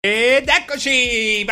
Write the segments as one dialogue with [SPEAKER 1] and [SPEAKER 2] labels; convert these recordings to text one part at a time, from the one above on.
[SPEAKER 1] Ed eccoci!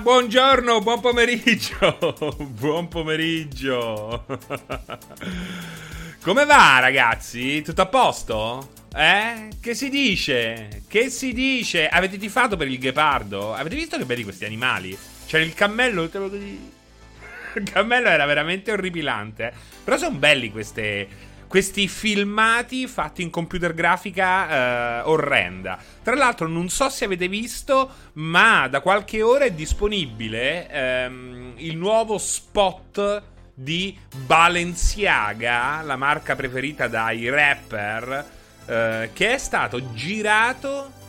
[SPEAKER 1] Buongiorno, buon pomeriggio! Buon pomeriggio! Come va, ragazzi? Tutto a posto? Eh? Che si dice? Che si dice? Avete tifato per il ghepardo? Avete visto che belli questi animali? C'era il cammello, il cammello era veramente orripilante. Però sono belli queste questi filmati fatti in computer grafica eh, orrenda. Tra l'altro, non so se avete visto, ma da qualche ora è disponibile ehm, il nuovo spot di Balenciaga, la marca preferita dai rapper, eh, che è stato girato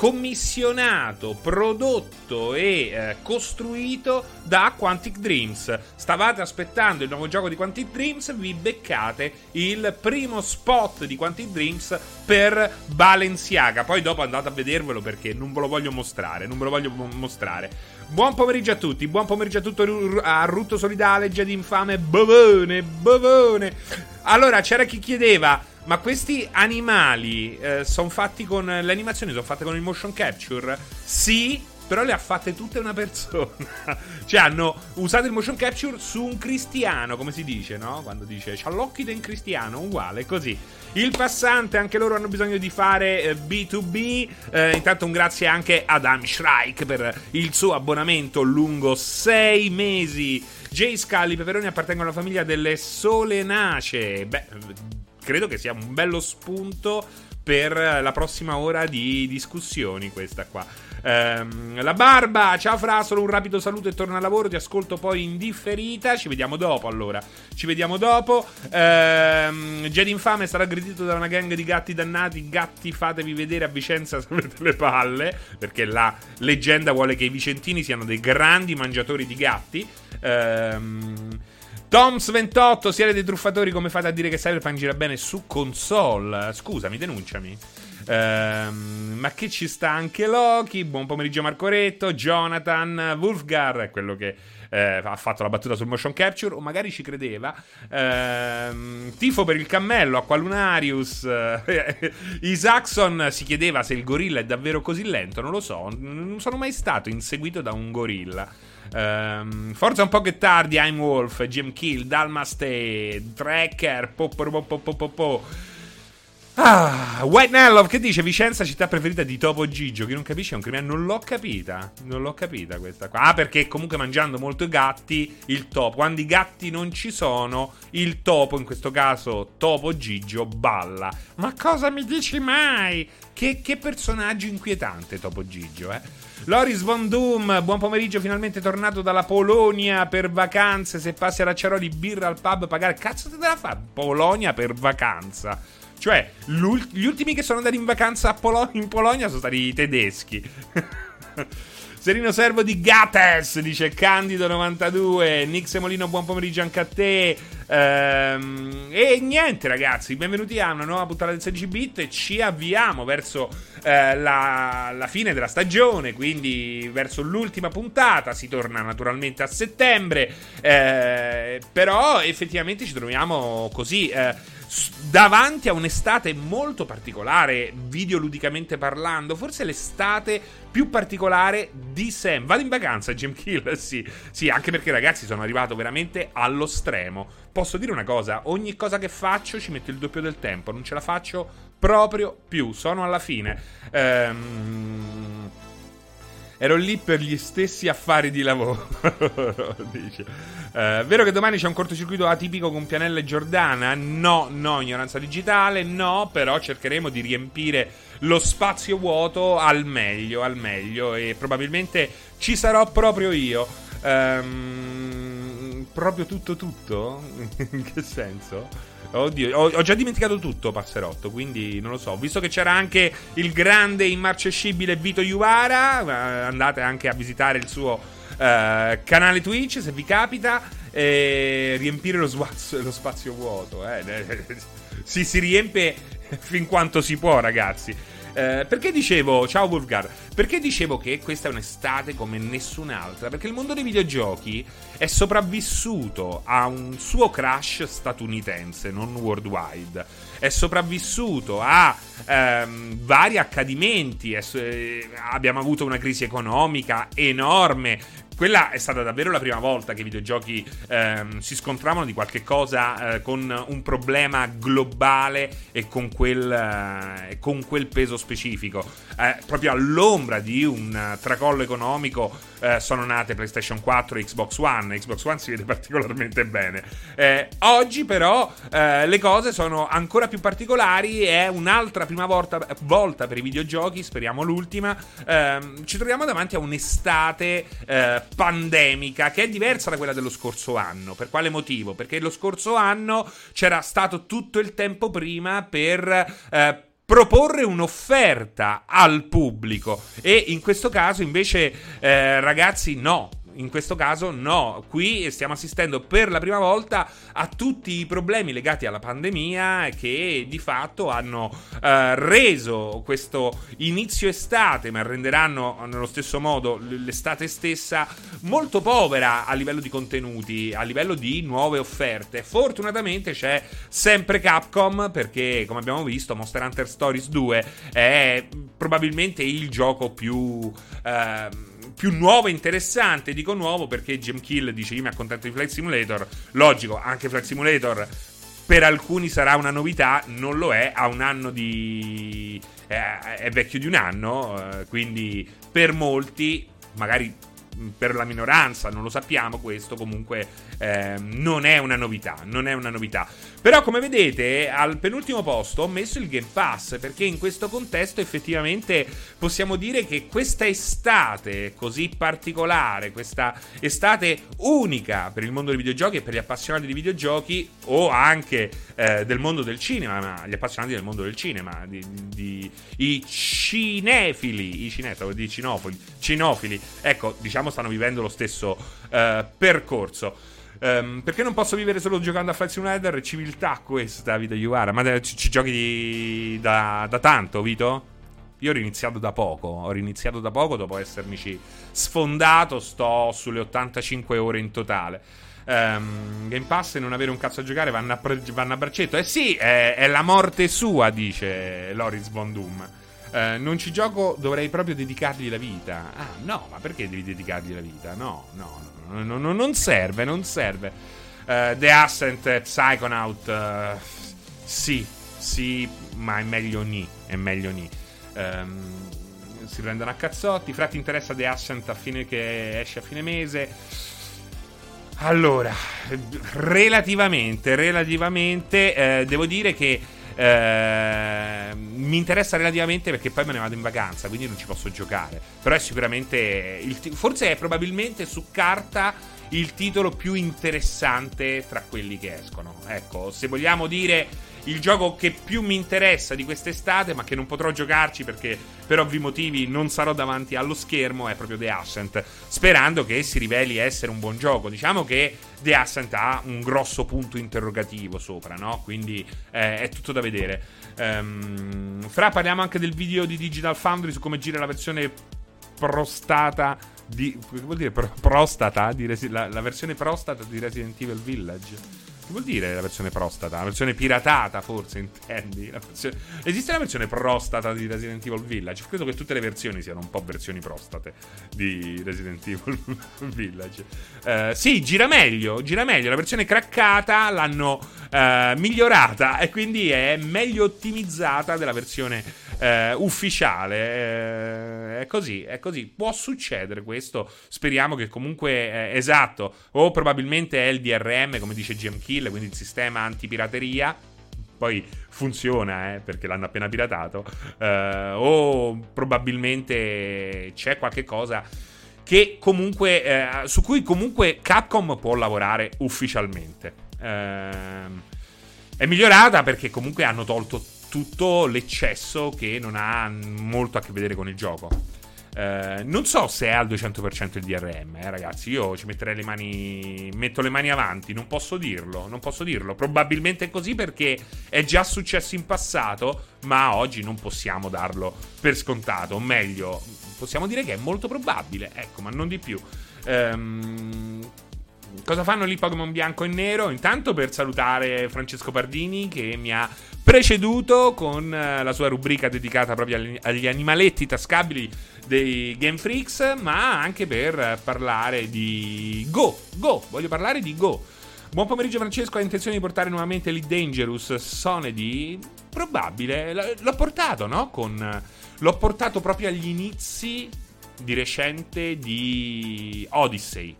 [SPEAKER 1] commissionato, prodotto e eh, costruito da Quantic Dreams. Stavate aspettando il nuovo gioco di Quantic Dreams, vi beccate il primo spot di Quantic Dreams per Balenciaga. Poi dopo andate a vedervelo perché non ve lo voglio mostrare, non ve lo voglio mostrare. Buon pomeriggio a tutti, buon pomeriggio a tutto a Rutto Solidale, Jedi Infame, Bovone, Bovone. Allora, c'era chi chiedeva ma questi animali eh, sono fatti con. Le animazioni sono fatte con il motion capture? Sì, però le ha fatte tutte una persona. cioè, hanno usato il motion capture su un cristiano, come si dice, no? Quando dice c'ha l'occhio di un cristiano, uguale, così. Il passante, anche loro hanno bisogno di fare eh, B2B. Eh, intanto un grazie anche ad Adam Shrike per il suo abbonamento lungo sei mesi. Jay Scully, Peperoni appartengono alla famiglia delle solenacee. Beh credo che sia un bello spunto per la prossima ora di discussioni questa qua. Ehm, la barba, ciao Fra, solo un rapido saluto e torno al lavoro, ti ascolto poi in differita, ci vediamo dopo allora, ci vediamo dopo. Ehm, Jedi Infame sarà aggredito da una gang di gatti dannati, gatti fatevi vedere a Vicenza se avete le palle, perché la leggenda vuole che i vicentini siano dei grandi mangiatori di gatti. Ehm... Toms28, siete dei truffatori, come fate a dire che Cyberpunk gira bene su console? Scusami, denunciami. Ehm, ma che ci sta anche Loki? Buon pomeriggio Marco Retto, Jonathan, Wolfgar, quello che eh, ha fatto la battuta sul motion capture, o magari ci credeva. Ehm, tifo per il cammello, Aqualunarius. Eh, Isaacson si chiedeva se il gorilla è davvero così lento, non lo so, non sono mai stato inseguito da un gorilla. Um, forza un po' che tardi, I'm Wolf, Jim Kill, Dalmaste, Tracker, po, po, po, po, po, po. Ah, White Nellov che dice Vicenza città preferita di Topo Gigio. Chi non capisce è un criminale. Non l'ho capita. Non l'ho capita questa qua. Ah, perché comunque mangiando molto i gatti, il topo. Quando i gatti non ci sono, il topo, in questo caso Topo Gigio, balla. Ma cosa mi dici mai? Che, che personaggio inquietante Topo Gigio, eh? Loris Von Doom, buon pomeriggio, finalmente tornato dalla Polonia per vacanze. Se passi a Racciaroli, birra al pub, pagare. Cazzo te la fa? Polonia per vacanza. Cioè, gli ultimi che sono andati in vacanza Polo- in Polonia sono stati i tedeschi. Serino Servo di Gates, dice Candido92. Nick Semolino, buon pomeriggio anche a te. Ehm, e niente, ragazzi, benvenuti a una nuova puntata del 16 bit. Ci avviamo verso eh, la, la, fine della stagione, quindi verso l'ultima puntata. Si torna naturalmente a settembre. Eh, però effettivamente ci troviamo così. Eh, davanti a un'estate molto particolare, videoludicamente parlando, forse l'estate più particolare di Sam. Vado in vacanza, Jim Kill, sì, sì, anche perché ragazzi sono arrivato veramente allo stremo. Posso dire una cosa, ogni cosa che faccio ci metto il doppio del tempo, non ce la faccio proprio più, sono alla fine. Ehm... Ero lì per gli stessi affari di lavoro. Dice. Uh, vero che domani c'è un cortocircuito atipico con Pianella e Giordana? No, no, ignoranza digitale, no, però cercheremo di riempire lo spazio vuoto al meglio, al meglio e probabilmente ci sarò proprio io. Um, proprio tutto tutto? In che senso? Oddio, ho, ho, già dimenticato tutto Passerotto, quindi non lo so. Visto che c'era anche il grande immarcescibile Vito Iuvara, eh, andate anche a visitare il suo eh, canale Twitch se vi capita. E riempire lo, spazio, lo spazio vuoto. Eh. Si, si riempie fin quanto si può, ragazzi. Eh, perché dicevo, ciao Wolfgar, perché dicevo che questa è un'estate come nessun'altra? Perché il mondo dei videogiochi è sopravvissuto a un suo crash statunitense, non worldwide. È sopravvissuto a ehm, vari accadimenti. È, eh, abbiamo avuto una crisi economica enorme quella è stata davvero la prima volta che i videogiochi ehm, si scontravano di qualche cosa eh, con un problema globale e con quel, eh, con quel peso specifico. Eh, proprio all'ombra di un tracollo economico eh, sono nate PlayStation 4 e Xbox One. Xbox One si vede particolarmente bene. Eh, oggi però eh, le cose sono ancora più particolari. È un'altra prima volta, volta per i videogiochi, speriamo l'ultima. Ehm, ci troviamo davanti a un'estate pandemica che è diversa da quella dello scorso anno. Per quale motivo? Perché lo scorso anno c'era stato tutto il tempo prima per eh, proporre un'offerta al pubblico e in questo caso invece eh, ragazzi no in questo caso no, qui stiamo assistendo per la prima volta a tutti i problemi legati alla pandemia che di fatto hanno eh, reso questo inizio estate, ma renderanno nello stesso modo l'estate stessa molto povera a livello di contenuti, a livello di nuove offerte. Fortunatamente c'è sempre Capcom perché come abbiamo visto Monster Hunter Stories 2 è probabilmente il gioco più... Eh, più nuovo e interessante. Dico nuovo perché Jim Kill dice io mi accontento di Flight Simulator. Logico, anche Flight Simulator per alcuni sarà una novità, non lo è, ha un anno di... Eh, è vecchio di un anno, eh, quindi per molti, magari per la minoranza, non lo sappiamo questo, comunque eh, non è una novità, non è una novità. Però come vedete al penultimo posto ho messo il Game Pass perché in questo contesto effettivamente possiamo dire che questa estate così particolare, questa estate unica per il mondo dei videogiochi e per gli appassionati di videogiochi o anche eh, del mondo del cinema, ma gli appassionati del mondo del cinema, di, di, i cinefili, i stavo dire cinofili, cinofili, ecco, diciamo stanno vivendo lo stesso eh, percorso. Um, perché non posso vivere solo giocando a Flight Simulator? Civiltà questa, Vito Iuara. Ma ci, ci giochi di, da, da tanto, Vito? Io ho riniziato da poco, ho riniziato da poco dopo essermici sfondato, sto sulle 85 ore in totale. Um, Game Pass e non avere un cazzo a giocare vanno a, pre- vanno a braccetto. Eh sì, è, è, la morte sua, dice Loris Von Doom. Uh, non ci gioco, dovrei proprio dedicargli la vita. Ah, no, ma perché devi dedicargli la vita? No, no, no no, no, non serve, non serve. Uh, The Ascent, Psychonaut, uh, sì, sì, ma è meglio ni, è meglio ni. Um, si prendono a cazzotti, fra ti interessa The Ascent a fine che esce a fine mese. Allora, relativamente, relativamente, eh, devo dire che eh, mi interessa relativamente perché poi me ne vado in vacanza, quindi non ci posso giocare. Però è sicuramente. T- forse è probabilmente su carta il titolo più interessante tra quelli che escono. Ecco, se vogliamo dire il gioco che più mi interessa di quest'estate, ma che non potrò giocarci perché per ovvi motivi non sarò davanti allo schermo, è proprio The Ascent. Sperando che si riveli essere un buon gioco. Diciamo che The Ascent ha un grosso punto interrogativo sopra, no? Quindi eh, è tutto da vedere. Um, fra parliamo anche del video di Digital Foundry su come gira la versione prostata di. Che vuol dire prostata? Di Resi- la, la versione prostata di Resident Evil Village. Che vuol dire la versione prostata? La versione piratata, forse, intendi? Versione... Esiste la versione prostata di Resident Evil Village? Credo che tutte le versioni siano un po' versioni prostate di Resident Evil Village. Uh, sì, gira meglio, gira meglio. La versione craccata l'hanno uh, migliorata e quindi è meglio ottimizzata della versione uh, ufficiale. è così, è così. Può succedere questo. Speriamo che comunque, esatto, o probabilmente è il DRM, come dice GM Kill quindi il sistema antipirateria. Poi funziona, eh, perché l'hanno appena piratato. Eh, o probabilmente c'è qualche cosa che comunque, eh, su cui comunque Capcom può lavorare ufficialmente. Ehm, è migliorata perché comunque hanno tolto tutto l'eccesso che non ha molto a che vedere con il gioco. Eh, non so se è al 200% il DRM, eh, ragazzi. Io ci metterei le mani. Metto le mani avanti. Non posso dirlo. Non posso dirlo. Probabilmente è così perché è già successo in passato. Ma oggi non possiamo darlo per scontato. O meglio, possiamo dire che è molto probabile. Ecco, ma non di più. Ehm. Cosa fanno lì Pokémon bianco e nero? Intanto per salutare Francesco Pardini che mi ha preceduto con eh, la sua rubrica dedicata proprio agli, animaletti tascabili dei Game Freaks, ma anche per parlare di Go. Go, voglio parlare di Go. Buon pomeriggio Francesco, hai intenzione di portare nuovamente Elite Dangerous Sonedy? Probabile, L- l'ho portato, no? Con... L'ho portato proprio agli inizi di recente di Odyssey.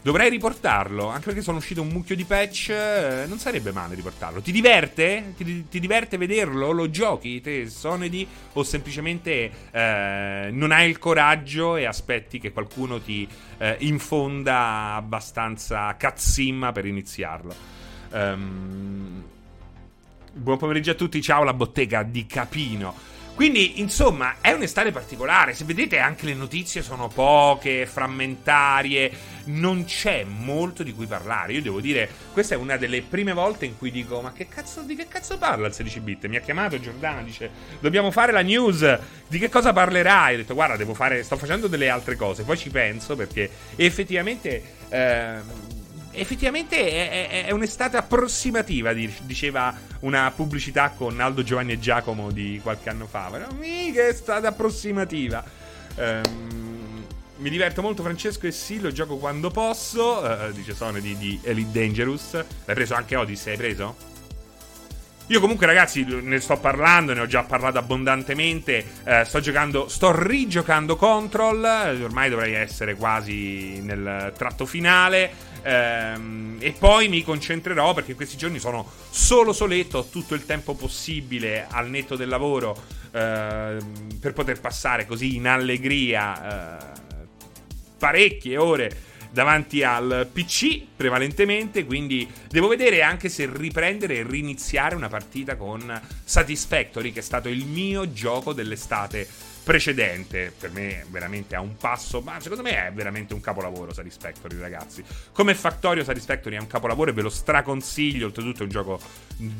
[SPEAKER 1] Dovrei riportarlo, anche perché sono uscito un mucchio di patch. Eh, non sarebbe male riportarlo. Ti diverte? Ti, ti diverte vederlo? Lo giochi te, Sonedy? O semplicemente eh, non hai il coraggio e aspetti che qualcuno ti eh, infonda abbastanza cazzimma per iniziarlo? Um, buon pomeriggio a tutti, ciao la bottega di Capino. Quindi, insomma, è un'estate particolare. Se vedete, anche le notizie sono poche, frammentarie. Non c'è molto di cui parlare. Io devo dire, questa è una delle prime volte in cui dico: Ma che cazzo, di che cazzo parla il 16 bit? Mi ha chiamato Giordana, dice: Dobbiamo fare la news. Di che cosa parlerai? Ho detto: Guarda, devo fare. Sto facendo delle altre cose. Poi ci penso perché effettivamente. Eh, effettivamente è, è, è, un'estate approssimativa, diceva una pubblicità con Aldo Giovanni e Giacomo di qualche anno fa. Ma mica è estate approssimativa. Um, mi diverto molto, Francesco, e sì, lo gioco quando posso. Uh, dice Sony di, di, Elite Dangerous. L'hai preso anche Odyssey? Hai preso? Io comunque ragazzi ne sto parlando, ne ho già parlato abbondantemente, eh, sto giocando, sto rigiocando Control, ormai dovrei essere quasi nel tratto finale, Ehm, e poi mi concentrerò perché questi giorni sono solo soletto, ho tutto il tempo possibile al netto del lavoro ehm, per poter passare così in allegria eh, parecchie ore davanti al PC prevalentemente, quindi devo vedere anche se riprendere e riniziare una partita con Satisfactory che è stato il mio gioco dell'estate precedente, per me veramente a un passo, ma secondo me è veramente un capolavoro Satisfactory, ragazzi. Come Factorio Satisfactory è un capolavoro e ve lo straconsiglio, oltretutto è un gioco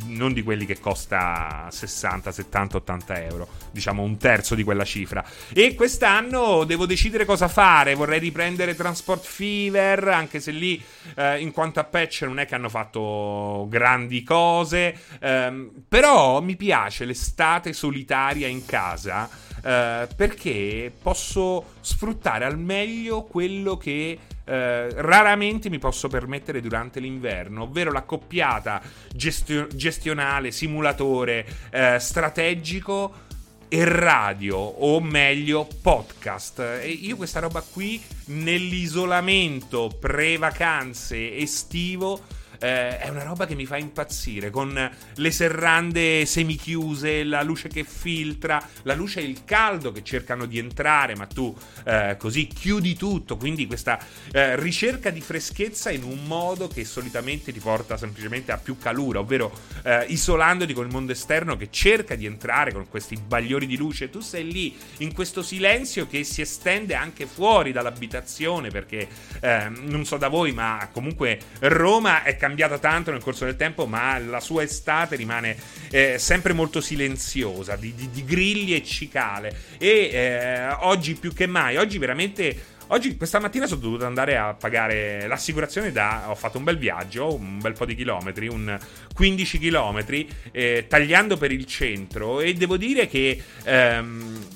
[SPEAKER 1] non di quelli che costa 60, 70, 80 euro, diciamo un terzo di quella cifra. E quest'anno devo decidere cosa fare, vorrei riprendere Transport Fever, anche se lì eh, in quanto a patch non è che hanno fatto grandi cose, ehm, però mi piace l'estate solitaria in casa eh, perché posso sfruttare al meglio quello che eh, raramente mi posso permettere durante l'inverno, ovvero l'accoppiata gestio- gestionale, simulatore, eh, strategico e radio, o meglio podcast. E io questa roba qui nell'isolamento pre-vacanze estivo eh, è una roba che mi fa impazzire. Con le serrande semichiuse, la luce che filtra, la luce e il caldo che cercano di entrare, ma tu eh, così chiudi tutto. Quindi questa eh, ricerca di freschezza in un modo che solitamente ti porta semplicemente a più calura, ovvero eh, isolandoti con il mondo esterno che cerca di entrare con questi bagliori di luce. Tu sei lì in questo silenzio che si estende anche fuori dall'abitazione, perché ehm, non so da voi, ma comunque Roma è cambiata cambiata tanto nel corso del tempo, ma la sua estate rimane eh, sempre molto silenziosa, di, di, di, grilli e cicale. E eh, oggi più che mai, oggi veramente... Oggi, questa mattina, sono dovuto andare a pagare l'assicurazione da. Ho fatto un bel viaggio, un bel po' di chilometri, un 15 chilometri, eh, tagliando per il centro. E devo dire che. Ehm,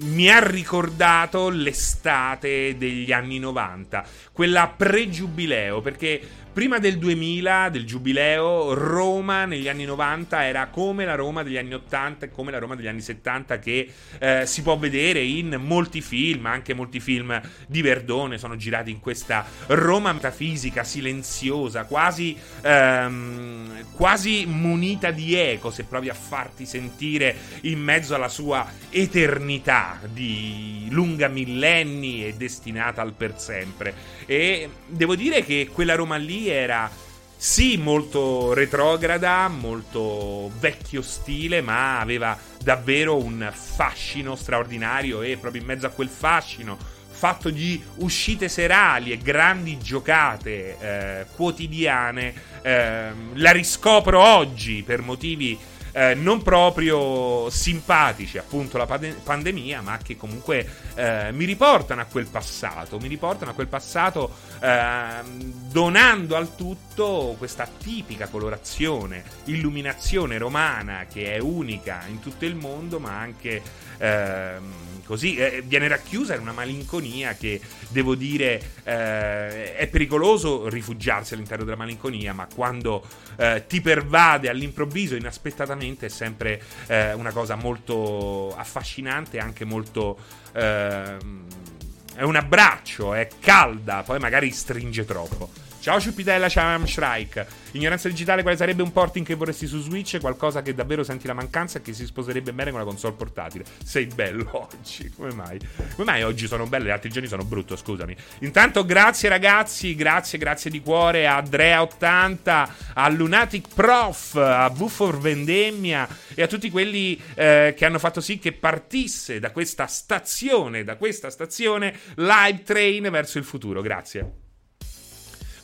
[SPEAKER 1] mi ha ricordato l'estate degli anni 90, quella pre-giubileo, perché Prima del 2000, del giubileo, Roma negli anni 90 era come la Roma degli anni 80 e come la Roma degli anni 70 che eh, si può vedere in molti film, anche molti film di Verdone sono girati in questa Roma metafisica, silenziosa, quasi, ehm, quasi munita di eco, se provi a farti sentire in mezzo alla sua eternità di lunga millenni e destinata al per sempre. E devo dire che quella Roma lì era sì, molto retrograda, molto vecchio stile, ma aveva davvero un fascino straordinario e proprio in mezzo a quel fascino fatto di uscite serali e grandi giocate eh, quotidiane, eh, la riscopro oggi per motivi eh, non proprio simpatici, appunto la pande- pandemia, ma che comunque eh, mi riportano a quel passato, mi riportano a quel passato eh, donando al tutto questa tipica colorazione, illuminazione romana che è unica in tutto il mondo, ma anche ehm, così eh, viene racchiusa in una malinconia che devo dire eh, è pericoloso rifugiarsi all'interno della malinconia, ma quando eh, ti pervade all'improvviso, inaspettatamente, è sempre eh, una cosa molto affascinante, anche molto ehm, è un abbraccio, è calda, poi magari stringe troppo. Ciao Ciupitella, ciao Amstrike. Ignoranza digitale, quale sarebbe un porting che vorresti su Switch? Qualcosa che davvero senti la mancanza e che si sposerebbe bene con la console portatile. Sei bello oggi, come mai? Come mai oggi sono bello e altri giorni sono brutto, scusami. Intanto grazie ragazzi, grazie, grazie di cuore a Andrea80, a Lunatic Prof, a Buffor Vendemmia e a tutti quelli eh, che hanno fatto sì che partisse da questa stazione, da questa stazione, Live Train verso il futuro. Grazie.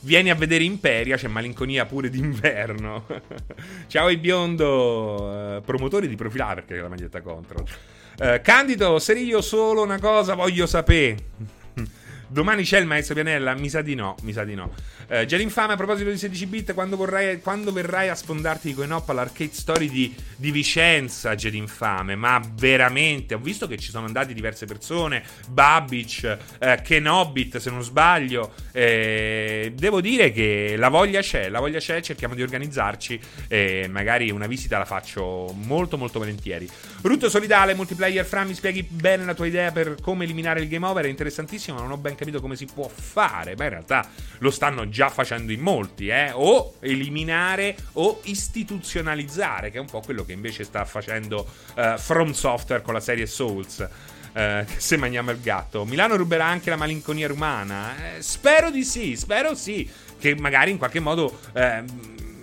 [SPEAKER 1] Vieni a vedere Imperia, c'è malinconia pure d'inverno. Ciao il biondo, uh, promotori di profilare perché è la maglietta contro. Uh, Candido, se io solo una cosa voglio sapere. Domani c'è il maestro Pianella? Mi sa di no, mi sa di no. Eh, Già l'infame a proposito di 16 bit, quando, vorrai, quando verrai a sfondarti di Coinop all'arcade story di, di Vicenza, Già l'infame, ma veramente, ho visto che ci sono andati diverse persone, Babic, eh, Kenobit se non sbaglio, eh, devo dire che la voglia c'è, la voglia c'è, cerchiamo di organizzarci e magari una visita la faccio molto molto volentieri. Rutto solidale, multiplayer, Fra, mi spieghi bene la tua idea per come eliminare il game over, è interessantissimo, ma non ho ben capito come si può fare, ma in realtà lo stanno già facendo in molti, eh? o eliminare o istituzionalizzare, che è un po' quello che invece sta facendo uh, From Software con la serie Souls. Uh, se mangiamo il gatto. Milano ruberà anche la malinconia rumana? Eh, spero di sì, spero sì, che magari in qualche modo eh,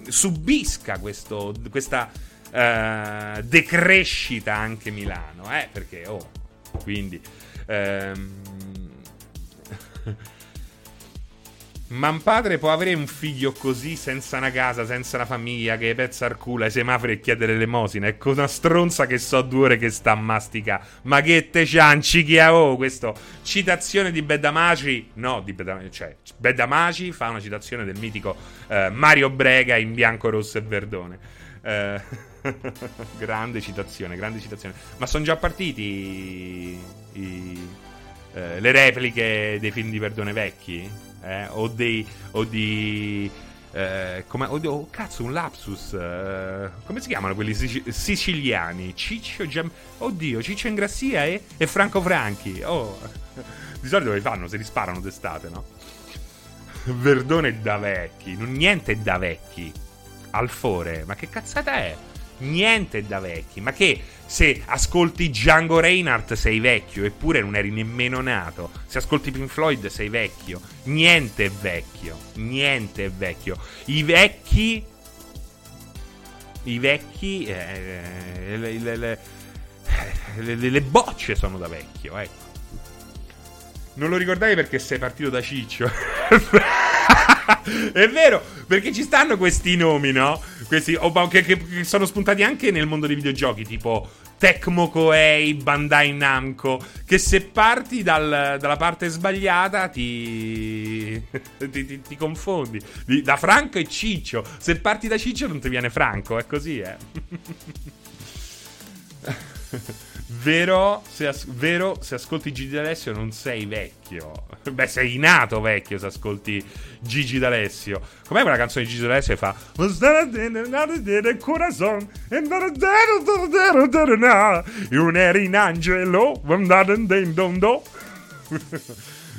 [SPEAKER 1] subisca questo, questa uh, decrescita anche Milano, eh, perché, oh, quindi... Ehm, Ma un padre può avere un figlio così, senza una casa, senza una famiglia, che pezza al culo ai semafori e chiedere l'elemosina? Ecco una stronza che so due ore che sta a mastica. Ma che te cianci chi ha oh, questo? Citazione di Bedamaci. No, di Bedamaci. Cioè, Bedamaci fa una citazione del mitico eh, Mario Brega in bianco, rosso e verdone. Eh, grande citazione, grande citazione. Ma sono già partiti i, eh, le repliche dei film di Verdone vecchi? eh, o, dei, o di... Eh, come, oh, oh, cazzo, un lapsus. Eh, come si chiamano quelli sic- siciliani? Ciccio Giam- Oddio, Ciccio Ingrassia e, e Franco Franchi. Oh, di solito li fanno, se li sparano d'estate, no? Verdone da vecchi. Niente da vecchi. Alfore, ma che cazzata è? Niente da vecchi. Ma che se ascolti Django Reinhardt sei vecchio, eppure non eri nemmeno nato. Se ascolti Pink Floyd sei vecchio. Niente è vecchio. Niente è vecchio. I vecchi. I vecchi. Eh, le, le, le, le, bocce sono da vecchio, ecco. Non lo ricordavi perché sei partito da Ciccio. è vero, perché ci stanno questi nomi, no? Questi, oh, che, che, sono spuntati anche nel mondo dei videogiochi, tipo Tecmo Koei, Bandai Namco, che se parti dal, dalla parte sbagliata ti, ti, ti, ti confondi. Da Franco e Ciccio. Se parti da Ciccio non ti viene Franco, è così, eh. Vero se, as- vero, se ascolti Gigi D'Alessio non sei vecchio. Beh, sei nato vecchio se ascolti Gigi D'Alessio. Com'è quella canzone di Gigi D'Alessio che fa Un eri in angelo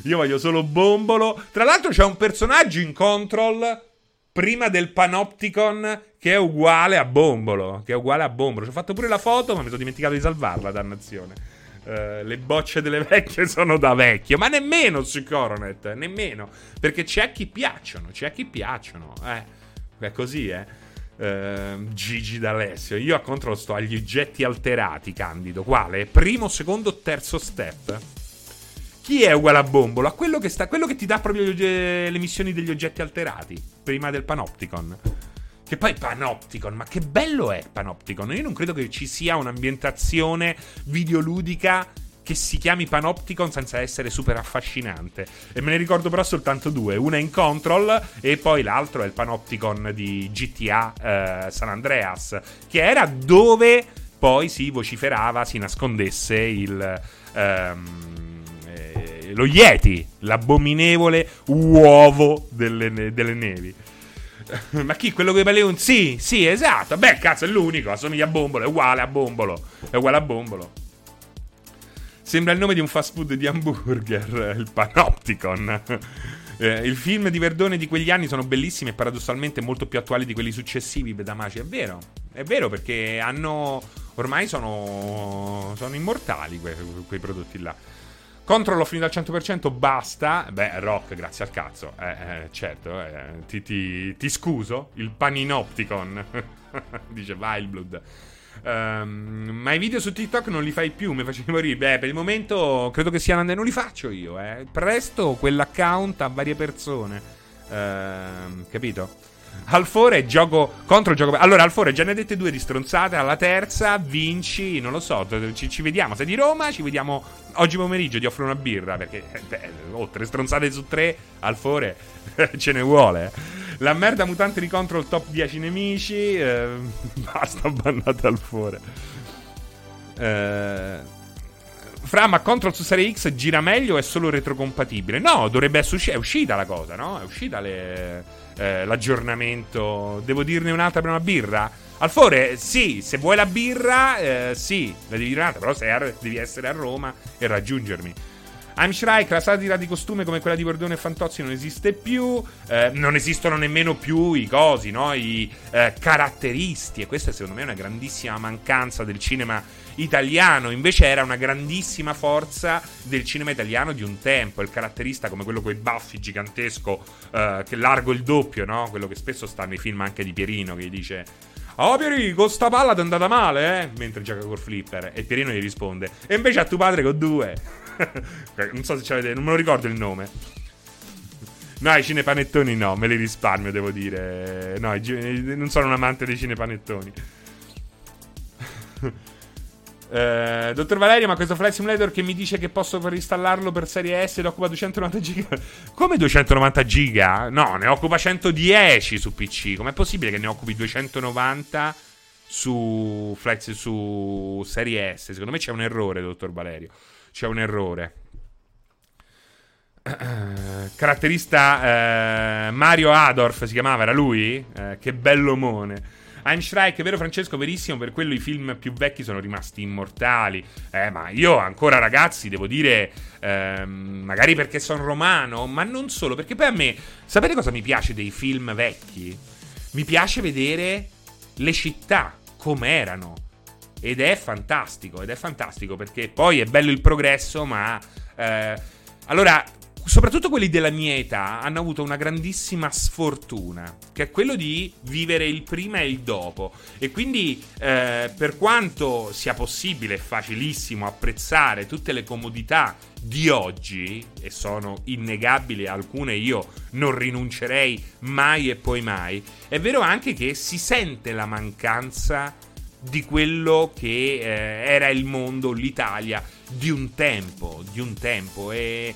[SPEAKER 1] Io voglio solo Bombolo. Tra l'altro c'è un personaggio in Control prima del Panopticon che è uguale a Bombolo. Che è uguale a Bombolo. Ci ho fatto pure la foto, ma mi sono dimenticato di salvarla, dannazione. Uh, le bocce delle vecchie sono da vecchio, ma nemmeno su Coronet, nemmeno. Perché c'è a chi piacciono, c'è a chi piacciono, eh. è così, eh. Uh, Gigi D'Alessio. Io a controllo sto agli oggetti alterati, Candido. Quale? Primo, secondo, terzo step. Chi è uguale a Bombolo? A quello che, sta, quello che ti dà proprio le missioni degli oggetti alterati. Prima del Panopticon. Che poi Panopticon, ma che bello è Panopticon? Io non credo che ci sia un'ambientazione videoludica che si chiami Panopticon senza essere super affascinante. E me ne ricordo però soltanto due. Una è in Control e poi l'altro è il Panopticon di GTA eh, San Andreas, che era dove poi si vociferava, si nascondesse il... Ehm, eh, lo Yeti, l'abominevole uovo delle, delle nevi. Ma chi? Quello con i balloon? Sì, sì, esatto. Beh, cazzo, è l'unico. Assomiglia a Bombolo. È uguale a Bombolo. È uguale a Bombolo. Sembra il nome di un fast food di hamburger, il Panopticon. Eh, il film di Verdone di quegli anni sono bellissimi e paradossalmente molto più attuali di quelli successivi, Bedamaci. È vero, è vero perché hanno. Ormai sono. sono immortali que- quei prodotti là. Control ho finito al 100%, basta. Beh, rock, grazie al cazzo. Eh, eh certo, eh, ti, ti, ti, scuso. Il paninopticon. Dice Wildblood. Um, ma i video su TikTok non li fai più, mi facevi morire. Beh, per il momento credo che siano andati. Non li faccio io, eh. Presto quell'account a varie persone. Uh, capito? Alfore gioco contro gioco. Allora, Alfore, già ne ha dette due di stronzate. Alla terza vinci, non lo so. Ci, ci, vediamo. Sei di Roma, ci vediamo oggi pomeriggio. Ti offro una birra. Perché, eh, beh, oh, tre stronzate su tre. Alfore, ce ne vuole. La merda mutante di Control top 10 nemici. Eh, basta, bannate Alfore. Eh. Fra, ma Control su Serie X gira meglio o è solo retrocompatibile? No, dovrebbe essere uscita la cosa, no? È uscita le, eh, l'aggiornamento. Devo dirne un'altra per una birra? Alfore, sì, se vuoi la birra, eh, sì, la devi dire un'altra, però sei, devi essere a Roma e raggiungermi. Heimschreich, la satira di costume come quella di Bordone e Fantozzi non esiste più, eh, non esistono nemmeno più i cosi, no? i eh, caratteristi e questa secondo me è una grandissima mancanza del cinema italiano, invece era una grandissima forza del cinema italiano di un tempo, il caratterista come quello con i baffi gigantesco eh, che largo il doppio, no? quello che spesso sta nei film anche di Pierino che gli dice Oh Pierino, con sta palla ti è andata male, eh? Mentre gioca col flipper. E Pierino gli risponde: E invece a tuo padre con due. non so se ce l'avete, non me lo ricordo il nome. No, i cinepanettoni no, me li risparmio, devo dire. No, non sono un amante dei cinepanettoni. Eh, dottor Valerio, ma questo Flight Simulator che mi dice che posso installarlo per serie S ed occupa 290 giga. Come 290 giga? No, ne occupa 110 su PC. Com'è possibile che ne occupi 290 su Flight su serie S? Secondo me c'è un errore, dottor Valerio. C'è un errore. caratterista eh, Mario Adorf si chiamava, era lui? Eh, che bellomone. Einschreich, vero Francesco, verissimo, per quello i film più vecchi sono rimasti immortali. Eh, ma io ancora ragazzi, devo dire, ehm, magari perché sono romano, ma non solo, perché poi a me, sapete cosa mi piace dei film vecchi? Mi piace vedere le città com'erano. Ed è fantastico, ed è fantastico perché poi è bello il progresso, ma... Eh, allora, soprattutto quelli della mia età, hanno avuto una grandissima sfortuna, che è quello di vivere il prima e il dopo. E quindi, eh, per quanto sia possibile e facilissimo apprezzare tutte le comodità di oggi, e sono innegabili alcune, io non rinuncerei mai e poi mai, è vero anche che si sente la mancanza di quello che eh, era il mondo, l'Italia di un tempo, di un tempo e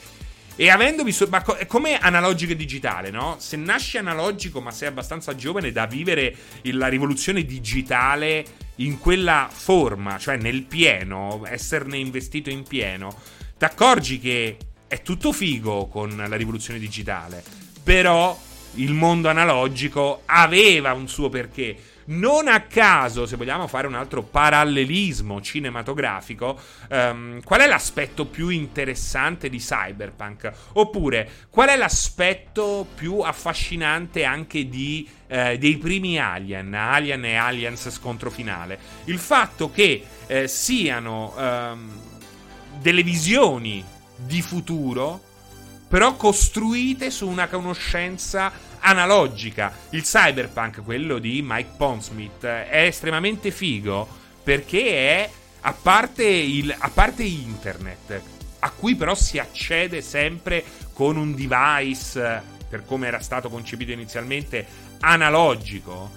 [SPEAKER 1] e avendo visto. Ma co- come analogico e digitale, no? Se nasci analogico, ma sei abbastanza giovane da vivere la rivoluzione digitale in quella forma, cioè nel pieno, esserne investito in pieno, ti accorgi che è tutto figo con la rivoluzione digitale. Però il mondo analogico aveva un suo perché. Non a caso, se vogliamo fare un altro parallelismo cinematografico, um, qual è l'aspetto più interessante di Cyberpunk? Oppure qual è l'aspetto più affascinante anche di, eh, dei primi Alien, Alien e Aliens scontro finale? Il fatto che eh, siano um, delle visioni di futuro però costruite su una conoscenza analogica. Il cyberpunk, quello di Mike Pondsmith, è estremamente figo perché è, a parte, il, a parte internet, a cui però si accede sempre con un device, per come era stato concepito inizialmente, analogico.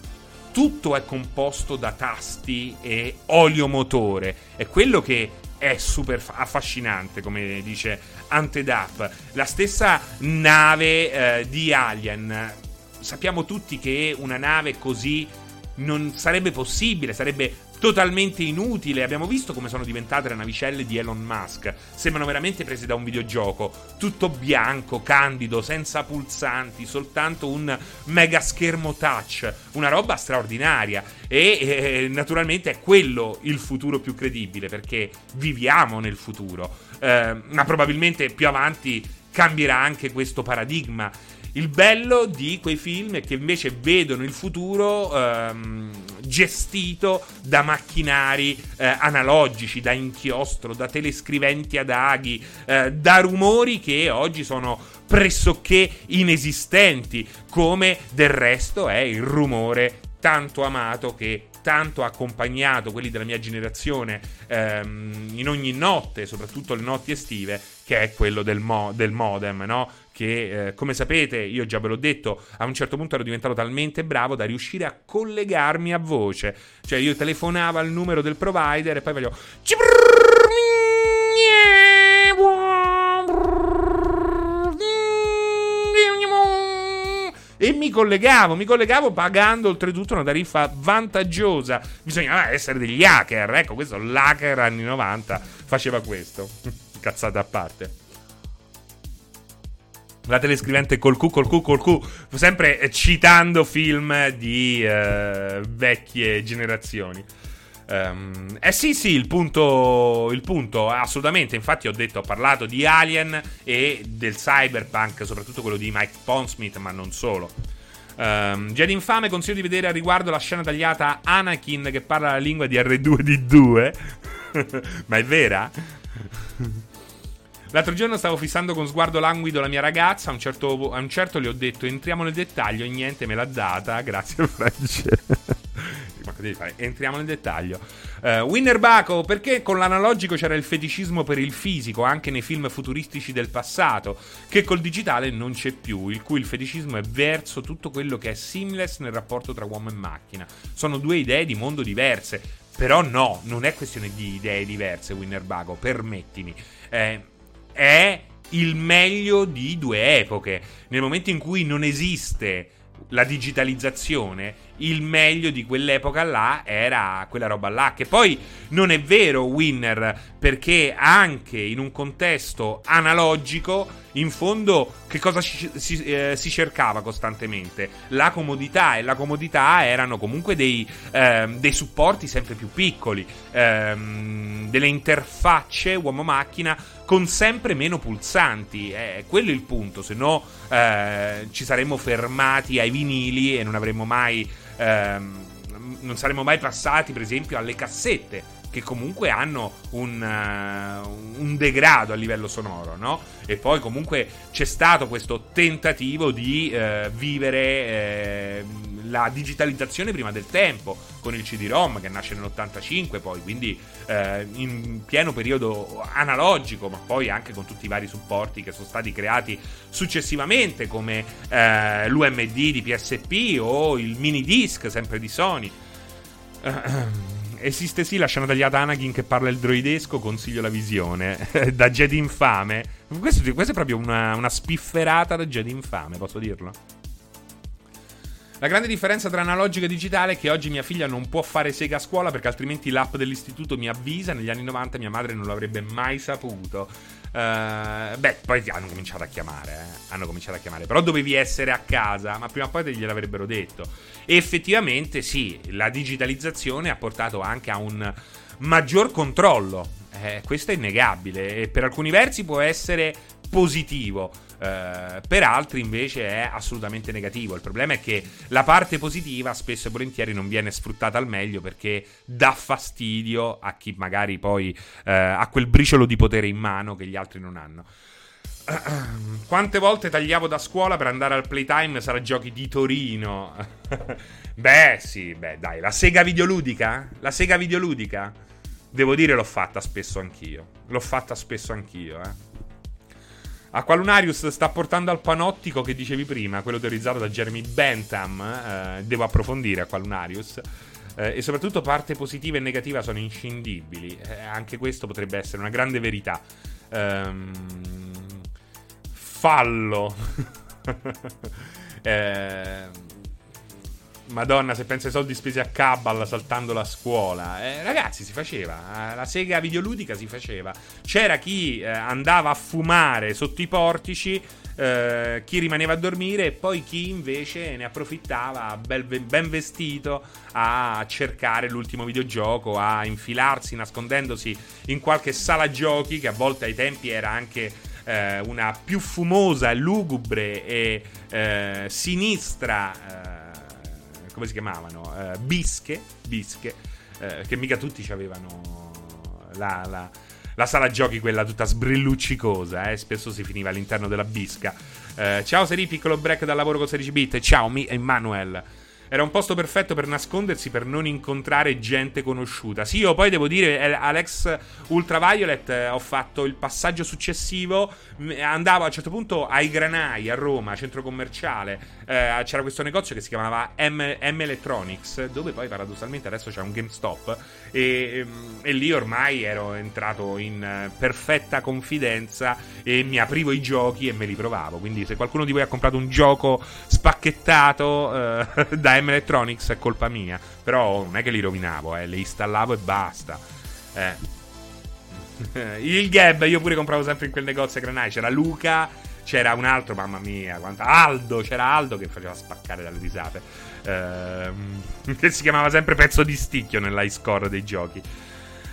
[SPEAKER 1] Tutto è composto da tasti e oliomotore. È quello che è super affascinante, come dice Antedap. La stessa nave eh, di Alien. Sappiamo tutti che una nave così non sarebbe possibile, sarebbe totalmente inutile. Abbiamo visto come sono diventate le navicelle di Elon Musk. Sembrano veramente prese da un videogioco. Tutto bianco, candido, senza pulsanti, soltanto un mega schermo touch. Una roba straordinaria. E eh, naturalmente è quello il futuro più credibile perché viviamo nel futuro. Eh, ma probabilmente più avanti cambierà anche questo paradigma. Il bello di quei film è che invece vedono il futuro ehm, gestito da macchinari eh, analogici, da inchiostro, da telescriventi ad aghi, eh, da rumori che oggi sono pressoché inesistenti, come del resto è il rumore tanto amato che tanto ha accompagnato quelli della mia generazione ehm, in ogni notte, soprattutto le notti estive, che è quello del, mo- del modem, no? Che eh, come sapete, io già ve l'ho detto, a un certo punto ero diventato talmente bravo da riuscire a collegarmi a voce. Cioè io telefonavo al numero del provider e poi facevo e mi collegavo, mi collegavo pagando oltretutto una tariffa vantaggiosa. Bisognava essere degli hacker, ecco, questo l'hacker anni 90 faceva questo. Cazzate a parte la telescrivente col Q, col Q, col Q, sempre citando film di uh, vecchie generazioni. Um, eh sì, sì, il punto, il punto, assolutamente. Infatti, ho detto, ho parlato di Alien e del cyberpunk, soprattutto quello di Mike Pondsmith, ma non solo. Um, Jedi Infame consiglio di vedere a riguardo la scena tagliata Anakin che parla la lingua di R2D2. ma è vera? L'altro giorno stavo fissando con sguardo languido la mia ragazza. A un certo, a un certo le ho detto entriamo nel dettaglio e niente me l'ha data. Grazie, fare? Entriamo nel dettaglio. Uh, Winner Baco, perché con l'analogico c'era il feticismo per il fisico anche nei film futuristici del passato, che col digitale non c'è più, il cui il feticismo è verso tutto quello che è seamless nel rapporto tra uomo e macchina. Sono due idee di mondo diverse. Però no, non è questione di idee diverse, Winner Baco, permettimi. Eh, è il meglio di due epoche. Nel momento in cui non esiste la digitalizzazione, il meglio di quell'epoca là era quella roba là. Che poi non è vero, Winner, perché anche in un contesto analogico, in fondo, che cosa si, si, eh, si cercava costantemente? La comodità, e la comodità erano comunque dei, eh, dei supporti sempre più piccoli, ehm, delle interfacce uomo-macchina con sempre meno pulsanti. È quello il punto, se no eh, ci saremmo fermati ai vinili e non avremmo mai. Ehm, non saremmo mai passati, per esempio, alle cassette che comunque hanno un, uh, un, degrado a livello sonoro, no? E poi comunque c'è stato questo tentativo di uh, vivere uh, la digitalizzazione prima del tempo con il CD-ROM che nasce nell'85 poi, quindi in pieno periodo analogico, ma poi anche con tutti i vari supporti che sono stati creati successivamente come l'UMD di PSP o il mini disc sempre di Sony. esiste sì la scena tagliata Anakin che parla il droidesco, consiglio la visione. da Jedi infame. Questo, questa è proprio una, una spifferata da Jedi infame, posso dirlo? La grande differenza tra analogico e digitale è che oggi mia figlia non può fare sega a scuola perché altrimenti l'app dell'istituto mi avvisa. Negli anni 90 mia madre non l'avrebbe mai saputo. Uh, beh, poi hanno cominciato a chiamare, eh. hanno cominciato a chiamare. Però dovevi essere a casa, ma prima o poi te gliel'avrebbero detto. Effettivamente sì, la digitalizzazione ha portato anche a un maggior controllo. Eh, questo è innegabile e per alcuni versi può essere positivo. Uh, per altri invece è assolutamente negativo. Il problema è che la parte positiva spesso e volentieri non viene sfruttata al meglio perché dà fastidio a chi magari poi uh, ha quel briciolo di potere in mano che gli altri non hanno. Quante volte tagliavo da scuola per andare al playtime sala giochi di Torino? beh, sì, beh, dai, la sega videoludica? La sega videoludica? Devo dire l'ho fatta spesso anch'io. L'ho fatta spesso anch'io, eh. Aqualunarius sta portando al panottico che dicevi prima, quello teorizzato da Jeremy Bentham. Eh, devo approfondire Aqualunarius. Eh, e soprattutto parte positiva e negativa sono inscindibili. Eh, anche questo potrebbe essere una grande verità. Ehm, fallo. eh, Madonna, se pensa ai soldi spesi a Cabal saltando la scuola. Eh, ragazzi, si faceva. Eh, la sega videoludica si faceva. C'era chi eh, andava a fumare sotto i portici, eh, chi rimaneva a dormire e poi chi invece ne approfittava, bel, ben vestito, a cercare l'ultimo videogioco, a infilarsi nascondendosi in qualche sala giochi che a volte ai tempi era anche eh, una più fumosa, lugubre e eh, sinistra come si chiamavano? Eh, bische, bische eh, che mica tutti avevano la, la, la, sala giochi, quella tutta sbrilluccicosa, eh, spesso si finiva all'interno della bisca. Eh, ciao Seri, piccolo break dal lavoro con 16 bit, ciao mi Emanuel. Era un posto perfetto per nascondersi, per non incontrare gente conosciuta. Sì, io poi devo dire, eh, Alex Ultraviolet, eh, ho fatto il passaggio successivo. Andavo a un certo punto ai Granai a Roma, centro commerciale. Eh, c'era questo negozio che si chiamava M, M, Electronics, dove poi paradossalmente adesso c'è un GameStop. E, ehm, e lì ormai ero entrato in eh, perfetta confidenza e mi aprivo i giochi e me li provavo. Quindi, se qualcuno di voi ha comprato un gioco spacchettato eh, da M Electronics è colpa mia. Però non è che li rovinavo, eh, li installavo e basta. Eh. Il Gab io pure compravo sempre in quel negozio a Granai. C'era Luca, c'era un altro, mamma mia, quanta Aldo, c'era Aldo che faceva spaccare dalle risate. Ehm, che si chiamava sempre pezzo di sticchio nell'high score dei giochi.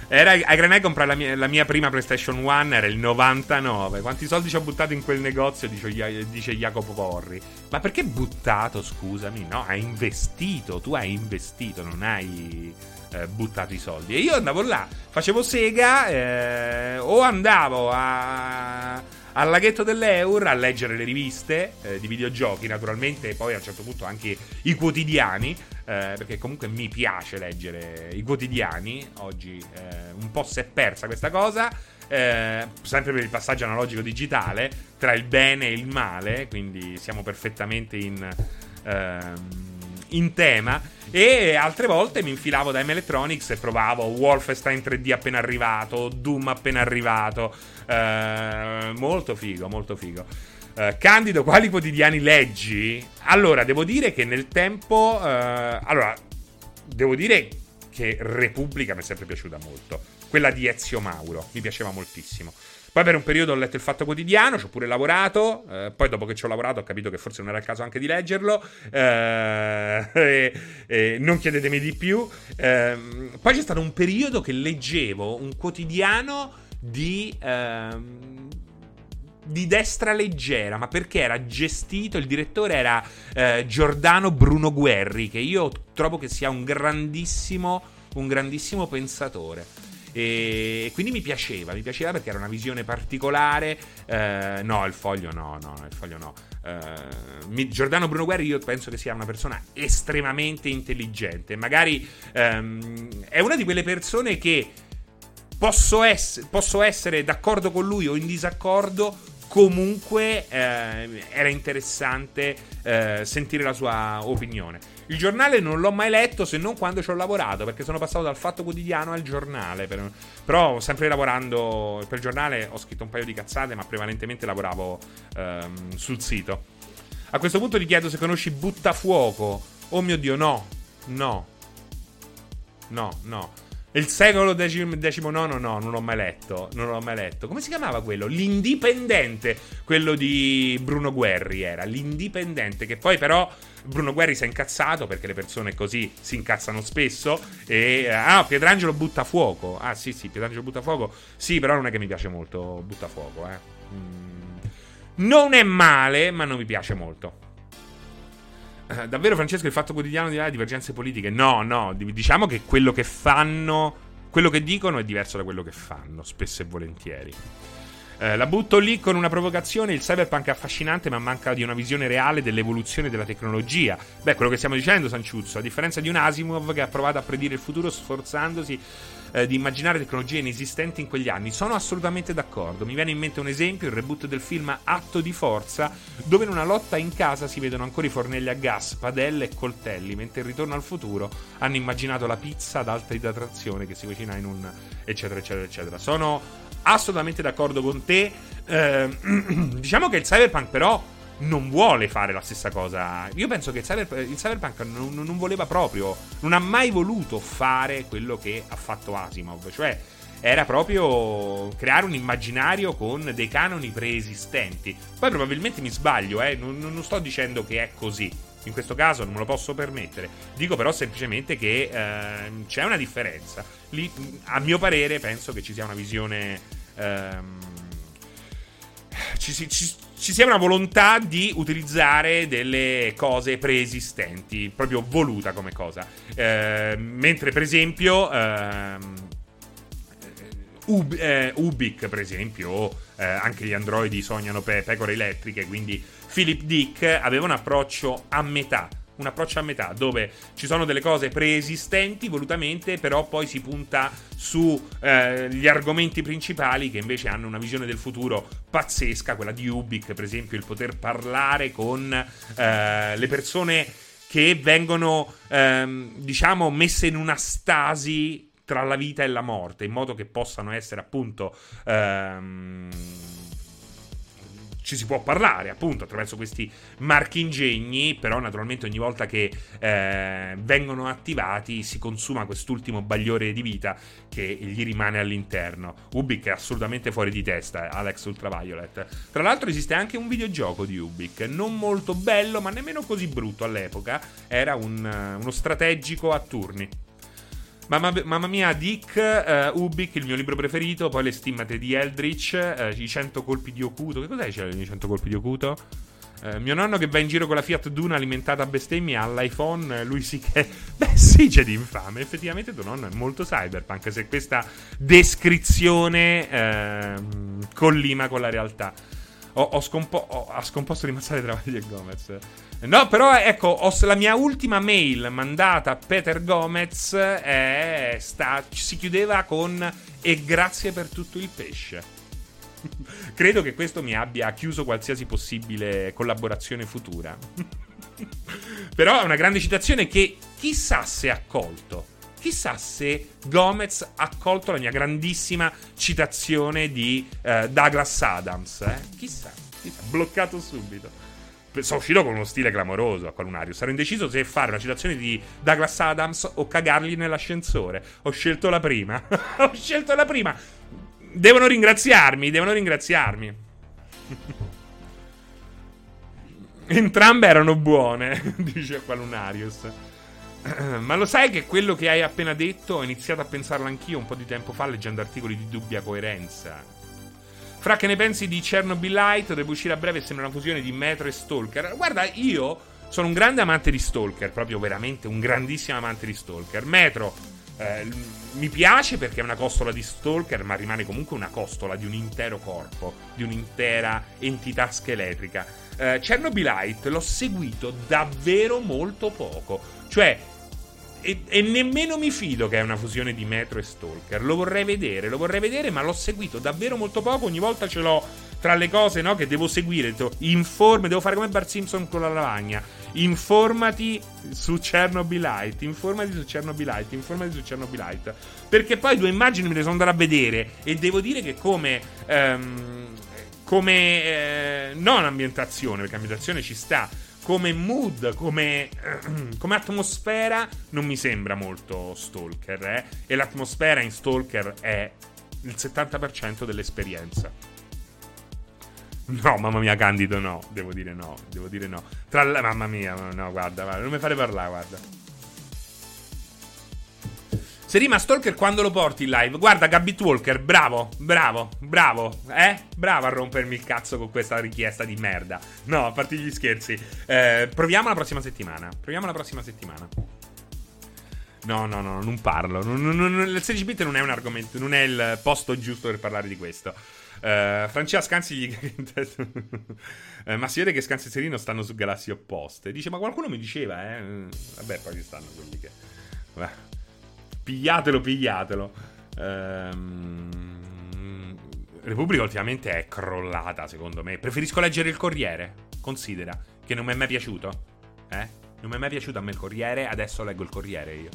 [SPEAKER 1] Era a Granai comprare la mia, la mia, prima PlayStation 1 era il 99. Quanti soldi ci ho buttato in quel negozio? Dice, dice Jacopo Porri. Ma perché buttato? Scusami, no, hai investito. Tu hai investito, non hai eh, buttato i soldi. E io andavo là, facevo sega eh, o andavo a al laghetto dell'Eur a leggere le riviste eh, di videogiochi, naturalmente, e poi a un certo punto anche i quotidiani, eh, perché comunque mi piace leggere i quotidiani. Oggi eh, un po' si è persa questa cosa. Eh, sempre per il passaggio analogico digitale tra il bene e il male, quindi siamo perfettamente in, ehm, in tema. E altre volte mi infilavo da M Electronics e provavo Wolfenstein 3D appena arrivato, Doom appena arrivato. Eh, molto figo, molto figo. Eh, Candido, quali quotidiani leggi? Allora, devo dire che nel tempo. Eh, allora, devo dire che Repubblica mi è sempre piaciuta molto. Quella di Ezio Mauro mi piaceva moltissimo. Poi per un periodo ho letto il Fatto Quotidiano, ci ho pure lavorato, eh, poi dopo che ci ho lavorato ho capito che forse non era il caso anche di leggerlo, eh, e, non chiedetemi di più. Eh, poi c'è stato un periodo che leggevo un quotidiano di... Ehm, di destra leggera, ma perché era gestito, il direttore era eh, Giordano Bruno Guerri, che io trovo che sia un grandissimo, un grandissimo pensatore. E quindi mi piaceva, mi piaceva perché era una visione particolare. Eh, no, il foglio no, no, il foglio no. Eh, Giordano Bruno Guerri io penso che sia una persona estremamente intelligente. Magari ehm, è una di quelle persone che posso, ess- posso essere d'accordo con lui o in disaccordo, comunque eh, era interessante eh, sentire la sua opinione. Il giornale non l'ho mai letto se non quando ci ho lavorato, perché sono passato dal fatto quotidiano al giornale. Per... Però sempre lavorando per il giornale ho scritto un paio di cazzate, ma prevalentemente lavoravo ehm, sul sito. A questo punto ti chiedo se conosci Buttafuoco. Oh mio Dio, no. No. No, no. Il secolo XIX, no, non l'ho mai letto. Non l'ho mai letto. Come si chiamava quello? L'Indipendente. Quello di Bruno Guerri era. L'Indipendente. Che poi, però, Bruno Guerri si è incazzato perché le persone così si incazzano spesso. E. Ah, Pietrangelo butta fuoco. Ah, sì, sì, Pietrangelo butta fuoco. Sì, però non è che mi piace molto. Butta fuoco, eh. Mm. Non è male, ma non mi piace molto. Eh, davvero, Francesco, il fatto quotidiano di là divergenze politiche? No, no, diciamo che quello che fanno, quello che dicono è diverso da quello che fanno, spesso e volentieri. Eh, la butto lì con una provocazione. Il cyberpunk è affascinante, ma manca di una visione reale dell'evoluzione della tecnologia. Beh, quello che stiamo dicendo, Sanciuzzo, a differenza di un Asimov che ha provato a predire il futuro sforzandosi eh, di immaginare tecnologie inesistenti in quegli anni. Sono assolutamente d'accordo. Mi viene in mente un esempio: il reboot del film Atto di Forza, dove in una lotta in casa si vedono ancora i fornelli a gas, padelle e coltelli, mentre in Ritorno al futuro hanno immaginato la pizza ad alta idratazione che si cucina in un. eccetera, eccetera, eccetera. Sono assolutamente d'accordo con te. Eh, diciamo che il cyberpunk, però, non vuole fare la stessa cosa. Io penso che il, cyber, il cyberpunk non, non, voleva proprio, non ha mai voluto fare quello che ha fatto Asimov. Cioè, era proprio creare un immaginario con dei canoni preesistenti. Poi probabilmente mi sbaglio, eh? non, non sto dicendo che è così. In questo caso non me lo posso permettere. Dico però semplicemente che eh, c'è una differenza. Lì, a mio parere, penso che ci sia una visione. Ehm, ci, ci, ci, sia una volontà di utilizzare delle cose preesistenti, proprio voluta come cosa. Eh, mentre, per esempio, ehm, Ub, eh, Ubic, per esempio, eh, anche gli androidi sognano pe- pecore elettriche, quindi Philip Dick aveva un approccio a metà. Un approccio a metà dove ci sono delle cose preesistenti volutamente, però poi si punta sugli eh, argomenti principali che invece hanno una visione del futuro pazzesca, quella di Ubik, per esempio, il poter parlare con eh, le persone che vengono, ehm, diciamo, messe in una stasi tra la vita e la morte, in modo che possano essere appunto... Ehm, ci si può parlare appunto attraverso questi marchi ingegni, però naturalmente ogni volta che eh, vengono attivati si consuma quest'ultimo bagliore di vita che gli rimane all'interno. Ubik è assolutamente fuori di testa, Alex Ultraviolet. Tra l'altro esiste anche un videogioco di Ubik, non molto bello ma nemmeno così brutto all'epoca, era un, uno strategico a turni. Mamma, mamma mia, Dick, uh, Ubik, il mio libro preferito, poi le stimmate di Eldritch, uh, i 100 colpi di Okuto. Che cos'è i 100 colpi di Okuto? Uh, mio nonno che va in giro con la Fiat Duna alimentata a bestemmia all'iPhone, lui sì che... Beh sì, c'è di infame. Effettivamente tuo nonno è molto cyberpunk, se questa descrizione ehm, collima con la realtà. Ho, ho, scompo- ho, ha scomposto di mazzare Travagli e Gomez. No, però ecco, ho, la mia ultima mail mandata a Peter Gomez è sta, si chiudeva con e grazie per tutto il pesce. Credo che questo mi abbia chiuso qualsiasi possibile collaborazione futura. però è una grande citazione che chissà se ha colto. Chissà se Gomez ha accolto la mia grandissima citazione di uh, Douglas Adams. Eh? Chissà, chissà, bloccato subito sono uscito con uno stile clamoroso a Qualunario. Sarò indeciso se fare una citazione di Douglas Adams o cagargli nell'ascensore. Ho scelto la prima. Ho scelto la prima. Devono ringraziarmi, devono ringraziarmi. Entrambe erano buone, dice Qualunarius. Ma lo sai che quello che hai appena detto ho iniziato a pensarlo anch'io un po' di tempo fa leggendo articoli di dubbia coerenza. Fra che ne pensi di Chernobylite? Deve uscire a breve sembra una fusione di Metro e Stalker. Guarda, io sono un grande amante di Stalker, proprio veramente un grandissimo amante di Stalker. Metro eh, mi piace perché è una costola di Stalker, ma rimane comunque una costola di un intero corpo, di un'intera entità scheletrica. Eh, Chernobylite l'ho seguito davvero molto poco. Cioè, e, e, nemmeno mi fido che è una fusione di Metro e Stalker. Lo vorrei vedere, lo vorrei vedere, ma l'ho seguito davvero molto poco. Ogni volta ce l'ho tra le cose no, che devo seguire. Informi, devo fare come Bart Simpson con la lavagna. Informati su Chernobylite. Informati su Chernobylite. Informati su Chernobylite. Perché poi due immagini me le sono andato a vedere. E devo dire che come. Um, come. Eh, non ambientazione, perché ambientazione ci sta come mood, come, come, atmosfera, non mi sembra molto Stalker. Eh? E l'atmosfera in Stalker è il 70% dell'esperienza. No, mamma mia, Candido, no. Devo dire no. Devo dire no. Tra la... Mamma mia, no, guarda, guarda non mi fare parlare, guarda. Se rima Stalker quando lo porti in live. Guarda, Gabit Walker, bravo, bravo, bravo, eh? Bravo a rompermi il cazzo con questa richiesta di merda. No, a parte gli scherzi. Eh, proviamo la prossima settimana. Proviamo la prossima settimana. No, no, no, non parlo. Non, non, non, il 16 bit non è un argomento, non è il posto giusto per parlare di questo. Uh, Francesca Scanzi gli... uh, ma si vede che Scanzi e Serino stanno su galassie opposte. Dice, ma qualcuno mi diceva, eh? Vabbè, poi ci stanno quelli che... Vabbè. Pigliatelo, pigliatelo. Um... Repubblica ultimamente è crollata, secondo me. Preferisco leggere il Corriere. Considera che non mi è mai piaciuto. Eh? Non mi è mai piaciuto a me il Corriere, adesso leggo il Corriere io.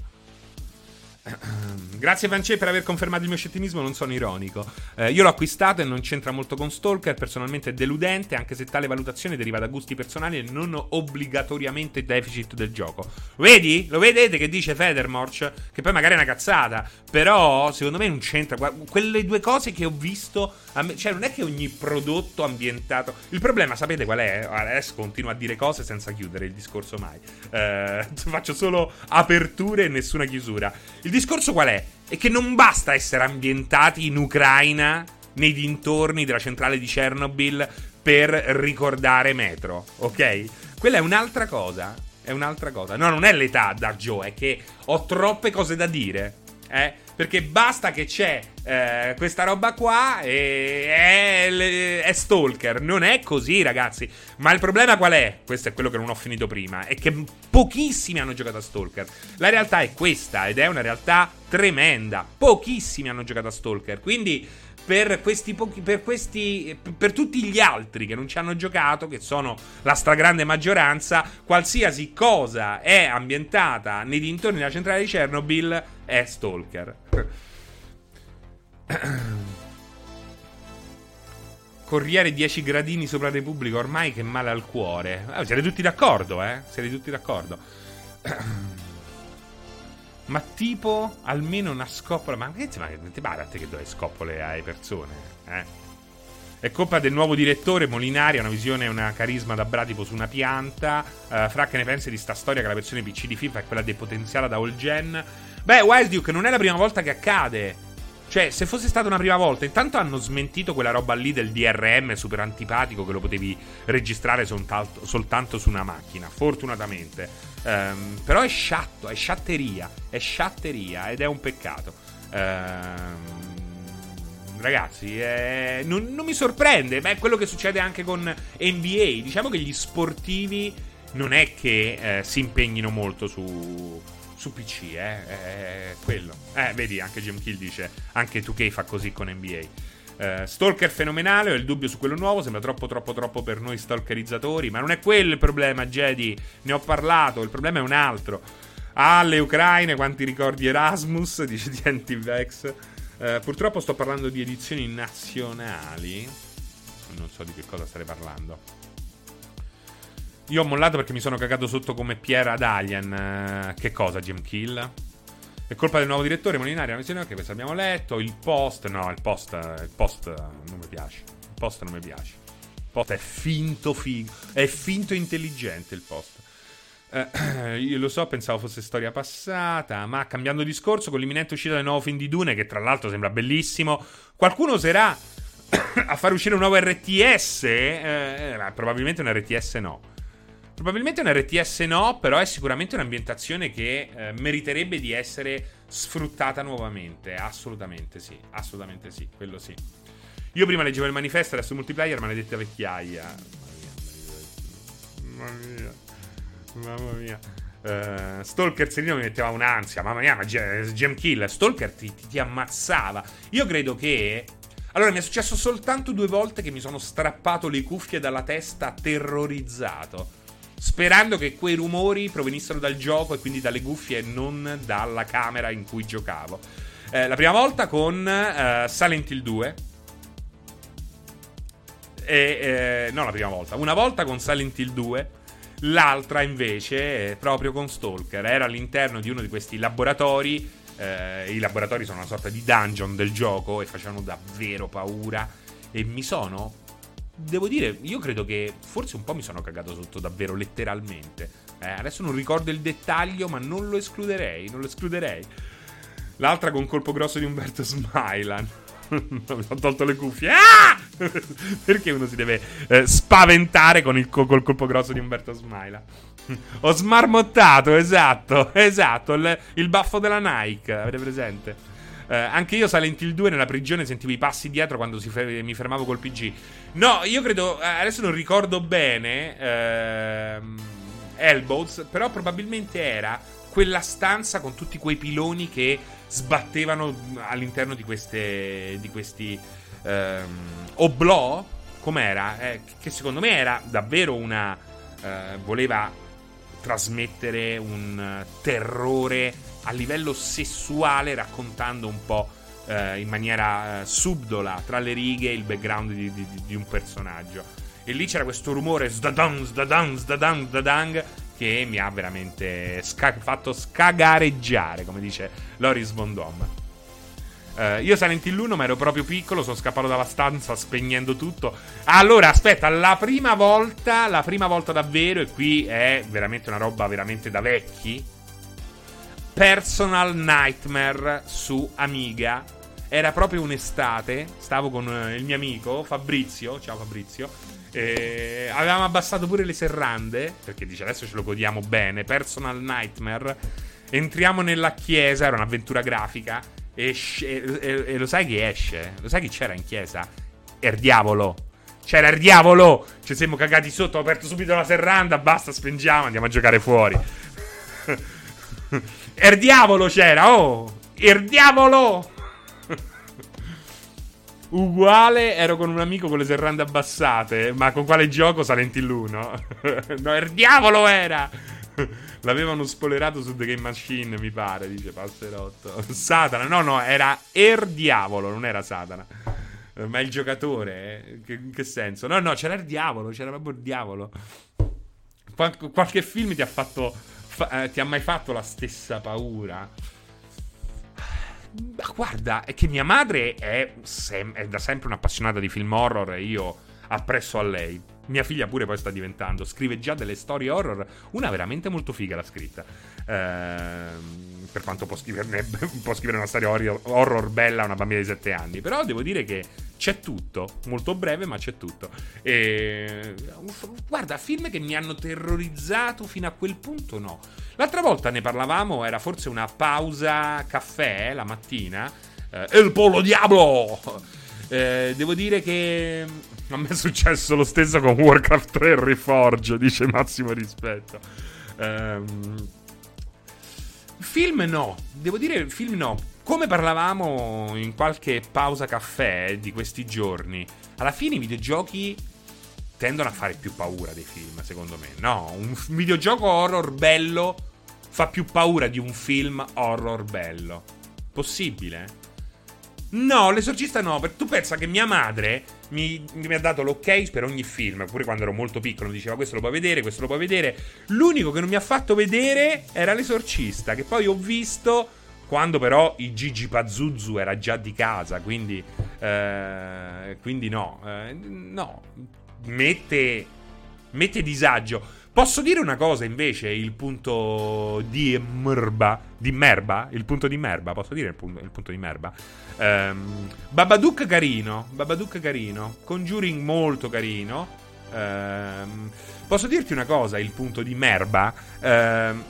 [SPEAKER 1] Grazie Francesco per aver confermato il mio scettinismo, non sono ironico. Eh, io l'ho acquistato e non c'entra molto con Stalker, personalmente è deludente, anche se tale valutazione deriva da gusti personali e non obbligatoriamente deficit del gioco. Vedi? Lo vedete che dice Federmorch? Che poi magari è una cazzata, però secondo me non c'entra. quelle due cose che ho visto, cioè non è che ogni prodotto ambientato... Il problema, sapete qual è? Adesso continuo a dire cose senza chiudere il discorso mai. Eh, faccio solo aperture e nessuna chiusura. Il discorso qual è? È che non basta essere ambientati in Ucraina, nei dintorni della centrale di Chernobyl, per ricordare Metro, ok? Quella è un'altra cosa. È un'altra cosa. No, non è l'età da Joe, è che ho troppe cose da dire. Eh? Perché basta che c'è eh, questa roba qua e è, è, Stalker. Non è così, ragazzi. Ma il problema qual è? Questo è quello che non ho finito prima. È che pochissimi hanno giocato a Stalker. La realtà è questa ed è una realtà tremenda. Pochissimi hanno giocato a Stalker. Quindi per questi pochi, per questi, per tutti gli altri che non ci hanno giocato, che sono la stragrande maggioranza, qualsiasi cosa è ambientata nei dintorni della centrale di Chernobyl è Stalker. Corriere 10 gradini sopra Repubblica, ormai che male al cuore. Ah, siete tutti d'accordo, eh? Siete tutti d'accordo. Ma tipo almeno una scoppola. Ma che ti pare a te che dove scoppole alle persone? Eh? È colpa del nuovo direttore Molinari, ha una visione e una carisma da bradipo su una pianta. Uh, Fra che ne pensi di sta storia che la versione PC di FIFA è quella depotenziata da all gen? Beh, Wild Duke non è la prima volta che accade. Cioè, se fosse stata una prima volta, intanto hanno smentito quella roba lì del DRM super antipatico che lo potevi registrare soltanto, soltanto su una macchina, fortunatamente. Um, però è sciatto, è sciatteria, è sciatteria ed è un peccato. Um, ragazzi, eh, non, non, mi sorprende, ma è quello che succede anche con NBA. Diciamo che gli sportivi non è che eh, si impegnino molto su su PC, eh, è quello. Eh, vedi, anche Jim Kill dice, anche 2K fa così con NBA. Uh, eh, Stalker fenomenale, ho il dubbio su quello nuovo, sembra troppo troppo troppo per noi stalkerizzatori, ma non è quello il problema, Jedi, ne ho parlato, il problema è un altro. Ah, Ucraine, quanti ricordi Erasmus, dice di Antivex. Uh, purtroppo sto parlando di edizioni nazionali, non so di che cosa stare parlando. Io ho mollato perché mi sono cagato sotto come Piera ad Alien. Eh, che cosa, Jim Kill? È colpa del nuovo direttore Molinari. Una visione che questo abbiamo letto. Il post. No, il post. Il post non mi piace. Il post non mi piace. Il post è finto figo. È finto intelligente il post. Eh, io lo so, pensavo fosse storia passata. Ma cambiando discorso, con l'imminente uscita del nuovo film di Dune, che tra l'altro sembra bellissimo, qualcuno oserà a far uscire un nuovo RTS? Eh, eh probabilmente un RTS no. Probabilmente un RTS no, però è sicuramente un'ambientazione che eh, meriterebbe di essere sfruttata nuovamente. Assolutamente sì, assolutamente sì, quello sì. Io prima leggevo il manifesto, adesso multiplayer, maledetta vecchiaia. Mamma mia, mamma mia. Uh, Stalker Serino mi metteva un'ansia, mamma mia, ma Gem Kill, Stalker ti, ti, ti ammazzava. Io credo che allora, mi è successo soltanto due volte che mi sono strappato le cuffie dalla testa terrorizzato sperando che quei rumori provenissero dal gioco e quindi dalle cuffie e non dalla camera in cui giocavo. Eh, la prima volta con uh, Silent Hill 2. E, eh, no, la prima volta. Una volta con Silent Hill 2. L'altra invece proprio con Stalker. Era all'interno di uno di questi laboratori. Eh, I laboratori sono una sorta di dungeon del gioco e facevano davvero paura. E mi sono devo dire, io credo che forse un po' mi sono cagato sotto davvero letteralmente. Eh, adesso non ricordo il dettaglio, ma non lo escluderei, non lo escluderei. L'altra con colpo grosso di Umberto Smilan. mi ho tolto le cuffie. Ah! Perché uno si deve eh, spaventare con il, col colpo grosso di Umberto Smilan? Ho smarmottato, esatto, esatto, il, il baffo della Nike, avete presente? Eh, anche io Silent Hill 2 nella prigione sentivo i passi dietro quando fer- mi fermavo col PG. No, io credo, eh, adesso non ricordo bene, ehm, Elbows, però probabilmente era quella stanza con tutti quei piloni che sbattevano all'interno di queste, di questi ehm, oblò, com'era? Eh, che secondo me era davvero una... Eh, voleva trasmettere un terrore a livello sessuale raccontando un po' eh, in maniera eh, subdola tra le righe il background di, di, di, un personaggio. E lì c'era questo rumore sdadang, sdadang, sdadang, sdadang che mi ha veramente sca- fatto scagareggiare, come dice Loris Von Dom. Uh, io Silent Hill 1 ma ero proprio piccolo, sono scappato dalla stanza spegnendo tutto. Allora, aspetta, la prima volta, la prima volta davvero, e qui è veramente una roba veramente da vecchi, Personal Nightmare su Amiga. Era proprio un'estate. Stavo con eh, il mio amico Fabrizio. Ciao Fabrizio. E avevamo abbassato pure le serrande. Perché dice adesso ce lo godiamo bene. Personal Nightmare. Entriamo nella chiesa. Era un'avventura grafica. E, e, e, e lo sai chi esce? Lo sai chi c'era in chiesa? Er diavolo. C'era il diavolo! Ci siamo cagati sotto, ho aperto subito la serranda, basta, spengiamo, andiamo a giocare fuori. Er diavolo c'era, oh! Er diavolo! Uguale ero con un amico con le serrande abbassate, ma con quale gioco Silent Hill 1? no, er diavolo era! L'avevano spoilerato su The Game Machine, mi pare, dice Passerotto. Satana, no, no, era Er Diavolo, non era Satana. Ma il giocatore, eh? che, in che senso? No, no, c'era il diavolo, c'era proprio il diavolo. Qual- qualche film ti ha fatto Fa, eh, ti ha mai fatto la stessa paura? Guarda, è che mia madre è, sem- è da sempre un'appassionata di film horror e io appresso a lei. Mia figlia pure poi sta diventando, scrive già delle storie horror, una veramente molto figa l'ha scritta. Ehm, per quanto può, può scrivere una storia horror bella a una bambina di 7 anni. Però devo dire che c'è tutto, molto breve ma c'è tutto. E... Guarda, film che mi hanno terrorizzato fino a quel punto no. L'altra volta ne parlavamo, era forse una pausa caffè la mattina. Eh, El Polo Diablo! Eh, devo dire che a me è successo lo stesso con Warcraft 3 Reforge, dice Massimo Rispetto. Um, film no, devo dire film no. Come parlavamo in qualche pausa caffè di questi giorni, alla fine i videogiochi tendono a fare più paura dei film, secondo me. No, un videogioco horror bello fa più paura di un film horror bello. Possibile? No, l'esorcista no, tu pensa che mia madre mi, mi, ha dato l'ok per ogni film, pure quando ero molto piccolo, mi diceva questo lo puoi vedere, questo lo puoi vedere. L'unico che non mi ha fatto vedere era l'esorcista, che poi ho visto quando però il Gigi Pazuzu era già di casa, quindi, eh, quindi no, eh, no, mette, mette disagio. Posso dire una cosa invece, il punto di Merba, di Merba, il punto di Merba, posso dire il punto, il punto di Merba? Um, Babadook carino, Babadook carino, Conjuring molto carino. Um, posso dirti una cosa, il punto di Merba? Um,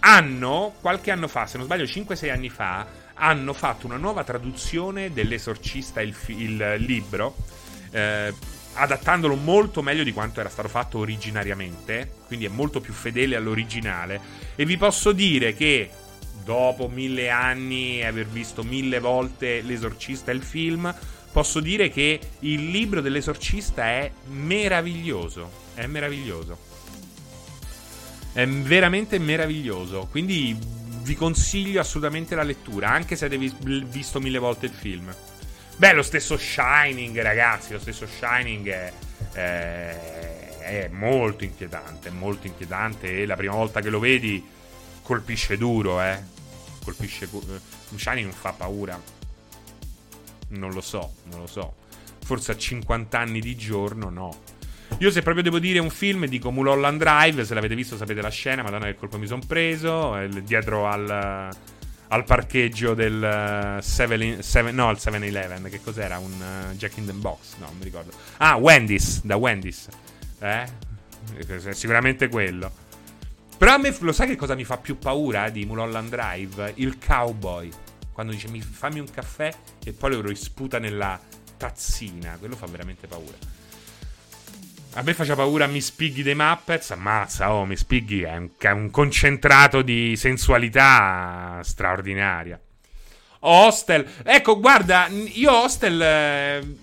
[SPEAKER 1] hanno, qualche anno fa, se non sbaglio 5-6 anni fa, hanno fatto una nuova traduzione dell'Esorcista, il, il libro. Uh, adattandolo molto meglio di quanto era stato fatto originariamente, quindi è molto più fedele all'originale. E vi posso dire che dopo mille anni e aver visto mille volte L'esorcista e il film, posso dire che il libro dell'esorcista è meraviglioso. È meraviglioso. È veramente meraviglioso. Quindi vi consiglio assolutamente la lettura, anche se avete visto mille volte il film. Beh, lo stesso Shining, ragazzi, lo stesso Shining è, è, è, molto inquietante, molto inquietante e la prima volta che lo vedi colpisce duro, eh. Colpisce... Uh, Shining non fa paura. Non lo so, non lo so. Forse a 50 anni di giorno, no. Io se proprio devo dire un film dico Mulholland Drive, se l'avete visto sapete la scena, madonna che colpo mi sono preso, dietro al al parcheggio del 7, 7 no, il 7-Eleven. Che cos'era? Un uh, Jack in the Box? No, non mi ricordo. Ah, Wendy's, da Wendy's. Eh? Sicuramente quello. Però a me lo sai che cosa mi fa più paura di Mulholland Drive? Il cowboy. Quando dice mi fammi un caffè e poi lo risputa nella tazzina. Quello fa veramente paura. A me faceva paura Miss Piggy dei Muppets. Ammazza, oh, Miss Piggy è un, è un concentrato di sensualità straordinaria. Hostel. Ecco, guarda, io Hostel. Eh,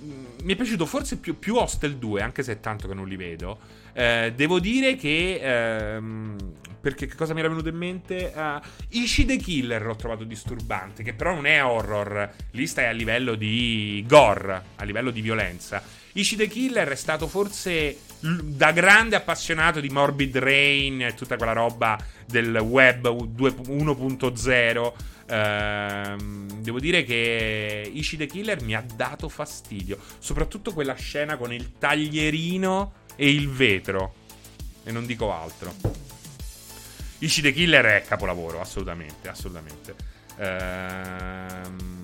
[SPEAKER 1] mi è piaciuto forse più, più, Hostel 2, anche se è tanto che non li vedo. Eh, devo dire che. Ehm, perché che cosa mi era venuto in mente? Uh, Ishi the Killer l'ho trovato disturbante, che però non è horror. Lì stai a livello di gore, a livello di violenza. Ishi the Killer è stato forse da grande appassionato di Morbid Rain e tutta quella roba del web 1.0. Ehm, devo dire che Ishi the Killer mi ha dato fastidio. Soprattutto quella scena con il taglierino e il vetro. E non dico altro. Ishi the Killer è capolavoro, assolutamente, assolutamente. Ehm,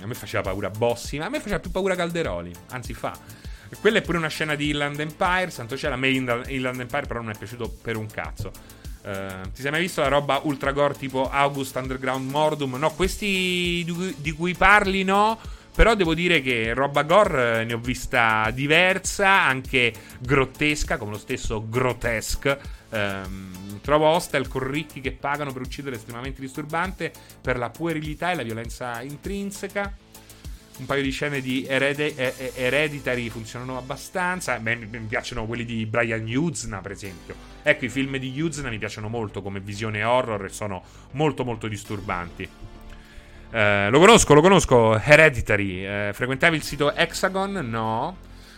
[SPEAKER 1] a me faceva paura Bossi, ma a me faceva più paura Calderoli. Anzi, fa. Quella è pure una scena di Inland Empire. Santo cielo, a me Inland Empire però non è piaciuto per un cazzo. Uh, ti sei mai visto la roba ultra gore tipo August Underground Mordum? No, questi di cui, di cui parli no. Però devo dire che roba gore eh, ne ho vista diversa, anche grottesca, come lo stesso Grotesque. Um, trovo hostel con ricchi che pagano per uccidere estremamente disturbante per la puerilità e la violenza intrinseca un paio di scene di Erede, eh, Hereditary funzionano abbastanza. Beh, mi, mi, piacciono quelli di Brian Yuzna, per esempio. Ecco, i film di Yuzna mi piacciono molto come visione horror e sono molto molto disturbanti. Eh, lo conosco, lo conosco, Hereditary. Eh, frequentavi il sito Hexagon? No.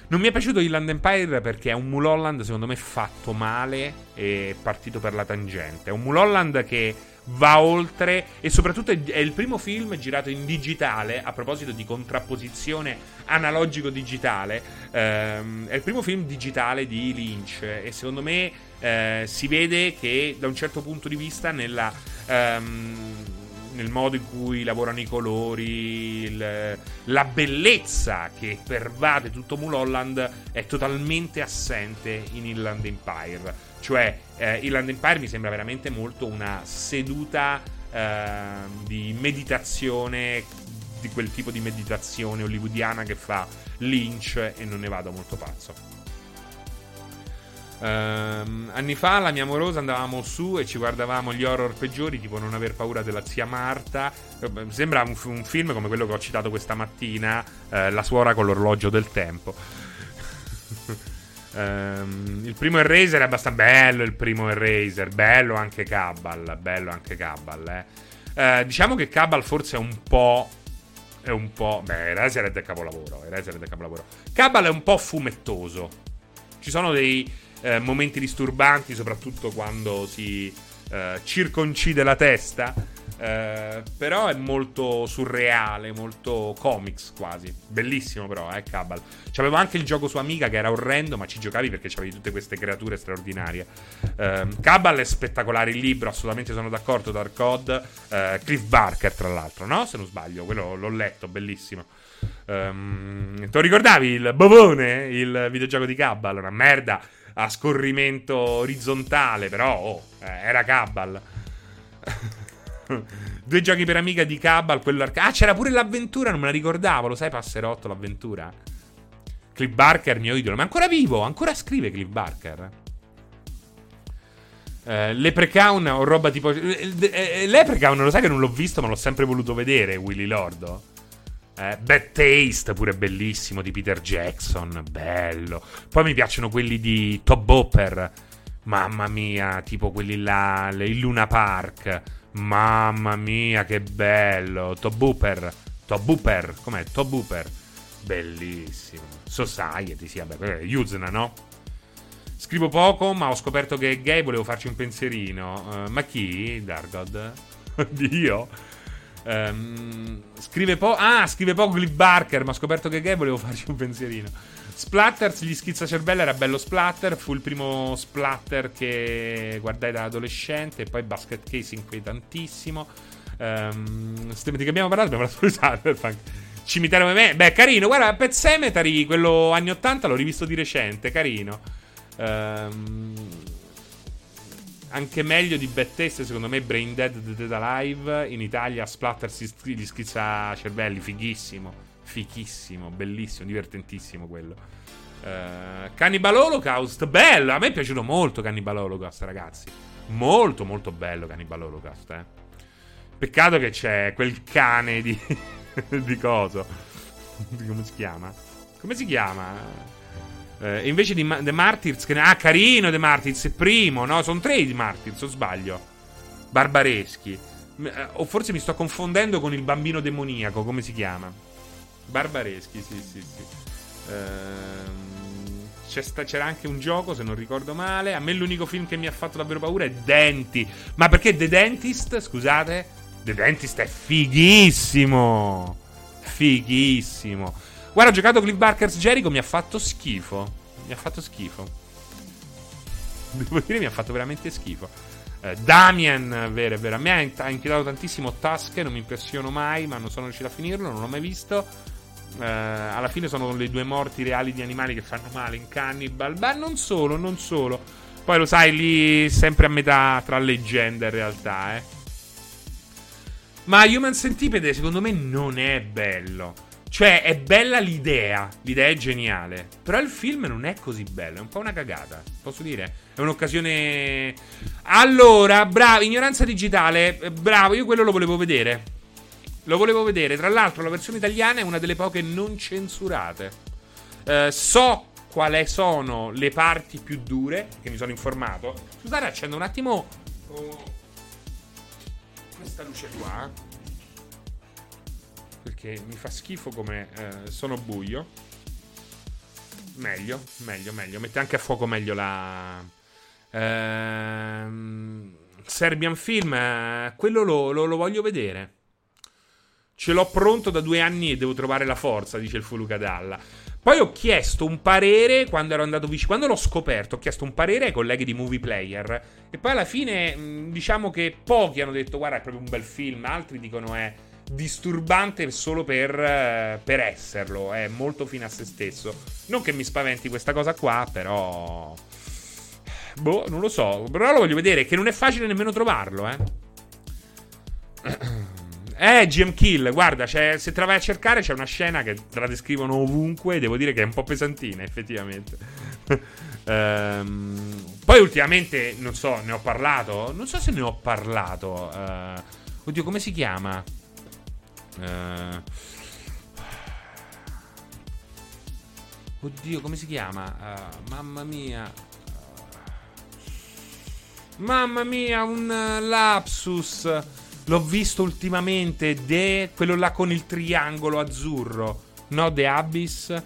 [SPEAKER 1] Non mi è piaciuto Inland Empire perché è un Mulholland, secondo me, fatto male e partito per la tangente. È un Mulholland che va oltre e soprattutto è il primo film girato in digitale a proposito di contrapposizione analogico-digitale ehm, è il primo film digitale di Lynch e secondo me eh, si vede che da un certo punto di vista nella, ehm, nel modo in cui lavorano i colori il, la bellezza che pervade tutto Mulholland è totalmente assente in Inland Empire cioè, eh, Inland Empire mi sembra veramente molto una seduta eh, di meditazione, di quel tipo di meditazione hollywoodiana che fa Lynch e non ne vado molto pazzo. Uh, anni fa la mia amorosa andavamo su e ci guardavamo gli horror peggiori, tipo Non aver paura della zia Marta. Sembra un, un film come quello che ho citato questa mattina, uh, La suora con l'orologio del tempo. Um, il primo Eraser è abbastanza bello. Il primo Eraser, bello anche Cabal. Bello anche Cabal. Eh. Uh, diciamo che Cabal forse è un po'. È un po'. Beh, Eraser è del capolavoro. Eraser è del capolavoro. Cabal è un po' fumettoso. Ci sono dei eh, momenti disturbanti, soprattutto quando si eh, circoncide la testa. Eh, però è molto surreale, molto comics quasi. Bellissimo però, eh, Cabal. C'avevo anche il gioco su Amiga che era orrendo, ma ci giocavi perché c'avevi tutte queste creature straordinarie. Eh, Cabal è spettacolare il libro, assolutamente sono d'accordo, Dark Code. Eh, Cliff Barker, tra l'altro, no? Se non sbaglio, quello l'ho letto, bellissimo. Um, te lo ricordavi il Bovone, il videogioco di Cabal? Una merda a scorrimento orizzontale, però oh, eh, era Cabal. Due giochi per amica di Cabal, quello arca- Ah, c'era pure l'avventura, non me la ricordavo, lo sai Passerotto l'avventura? Cliff Barker, mio idolo, ma ancora vivo, ancora scrive Cliff Barker. Uh, Leprechaun o roba tipo. Uh, Leprechaun lo sai che non l'ho visto, ma l'ho sempre voluto vedere. Willy Lordo. Uh, Bad Taste, pure bellissimo, di Peter Jackson. Bello. Poi mi piacciono quelli di Top Hopper. Mamma mia, tipo quelli là, il Luna Park. Mamma mia, che bello. Tobuper. Tobuper. Com'è? Tobuper. Bellissimo. Society, sì, vabbè. Yuzna, no? Scrivo poco, ma ho scoperto che è gay. Volevo farci un pensierino. Uh, ma chi? Dargod? Dio. Um, scrive poco. Ah, scrive poco Cliff Barker. Ma ho scoperto che è gay. Volevo farci un pensierino. Splatters, gli schizzacervello era bello splatter. Fu il primo splatter che guardai da adolescente. E poi Basket Case inquietantissimo. Um, di che abbiamo parlato? Abbiamo parlato di Cyberpunk. Cimitero Meme. Beh, carino. Guarda, Pet Cemetery, quello anni 80, l'ho rivisto di recente. Carino. Um, anche meglio di Taste, secondo me, Brain Dead Dead Alive. In Italia Splatter gli schizza cervelli, fighissimo. Fichissimo, bellissimo, divertentissimo quello. Uh, Cannibal Holocaust, bello. A me è piaciuto molto Cannibal Holocaust, ragazzi. Molto, molto bello Cannibal Holocaust, eh. Peccato che c'è quel cane di. di coso. Come si chiama? Come si chiama? Eh, invece di Ma- The Martyrs, che ne- ah, carino The Martyrs, primo, no? Sono tre di Martyrs, o sbaglio? Barbareschi. Eh, o forse mi sto confondendo con il bambino demoniaco, come si chiama? Barbareschi, sì, sì, sì. Ehm, sta- c'era anche un gioco, se non ricordo male. A me l'unico film che mi ha fatto davvero paura è Denti. Ma perché The Dentist, scusate? The Dentist è fighissimo. Fighissimo. Guarda, ho giocato Cliff Barker's Jericho, mi ha fatto schifo. Mi ha fatto schifo. Devo dire, mi ha fatto veramente schifo. Eh, Damien, vero, vero. A me ha inchiodato tantissimo Tasche, non mi impressiono mai, ma non sono riuscito a finirlo, non l'ho mai visto. Eh, alla fine sono le due morti reali di animali che fanno male in Cannibal. Ma non solo, non solo. Poi lo sai, lì sempre a metà tra leggenda e realtà, eh. Ma Human Centipede secondo me non è bello. Cioè, è bella l'idea, l'idea è geniale. Però il film non è così bello, è un po' una cagata. Posso dire? È un'occasione. Allora, bravo, ignoranza digitale. Eh, bravo, io quello lo volevo vedere. Lo volevo vedere. Tra l'altro, la versione italiana è una delle poche non censurate. Uh, so quali sono le parti più dure, che mi sono informato. Scusate, accendo un attimo. Oh, questa luce qua perché mi fa schifo come eh, sono buio. Meglio, meglio, meglio. Mette anche a fuoco meglio la... Ehm, Serbian Film, eh, quello lo, lo, lo, voglio vedere. Ce l'ho pronto da due anni e devo trovare la forza, dice il Fulukadalla. Poi ho chiesto un parere quando ero andato vicino. Quando l'ho scoperto, ho chiesto un parere ai colleghi di Movie Player. E poi alla fine, diciamo che pochi hanno detto: Guarda, è proprio un bel film. Altri dicono: È disturbante solo per, eh, per, esserlo, è molto fine a se stesso. Non che mi spaventi questa cosa qua, però... Boh, non lo so, però lo voglio vedere, che non è facile nemmeno trovarlo, eh. Eh, GM Kill, guarda, se te la vai a cercare c'è una scena che te la descrivono ovunque, devo dire che è un po' pesantina, effettivamente. ehm, poi ultimamente, non so, ne ho parlato, non so se ne ho parlato. Uh, oddio, come si chiama? Eh... Oddio, come si chiama? Uh, mamma mia. Mamma mia, un uh, lapsus. L'ho visto ultimamente. De quello là con il triangolo azzurro. No, The Abyss.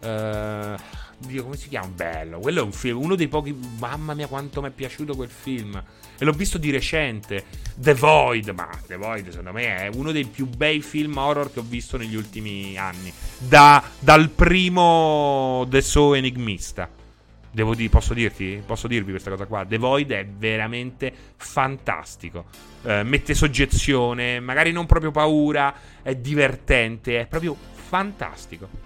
[SPEAKER 1] Uh, Dio, come si chiama? Bello. Quello è un film. Uno dei pochi. Mamma mia, quanto mi è piaciuto quel film. E l'ho visto di recente. The Void. Ma The Void, secondo me, è uno dei più bei film horror che ho visto negli ultimi anni. Da, dal primo The So Enigmista. Devo dire, posso dirti? Posso dirvi questa cosa qua? The Void è veramente fantastico. Eh, mette soggezione, magari non proprio paura, è divertente, è proprio fantastico.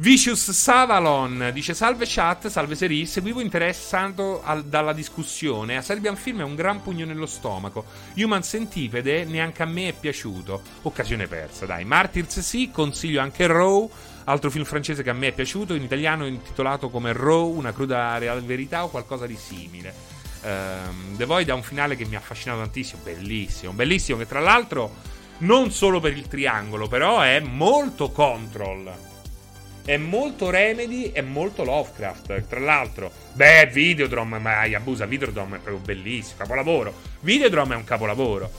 [SPEAKER 1] Vicious Savalon dice salve chat, salve Seri, seguivo interessato al, dalla discussione, a Serbian Film è un gran pugno nello stomaco, Human Centipede neanche a me è piaciuto, occasione persa dai, Martyrs sì, consiglio anche Raw, altro film francese che a me è piaciuto, in italiano intitolato come Raw, una cruda real verità o qualcosa di simile. Um, The Void ha un finale che mi ha affascinato tantissimo, bellissimo, bellissimo, che tra l'altro non solo per il triangolo, però è molto control è molto Remedy e molto Lovecraft. Tra l'altro, beh, Videodrome, ma Yabusa Videodrome è proprio bellissimo, capolavoro. Videodrome è un capolavoro.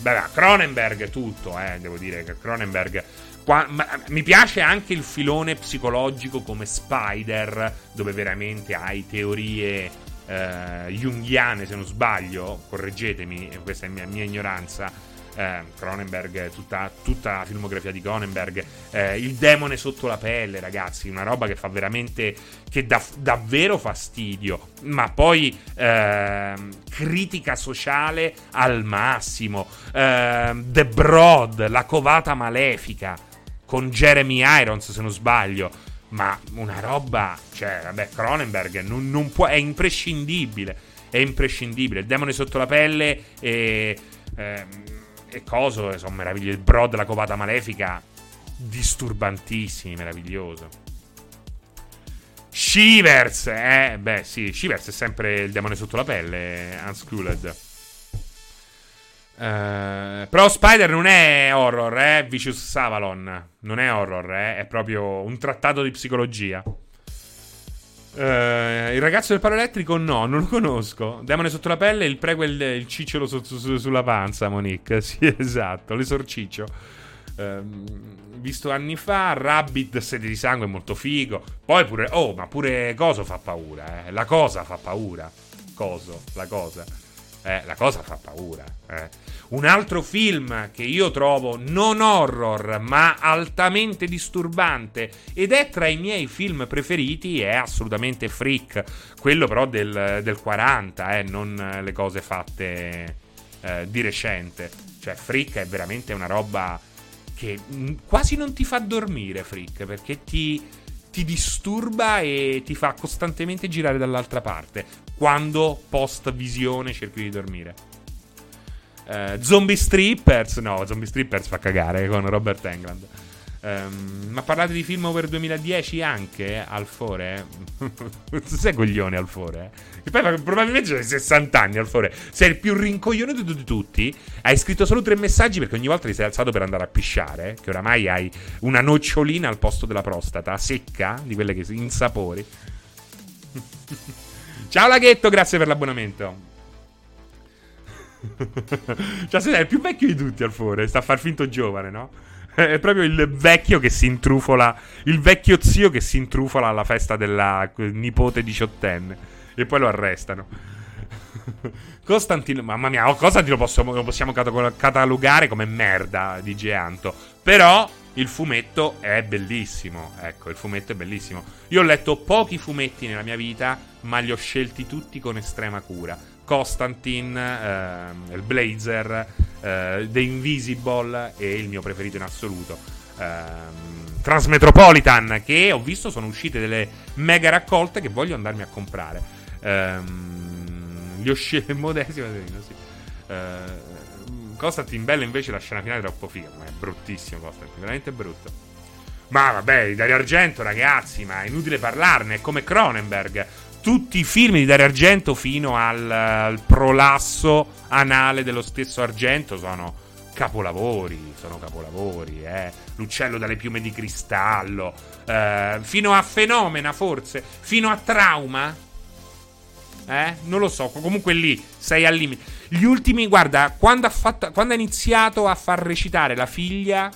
[SPEAKER 1] Beh, Cronenberg tutto, eh, devo dire che Cronenberg Qua, ma, mi piace anche il filone psicologico come Spider, dove veramente hai teorie eh, junghiane, se non sbaglio, correggetemi, questa è mia, mia ignoranza eh, Cronenberg, tutta, tutta, la filmografia di Cronenberg, eh, il demone sotto la pelle, ragazzi, una roba che fa veramente, che dà davvero fastidio, ma poi eh, critica sociale al massimo, ehm, The Broad, la covata malefica, con Jeremy Irons se non sbaglio, ma una roba, cioè, vabbè, Cronenberg non, non può, è imprescindibile, è imprescindibile. Il demone sotto la pelle e, ehm, e coso, sono meravigliosi. Il bro della covata malefica, disturbantissimi, meraviglioso. Shivers, eh, beh sì, Shivers è sempre il demone sotto la pelle, Unschooled. Uh, però Spider non è horror, eh? Vicious Savalon. Non è horror, eh? È proprio un trattato di psicologia. Uh, il ragazzo del palo elettrico no, non lo conosco. Demone sotto la pelle, il prequel, il cicciolo su, su, sulla panza, Monique. Sì, esatto, l'esorciccio. Uh, visto anni fa, Rabbit, sede di sangue, molto figo. Poi pure, oh, ma pure Coso fa paura, eh. La cosa fa paura. Coso, la cosa. Eh, la cosa fa paura. Eh. Un altro film che io trovo non horror, ma altamente disturbante ed è tra i miei film preferiti è assolutamente Freak, quello però del, del 40, eh, non le cose fatte eh, di recente. Cioè, Freak è veramente una roba che quasi non ti fa dormire, Freak, perché ti, ti disturba e ti fa costantemente girare dall'altra parte quando post visione cerchi di dormire. Uh, zombie Strippers, no, Zombie Strippers fa cagare con Robert England. Um, ma parlate di film over 2010 anche, Alfore? sei coglione, Alfore? E poi probabilmente hai 60 anni, Alfore. Sei il più rincoglionato di tutti. Hai scritto solo tre messaggi perché ogni volta ti sei alzato per andare a pisciare. Che oramai hai una nocciolina al posto della prostata, secca, di quelle che si insapori. Ciao Laghetto, grazie per l'abbonamento. cioè, sei il più vecchio di tutti, Alfore. Sta a far finto giovane, no? È proprio il vecchio che si intrufola. Il vecchio zio che si intrufola alla festa della nipote diciottenne. E poi lo arrestano. Costantino, mamma mia, oh, Costantino possiamo, lo possiamo catalogare come merda di Geanto. Però il fumetto è bellissimo. Ecco, il fumetto è bellissimo. Io ho letto pochi fumetti nella mia vita, ma li ho scelti tutti con estrema cura. Constantine, eh, il Blazer, eh, The Invisible e il mio preferito in assoluto. Eh, Transmetropolitan, che ho visto sono uscite delle mega raccolte che voglio andarmi a comprare. Ehm, li ho scelti modesimo, sì. Eh, Constantine Bella invece la scena finale è troppo figa, ma è bruttissimo Constantine, veramente brutto. Ma vabbè, Dario Argento, ragazzi, ma è inutile parlarne, è come Cronenberg tutti i film di Dario Argento fino al, al, prolasso anale dello stesso Argento sono capolavori, sono capolavori, eh. L'uccello dalle piume di cristallo, eh, fino a Fenomena forse, fino a Trauma, eh? Non lo so, comunque lì sei al limite. Gli ultimi, guarda, quando ha, fatto, quando ha iniziato a far recitare la figlia,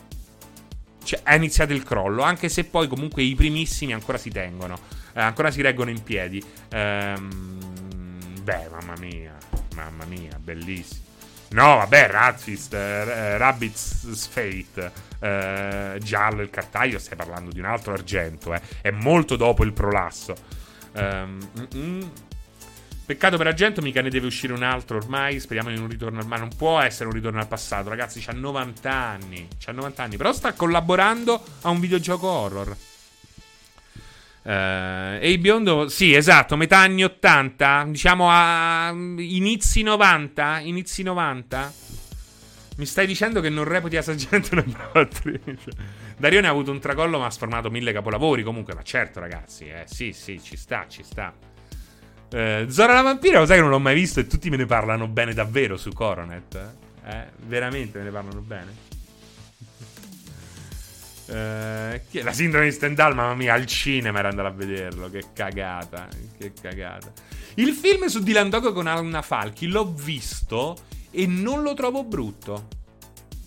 [SPEAKER 1] cioè, è iniziato il crollo, anche se poi comunque i primissimi ancora si tengono eh, ancora si reggono in piedi. Ehm, beh, mamma mia, mamma mia, bellissimo. No, vabbè, Radfist, eh, Rabbit's Fate, eh, giallo il cartaglio, stai parlando di un altro argento, eh. È molto dopo il prolasso. Um. Peccato per Argento, mica ne deve uscire un altro ormai. Speriamo in un ritorno al. Ma non può essere un ritorno al passato, ragazzi. C'ha 90 anni. C'ha 90 anni. Però sta collaborando a un videogioco horror. Uh, e il biondo, sì, esatto, metà anni 80, diciamo a inizi 90, inizi 90. Mi stai dicendo che non reputi saggente una brava attrice? Darione ha avuto un tracollo ma ha sformato mille capolavori comunque, ma certo ragazzi, eh, sì, sì, ci sta, ci sta. Uh, Zora la vampira, lo sai che non l'ho mai visto e tutti me ne parlano bene davvero su Coronet. Eh? eh veramente me ne parlano bene. Eh, la sindrome di Stendhal, mamma mia, al cinema era andato a vederlo. Che cagata, che cagata. Il film su Dylan Dog con Anna Falchi l'ho visto e non lo trovo brutto.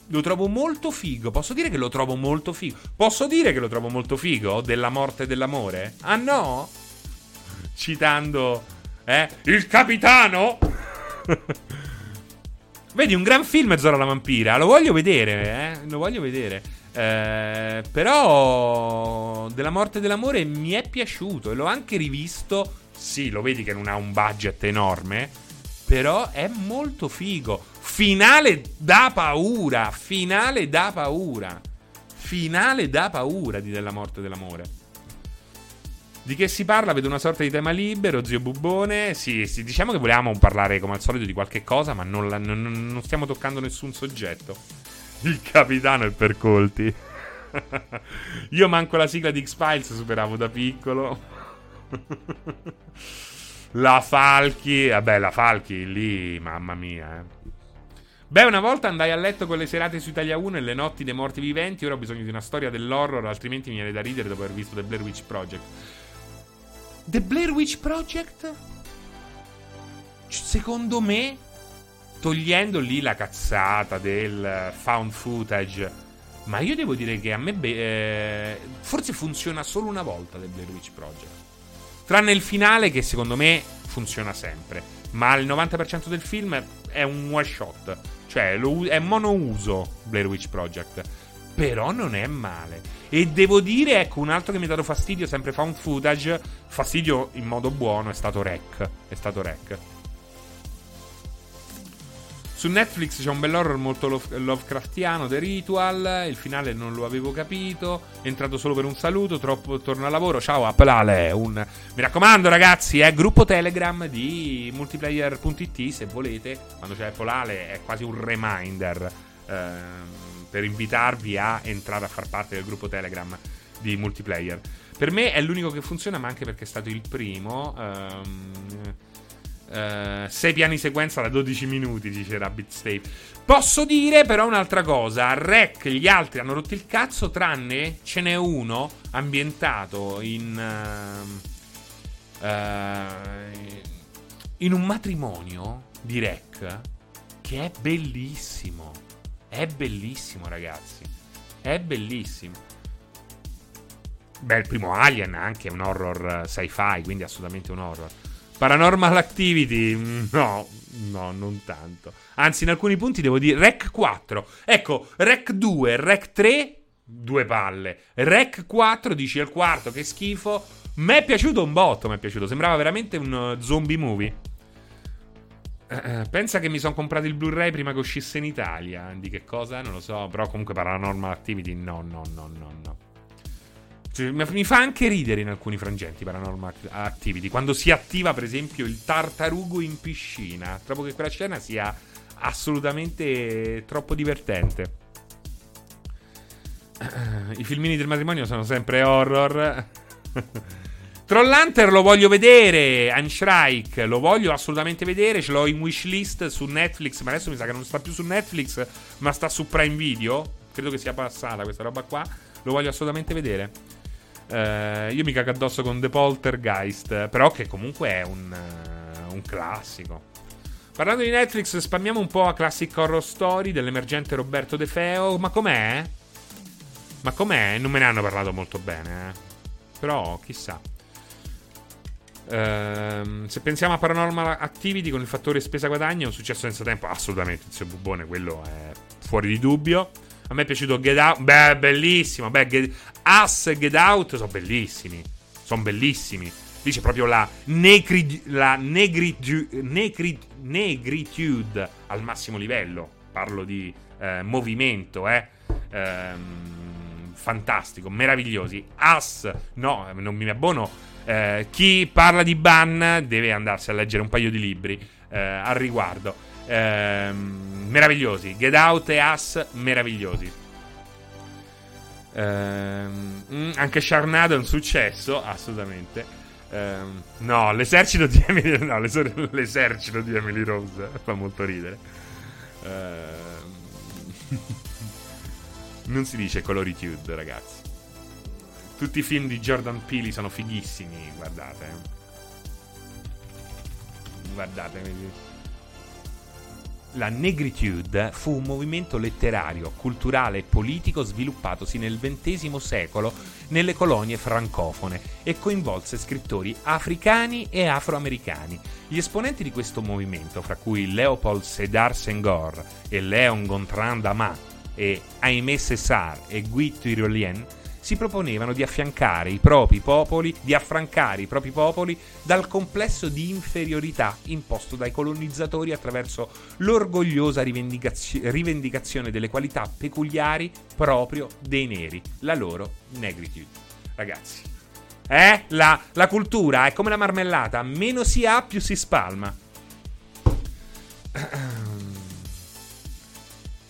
[SPEAKER 1] Lo trovo molto figo. Posso dire che lo trovo molto figo? Posso dire che lo trovo molto figo? Della morte e dell'amore? Ah no? Citando, eh? Il capitano? Vedi, un gran film Zora la vampira. Lo voglio vedere, eh? Lo voglio vedere. Eh, però della morte dell'amore mi è piaciuto e l'ho anche rivisto. Sì, lo vedi che non ha un budget enorme, però è molto figo. Finale da paura, finale da paura. Finale da paura di della morte dell'amore. Di che si parla? Vedo una sorta di tema libero, zio Bubbone. Sì, sì diciamo che volevamo parlare come al solito di qualche cosa, ma non, la, non, non stiamo toccando nessun soggetto. Il capitano è per colti. Io manco la sigla di X-Files superavo da piccolo. la Falchi, vabbè, la Falchi lì, mamma mia, eh. Beh, una volta andai a letto con le serate su Italia 1 e le notti dei morti viventi. Ora ho bisogno di una storia dell'horror, altrimenti mi viene da ridere dopo aver visto The Blair Witch Project. The Blair Witch Project? Secondo me, togliendo lì la cazzata del found footage, ma io devo dire che a me be- eh, forse funziona solo una volta The Blair Witch Project. Tranne il finale che secondo me funziona sempre, ma il 90% del film è un one shot, cioè lo, è monouso Blair Witch Project. Però non è male. E devo dire, ecco, un altro che mi ha dato fastidio, sempre found footage, fastidio in modo buono, è stato Rec. È stato Rec. Su Netflix c'è un bell'horror molto Lovecraftiano, The Ritual. Il finale non lo avevo capito. È entrato solo per un saluto. Troppo torno al lavoro. Ciao, Applale. Un... Mi raccomando, ragazzi, è gruppo Telegram di multiplayer.it. Se volete, quando c'è Applale, è quasi un reminder ehm, per invitarvi a entrare a far parte del gruppo Telegram di multiplayer. Per me è l'unico che funziona, ma anche perché è stato il primo. Ehm, 6 uh, piani sequenza da 12 minuti, dice Rabbit Stave. Posso dire però un'altra cosa: Rec, gli altri hanno rotto il cazzo, tranne ce n'è uno ambientato in. Uh, uh, in un matrimonio di Rec che è bellissimo. È bellissimo, ragazzi. È bellissimo. Beh, il primo Alien anche è un horror sci-fi, quindi assolutamente un horror. Paranormal Activity, no, no, non tanto. Anzi, in alcuni punti devo dire Rec 4. Ecco, Rec 2, Rec 3, due palle. Rec 4, dici il quarto, che schifo. Mi è piaciuto un botto, mi è piaciuto. Sembrava veramente un uh, zombie movie. Uh, pensa che mi sono comprato il Blu-ray prima che uscisse in Italia. Di che cosa? Non lo so. Però comunque Paranormal Activity, no, no, no, no, no. Mi fa anche ridere in alcuni frangenti Paranormal Activity. Quando si attiva, per esempio, il tartarugo in piscina. Trovo che quella scena sia assolutamente troppo divertente. I filmini del matrimonio sono sempre horror. Trollhunter lo voglio vedere. Unstrike lo voglio assolutamente vedere. Ce l'ho in wishlist su Netflix. Ma adesso mi sa che non sta più su Netflix, ma sta su Prime Video. Credo che sia passata questa roba qua. Lo voglio assolutamente vedere. Uh, io mi cago addosso con The Poltergeist, però che comunque è un, uh, un classico. Parlando di Netflix, spammiamo un po' a Classic Horror Story dell'emergente Roberto De Feo. Ma com'è? Ma com'è? Non me ne hanno parlato molto bene, eh. Però, chissà. Uh, se pensiamo a Paranormal Activity con il fattore spesa-guadagno, è un successo senza tempo. Assolutamente, il Bubone, quello è fuori di dubbio. A me è piaciuto Get Out. Beh, bellissimo. Beh, Get... Us Get Out sono bellissimi. Sono bellissimi. Lì c'è proprio la, negri... la negri... Negri... negritude al massimo livello. Parlo di eh, movimento, eh. Ehm, fantastico, meravigliosi. Us, no, non mi abbono. Eh, chi parla di Ban deve andarsi a leggere un paio di libri eh, al riguardo. Ehm, meravigliosi. Get Out e Us, meravigliosi. Ehm, anche Sharnado è un successo, assolutamente. Ehm, no, l'esercito di Emily, no, l'esercito di Emily Rose fa molto ridere. Ehm, non si dice coloritude, ragazzi. Tutti i film di Jordan Peele sono fighissimi, guardate. Guardate. La negritude fu un movimento letterario, culturale e politico sviluppatosi nel XX secolo nelle colonie francofone e coinvolse scrittori africani e afroamericani. Gli esponenti di questo movimento, fra cui Leopold Sédar Senghor e Léon Gontran Damas e Aimé César e Guy Tyrolien, si proponevano di affiancare i propri popoli, di affrancare i propri popoli dal complesso di inferiorità imposto dai colonizzatori attraverso l'orgogliosa rivendicazio- rivendicazione delle qualità peculiari proprio dei neri, la loro negritude. Ragazzi, Eh? La, la cultura è come la marmellata, meno si ha più si spalma.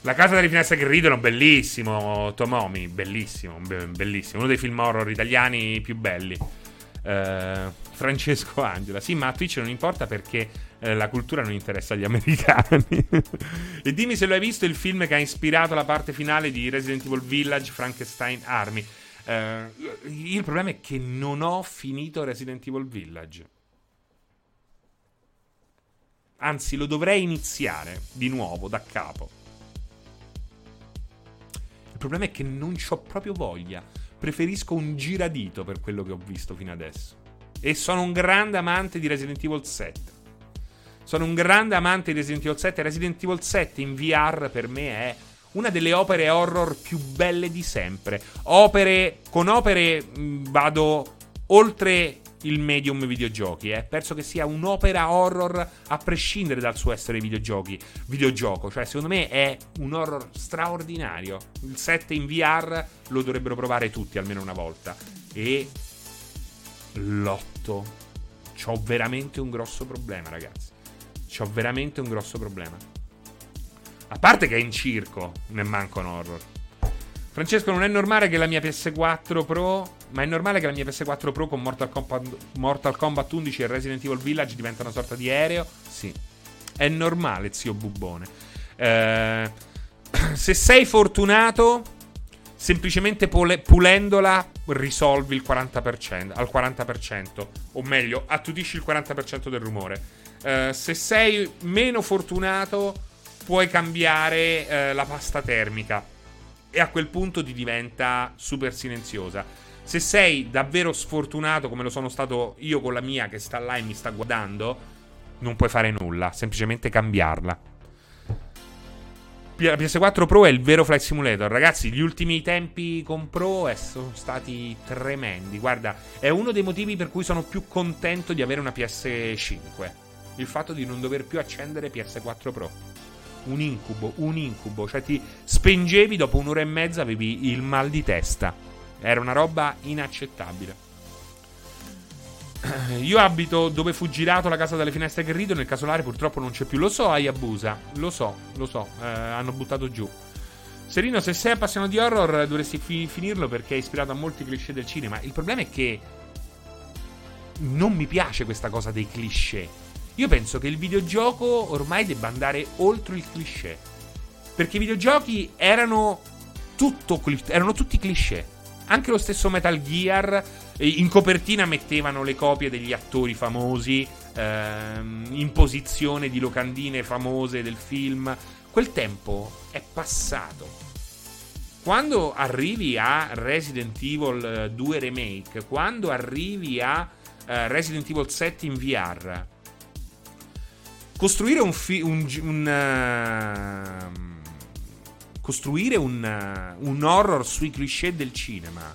[SPEAKER 1] La casa delle finestre che ridono, bellissimo. Tomomi, bellissimo, bellissimo. Uno dei film horror italiani più belli. Uh, Francesco Angela. Sì, ma a Twitch non importa perché uh, la cultura non interessa agli americani. e dimmi se lo hai visto il film che ha ispirato la parte finale di Resident Evil Village Frankenstein Army. Uh, il problema è che non ho finito Resident Evil Village. Anzi, lo dovrei iniziare di nuovo, da capo. Problema è che non ho proprio voglia. Preferisco un giradito per quello che ho visto fino adesso. E sono un grande amante di Resident Evil 7. Sono un grande amante di Resident Evil 7. Resident Evil 7 in VR per me è una delle opere horror più belle di sempre. Opere, con opere vado oltre il medium videogiochi. Eh. Penso che sia un'opera horror a prescindere dal suo essere videogiochi, videogioco. Cioè, secondo me è un horror straordinario. Il 7 in VR lo dovrebbero provare tutti almeno una volta. E l'8. C'ho veramente un grosso problema, ragazzi. C'ho veramente un grosso problema. A parte che è in circo, ne manca un horror. Francesco, non è normale che la mia PS4 Pro. Ma è normale che la mia PS4 Pro con Mortal Kombat, Mortal Kombat 11 e Resident Evil Village diventa una sorta di aereo? Sì. È normale, zio Bubbone. Eh, se sei fortunato, semplicemente pule- pulendola risolvi il 40%, al 40%. O meglio, attutisci il 40% del rumore. Eh, se sei meno fortunato, puoi cambiare eh, la pasta termica e a quel punto ti diventa super silenziosa. Se sei davvero sfortunato come lo sono stato io con la mia che sta là e mi sta guardando, non puoi fare nulla, semplicemente cambiarla. La PS4 Pro è il vero Flight Simulator. Ragazzi, gli ultimi tempi con Pro sono stati tremendi. Guarda, è uno dei motivi per cui sono più contento di avere una PS5. Il fatto di non dover più accendere PS4 Pro un incubo, un incubo. Cioè ti spengevi dopo un'ora e mezza, avevi il mal di testa. Era una roba inaccettabile. Io abito dove fu girato la casa dalle finestre che ridono. Il casolare purtroppo non c'è più. Lo so, Ayabusa. Lo so, lo so. Eh, hanno buttato giù. Serino, se sei appassionato di horror, dovresti fi- finirlo perché è ispirato a molti cliché del cinema. Il problema è che non mi piace questa cosa dei cliché. Io penso che il videogioco ormai debba andare oltre il cliché. Perché i videogiochi erano, tutto, erano tutti cliché. Anche lo stesso Metal Gear, in copertina mettevano le copie degli attori famosi, ehm, in posizione di locandine famose del film. Quel tempo è passato. Quando arrivi a Resident Evil 2 Remake, quando arrivi a uh, Resident Evil 7 in VR, costruire un, fi- un, un uh, costruire un, uh, un, horror sui cliché del cinema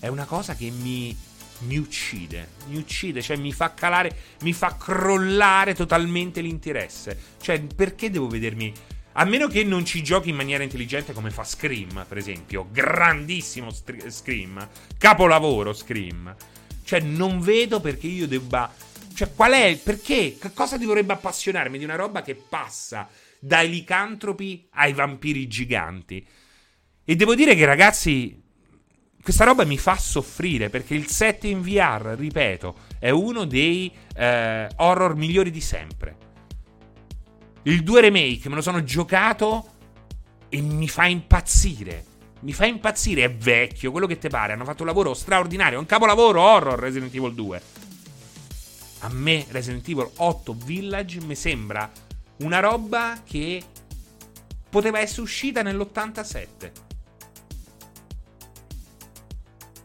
[SPEAKER 1] è una cosa che mi, mi uccide. Mi uccide, cioè mi fa calare, mi fa crollare totalmente l'interesse. Cioè, perché devo vedermi. A meno che non ci giochi in maniera intelligente come fa Scream, per esempio. Grandissimo stri- Scream. Capolavoro Scream. Cioè, non vedo perché io debba cioè, qual è? Perché? Che cosa ti dovrebbe appassionarmi di una roba che passa dai licantropi ai vampiri giganti? E devo dire che, ragazzi, questa roba mi fa soffrire perché il set in VR, ripeto, è uno dei eh, horror migliori di sempre. Il 2 remake me lo sono giocato e mi fa impazzire. Mi fa impazzire, è vecchio, quello che te pare. Hanno fatto un lavoro straordinario, è un capolavoro horror Resident Evil 2 a me Resident Evil 8 Village mi sembra una roba che poteva essere uscita nell'87.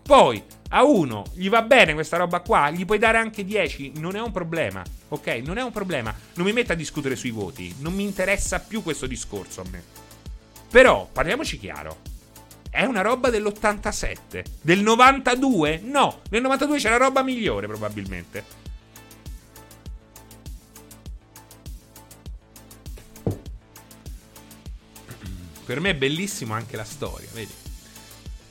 [SPEAKER 1] Poi a uno gli va bene questa roba qua, gli puoi dare anche 10, non è un problema, ok? Non è un problema. Non mi metto a discutere sui voti, non mi interessa più questo discorso a me. Però, parliamoci chiaro. È una roba dell'87. Del 92? No, nel 92 c'era roba migliore probabilmente. Per me è bellissimo anche la storia, vedi?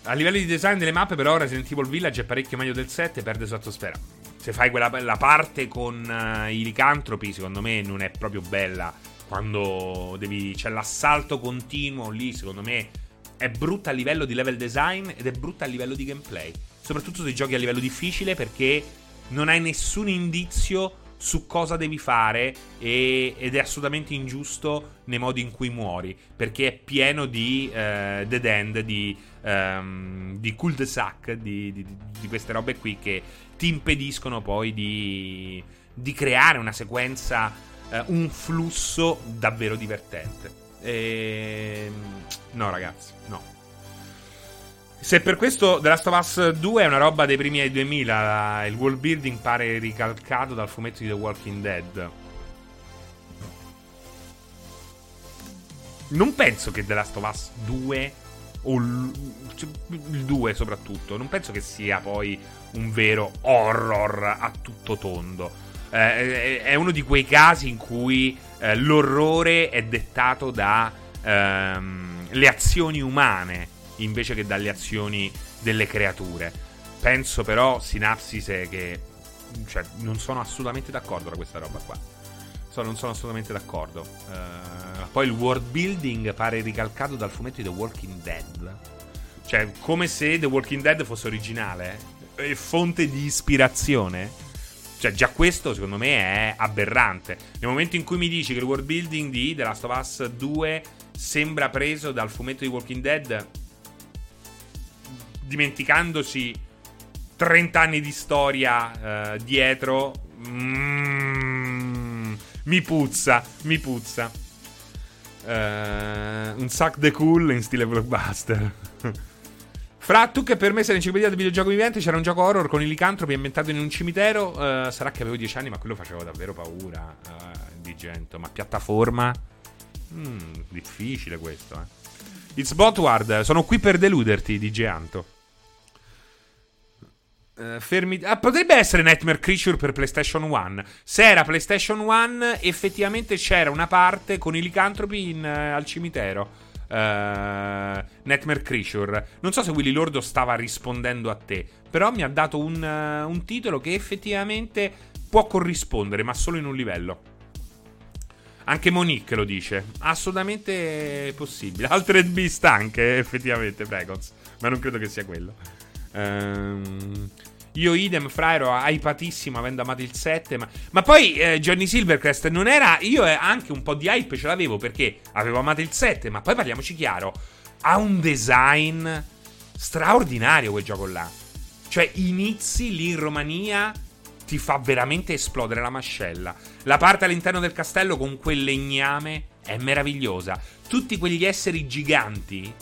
[SPEAKER 1] A livello di design delle mappe, però, Resident Evil Village è parecchio meglio del 7 e perde su atmosfera. Se fai quella la parte con uh, i licantropi, secondo me non è proprio bella. Quando devi. c'è l'assalto continuo lì, secondo me è brutta a livello di level design ed è brutta a livello di gameplay. Soprattutto se giochi a livello difficile perché non hai nessun indizio su cosa devi fare e, ed è assolutamente ingiusto nei modi in cui muori perché è pieno di uh, dead end, di, um, di cul-de-sac, di, di, di, queste robe qui che ti impediscono poi di, creare una sequenza, uh, un flusso davvero divertente. E... No ragazzi, no. Se per questo The Last of Us 2 è una roba dei primi anni 2000, il world building pare ricalcato dal fumetto di The Walking Dead. Non penso che The Last of Us 2 o cioè, il 2 soprattutto, non penso che sia poi un vero horror a tutto tondo. Eh, è uno di quei casi in cui eh, l'orrore è dettato dalle ehm, azioni umane invece che dalle azioni delle creature. Penso però, Sinapsis, che cioè, non sono assolutamente d'accordo da questa roba qua. So, non sono assolutamente d'accordo. Uh, poi il world building pare ricalcato dal fumetto di The Walking Dead. Cioè, come se The Walking Dead fosse originale e fonte di ispirazione. Cioè, già questo secondo me è aberrante. Nel momento in cui mi dici che il world building di The Last of Us 2 sembra preso dal fumetto di Walking Dead, dimenticandosi 30 anni di storia uh, dietro. Mm, mi puzza, mi puzza. Uh, un sac de cool in stile blockbuster. Fra tu che per me sei l'enciclopedia del videogioco vivente, c'era un gioco horror con i licantropi ambientato in un cimitero. Uh, sarà che avevo 10 anni, ma quello faceva davvero paura. Uh, di gente. Ma piattaforma? Mm, difficile questo, eh. It's Botward, sono qui per deluderti, DJ Anto. Uh, fermi... ah, potrebbe essere Nightmare Creature per PlayStation 1. Se era PlayStation 1, effettivamente c'era una parte con i licantropi in, uh, al cimitero. Uh, Nightmare Creature. Non so se Willy Lordo stava rispondendo a te, però mi ha dato un, un titolo che effettivamente può corrispondere, ma solo in un livello. Anche Monique lo dice. Assolutamente possibile. Altered Beast anche, effettivamente, Pregons. Ma non credo che sia quello. Ehm, io idem, fra ero hypatissimo avendo amato il 7. Ma, ma poi eh, Johnny Silvercrest non era. Io eh, anche un po' di hype ce l'avevo perché avevo amato il 7. Ma poi parliamoci chiaro: ha un design straordinario quel gioco là. Cioè, inizi lì in Romania. Ti fa veramente esplodere la mascella. La parte all'interno del castello con quel legname è meravigliosa. Tutti quegli esseri giganti.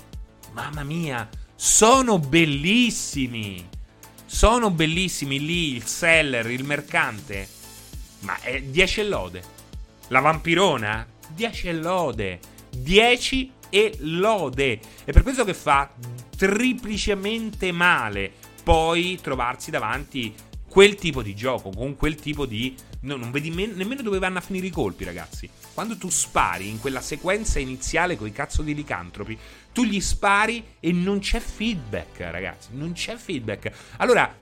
[SPEAKER 1] Mamma mia sono bellissimi. Sono bellissimi lì il seller, il mercante. Ma è 10 e lode. La vampirona? 10 e lode. 10 e lode. È per questo che fa triplicemente male poi trovarsi davanti quel tipo di gioco, con quel tipo di... No, non vedi me- nemmeno dove vanno a finire i colpi, ragazzi. Quando tu spari in quella sequenza iniziale con i cazzo di licantropi, tu gli spari e non c'è feedback, ragazzi. Non c'è feedback. Allora,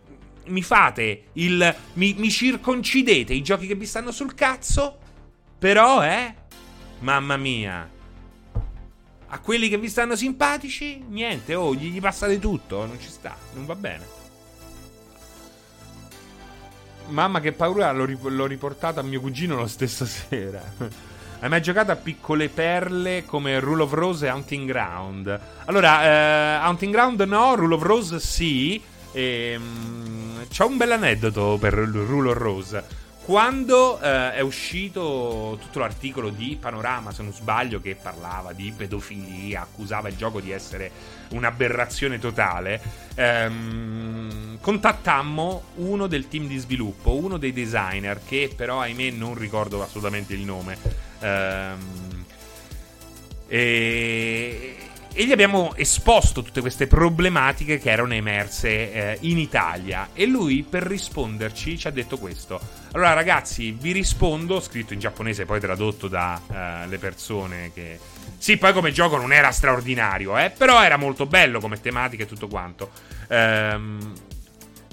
[SPEAKER 1] mi fate il. Mi, mi circoncidete i giochi che vi stanno sul cazzo. Però, eh. Mamma mia. A quelli che vi stanno simpatici, niente, oh, gli, gli passate tutto, non ci sta, non va bene. Mamma che paura, l'ho, riportato a mio cugino la stessa sera. Hai mai giocato a piccole perle come Rule of Rose e Hunting Ground? Allora, eh, Hunting Ground no, Rule of Rose sì. E, um, c'ho un bel aneddoto per Rule of Rose. Quando eh, è uscito tutto l'articolo di Panorama, se non sbaglio, che parlava di pedofilia, accusava il gioco di essere un'aberrazione totale, ehm, contattammo uno del team di sviluppo, uno dei designer, che però ahimè non ricordo assolutamente il nome. Ehm, e, e, gli abbiamo esposto tutte queste problematiche che erano emerse eh, in Italia. E lui, per risponderci, ci ha detto questo. Allora, ragazzi, vi rispondo, scritto in giapponese, poi tradotto dalle uh, persone che Sì, poi come gioco non era straordinario, eh, però era molto bello come tematica e tutto quanto. Ehm,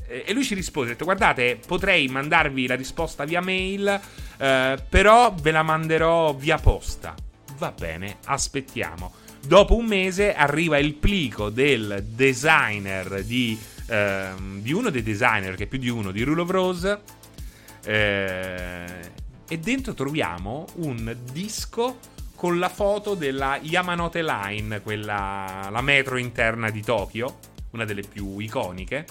[SPEAKER 1] e lui ci rispose: detto, Guardate, potrei mandarvi la risposta via mail, eh, però ve la manderò via posta. Va bene, aspettiamo. Dopo un mese arriva il plico del designer di, ehm, di uno dei designer, che è più di uno, di Rule of Rose. Eh, e dentro troviamo un disco con la foto della Yamanote Line, quella, la metro interna di Tokyo, una delle più iconiche.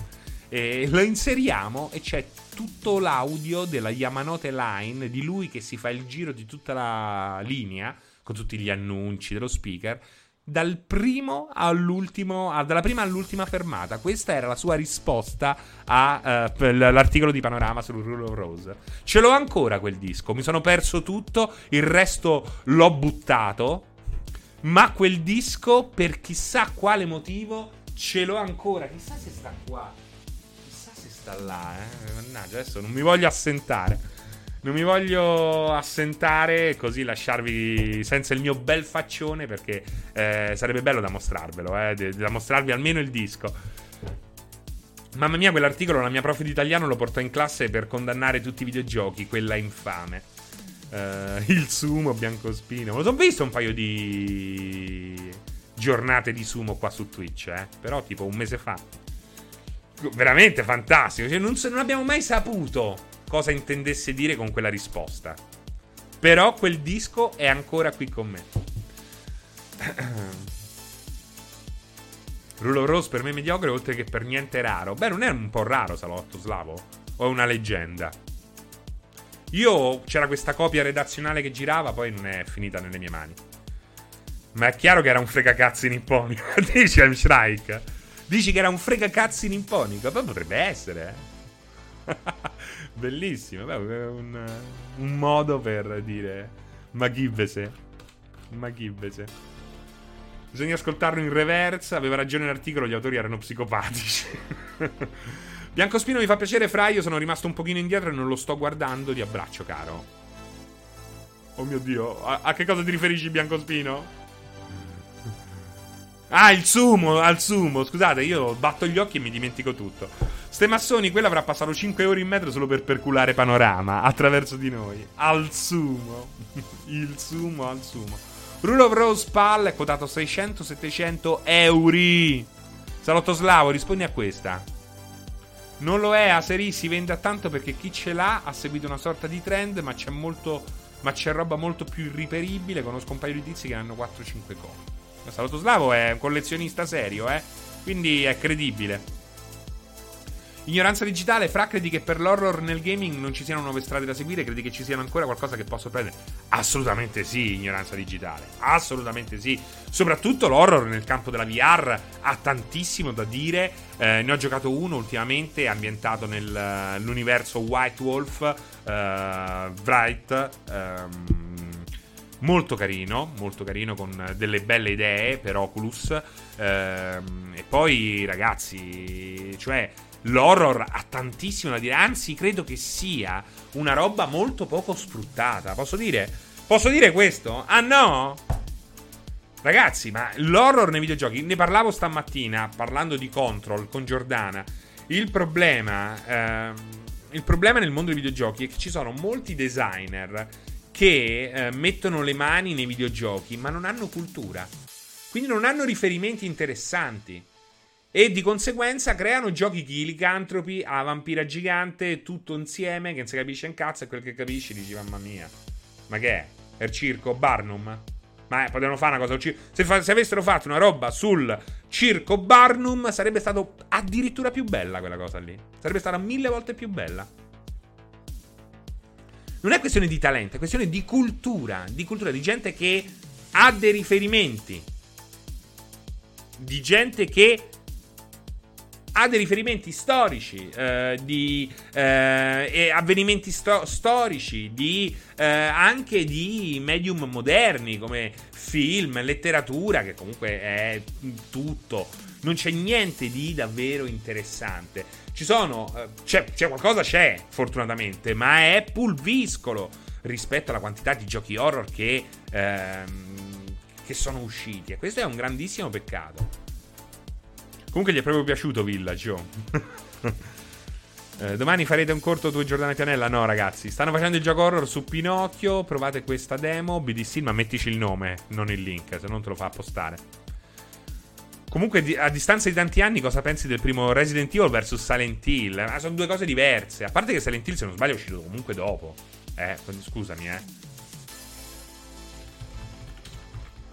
[SPEAKER 1] E lo inseriamo e c'è tutto l'audio della Yamanote Line di lui che si fa il giro di tutta la linea con tutti gli annunci dello speaker dal primo all'ultimo, dalla prima all'ultima fermata. Questa era la sua risposta all'articolo uh, di Panorama sul Rule of Rose. Ce l'ho ancora quel disco, mi sono perso tutto, il resto l'ho buttato. Ma quel disco, per chissà quale motivo, ce l'ho ancora. Chissà se sta qua. Chissà se sta là, eh. Mannaggia, adesso non mi voglio assentare. Non mi voglio assentare così lasciarvi senza il mio bel faccione perché eh, sarebbe bello da mostrarvelo, eh, da mostrarvi almeno il disco. Mamma mia, quell'articolo la mia prof di italiano lo portò in classe per condannare tutti i videogiochi, quella infame. Uh, il sumo biancospino. Lo ho visto un paio di giornate di sumo qua su Twitch, eh. Però tipo un mese fa. Veramente fantastico. Cioè, non, non abbiamo mai saputo cosa intendesse dire con quella risposta. Però quel disco è ancora qui con me. Rule of Rose per me è mediocre, oltre che per niente raro. Beh, non è un po' raro Salotto Slavo? O è una leggenda? Io c'era questa copia redazionale che girava, poi non è finita nelle mie mani. Ma è chiaro che era un fregacazzi nipponico. Dici al Shrike. Dici che era un fregacazzi nipponico. Poi potrebbe essere, eh. Bellissimo, beh, un, un, modo per dire Maghibese. Maghibese. Bisogna ascoltarlo in reverse. Aveva ragione l'articolo, gli autori erano psicopatici. Biancospino mi fa piacere, Fra. Io sono rimasto un pochino indietro e non lo sto guardando. Ti abbraccio, caro. Oh mio dio, a, a che cosa ti riferisci, Biancospino? Ah, il sumo, al sumo. Scusate, io batto gli occhi e mi dimentico tutto. Ste massoni, quello avrà passato 5 ore in metro solo per perculare panorama attraverso di noi. Al sumo. il sumo al sumo. Rule of Rose Pal è quotato 600-700 euro. Salotto Slavo, rispondi a questa. Non lo è, a si vende a tanto perché chi ce l'ha ha seguito una sorta di trend, ma c'è molto. Ma c'è roba molto più irriperibile. Conosco un paio di tizi che hanno 4-5 copie. Slavo è un collezionista serio, eh. Quindi è credibile. Ignoranza digitale, Fra credi che per l'horror nel gaming non ci siano nuove strade da seguire? Credi che ci siano ancora qualcosa che possa prendere? Assolutamente sì, ignoranza digitale. Assolutamente sì. Soprattutto l'horror nel campo della VR ha tantissimo da dire. Eh, ne ho giocato uno ultimamente, ambientato nell'universo White Wolf, eh, Bright. Ehm, molto carino, molto carino con delle belle idee per Oculus. Ehm, e poi, ragazzi, cioè, l'horror ha tantissimo da dire. Anzi, credo che sia una roba molto poco sfruttata. Posso dire? Posso dire questo? Ah no? Ragazzi, ma l'horror nei videogiochi, ne parlavo stamattina parlando di Control con Giordana. Il problema, ehm, il problema nel mondo dei videogiochi è che ci sono molti designer che eh, mettono le mani nei videogiochi, ma non hanno cultura. Quindi non hanno riferimenti interessanti. E di conseguenza creano giochi chilicantropi a vampira gigante, tutto insieme, che non si capisce un cazzo, e quel che capisci dici, mamma mia. Ma che è? Per circo Barnum? Ma eh, potevano fare una cosa. Se, fa- se, avessero fatto una roba sul circo Barnum, sarebbe stato addirittura più bella quella cosa lì. Sarebbe stata mille volte più bella. Non è questione di talento, è questione di cultura, di cultura, di gente che ha dei riferimenti. Di gente che ha dei riferimenti storici, eh, di eh, avvenimenti sto- storici, di, eh, anche di medium moderni come film, letteratura, che comunque è tutto. Non c'è niente di davvero interessante. Ci sono, eh, c'è, c'è qualcosa, c'è fortunatamente, ma è pulviscolo rispetto alla quantità di giochi horror che, ehm, che sono usciti. E questo è un grandissimo peccato. Comunque gli è proprio piaciuto Village. Oh. eh, domani farete un corto tu e Giordana Pianella? No, ragazzi. Stanno facendo il gioco horror su Pinocchio. Provate questa demo. BDC, ma mettici il nome, non il link, se non te lo fa appostare. Comunque, a distanza di tanti anni, cosa pensi del primo Resident Evil vs Silent Hill? Ah, sono due cose diverse. A parte che Silent Hill, se non sbaglio, è uscito comunque dopo. Eh, scusami, eh.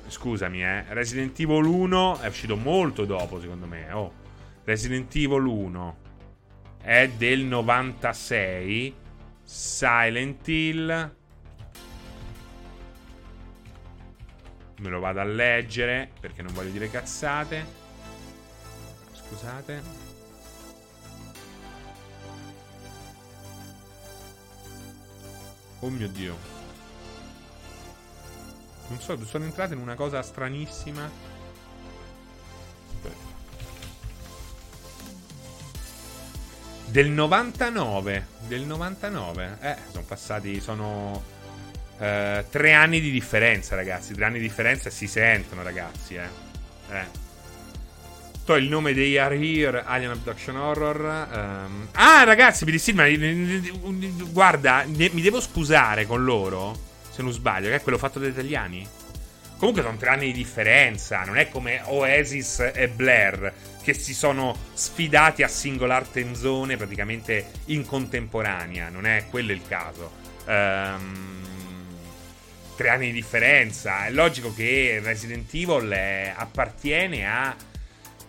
[SPEAKER 1] Scusami, eh. Resident Evil 1 è uscito molto dopo, secondo me. Oh. Resident Evil 1 è del 96. Silent Hill. Me lo vado a leggere perché non voglio dire cazzate. Scusate. Oh mio dio. Non so, sono entrato in una cosa stranissima. Del 99. Del 99. Eh, sono passati. Sono. Eh, tre anni di differenza, ragazzi. Tre anni di differenza si sentono, ragazzi. Eh. eh. To il nome dei Are Here Alien Abduction Horror. Um... Ah, ragazzi, BDC, ma guarda, mi devo scusare con loro se non sbaglio, che è quello fatto dagli italiani. Comunque sono tre anni di differenza, non è come Oasis e Blair che si sono sfidati a singolar tenzone praticamente in contemporanea, non è quello il caso. Um, tre anni di differenza, è logico che Resident Evil è, appartiene a...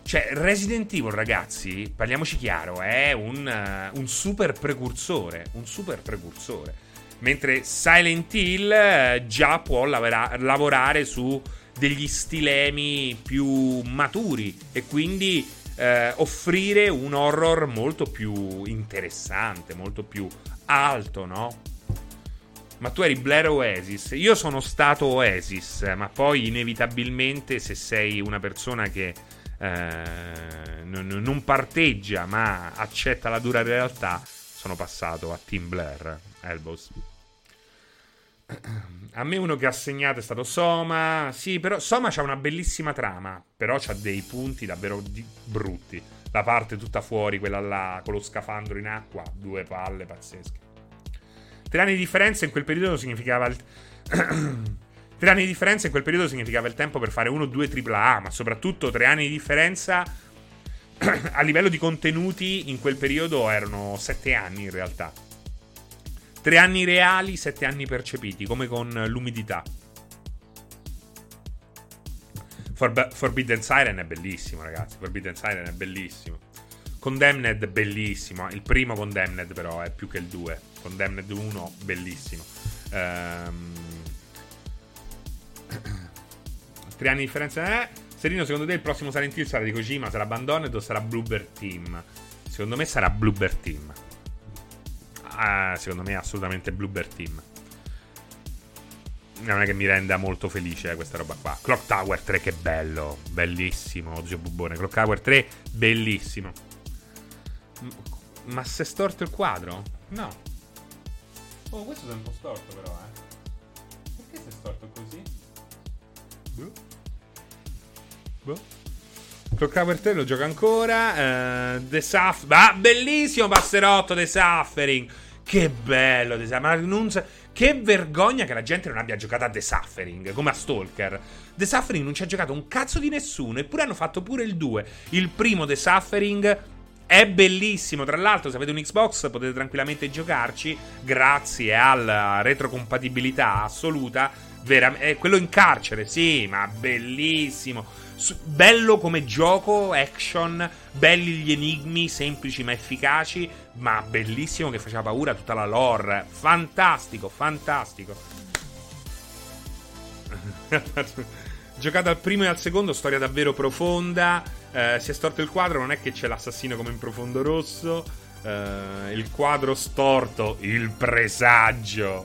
[SPEAKER 1] Cioè, Resident Evil, ragazzi, parliamoci chiaro, è un, un super precursore, un super precursore. Mentre Silent Hill eh, già può lavora- lavorare su degli stilemi più maturi e quindi eh, offrire un horror molto più interessante, molto più alto, no? Ma tu eri Blair Oasis. Io sono stato Oasis, ma poi inevitabilmente se sei una persona che eh, non, non parteggia ma accetta la dura realtà, sono passato a Team Blair. Elbows. A me uno che ha segnato è stato Soma. Sì, però Soma c'ha una bellissima trama. Però c'ha dei punti davvero di- brutti. La parte tutta fuori, quella là con lo scafandro in acqua. Due palle pazzesche. Tre anni di differenza in quel periodo significava. Il... tre anni di differenza in quel periodo significava il tempo per fare uno o due AAA. Ma soprattutto tre anni di differenza. a livello di contenuti in quel periodo erano sette anni in realtà. Tre anni reali, sette anni percepiti, come con l'umidità. Forb- Forbidden Siren è bellissimo, ragazzi. Forbidden Siren è bellissimo. Condemned, bellissimo. Il primo Condemned, però, è più che il 2. Condemned 1, bellissimo. Ehm... Tre anni di differenza. Eh? Serino, secondo te il prossimo Silent Hill sarà di Kojima? Sarà Abandoned o sarà Bluebird Team? Secondo me sarà Bluebird Team ah, secondo me assolutamente Bluebird Team. Non è che mi renda molto felice eh, questa roba qua. Clock Tower 3, che bello. Bellissimo, Zio Bubone. Clock Tower 3, bellissimo. Ma se è storto il quadro? No. Oh, questo è un po' storto però, eh. Perché è storto così? Boh. Boh. Clock Tower 3 lo gioca ancora. Uh, The Suff. Ah, bellissimo passerotto The Suffering. Che bello, ma non... che vergogna che la gente non abbia giocato a The Suffering come a Stalker. The Suffering non ci ha giocato un cazzo di nessuno, eppure hanno fatto pure il 2. Il primo The Suffering è bellissimo. Tra l'altro, se avete un Xbox potete tranquillamente giocarci grazie alla retrocompatibilità assoluta. Vera- è quello in carcere, sì, ma bellissimo bello come gioco, action, belli gli enigmi, semplici ma efficaci, ma bellissimo che faceva paura tutta la lore. Fantastico, fantastico. Giocato al primo e al secondo, storia davvero profonda. Eh, si è storto il quadro, non è che c'è l'assassino come in profondo rosso. Eh, il quadro storto, il presagio.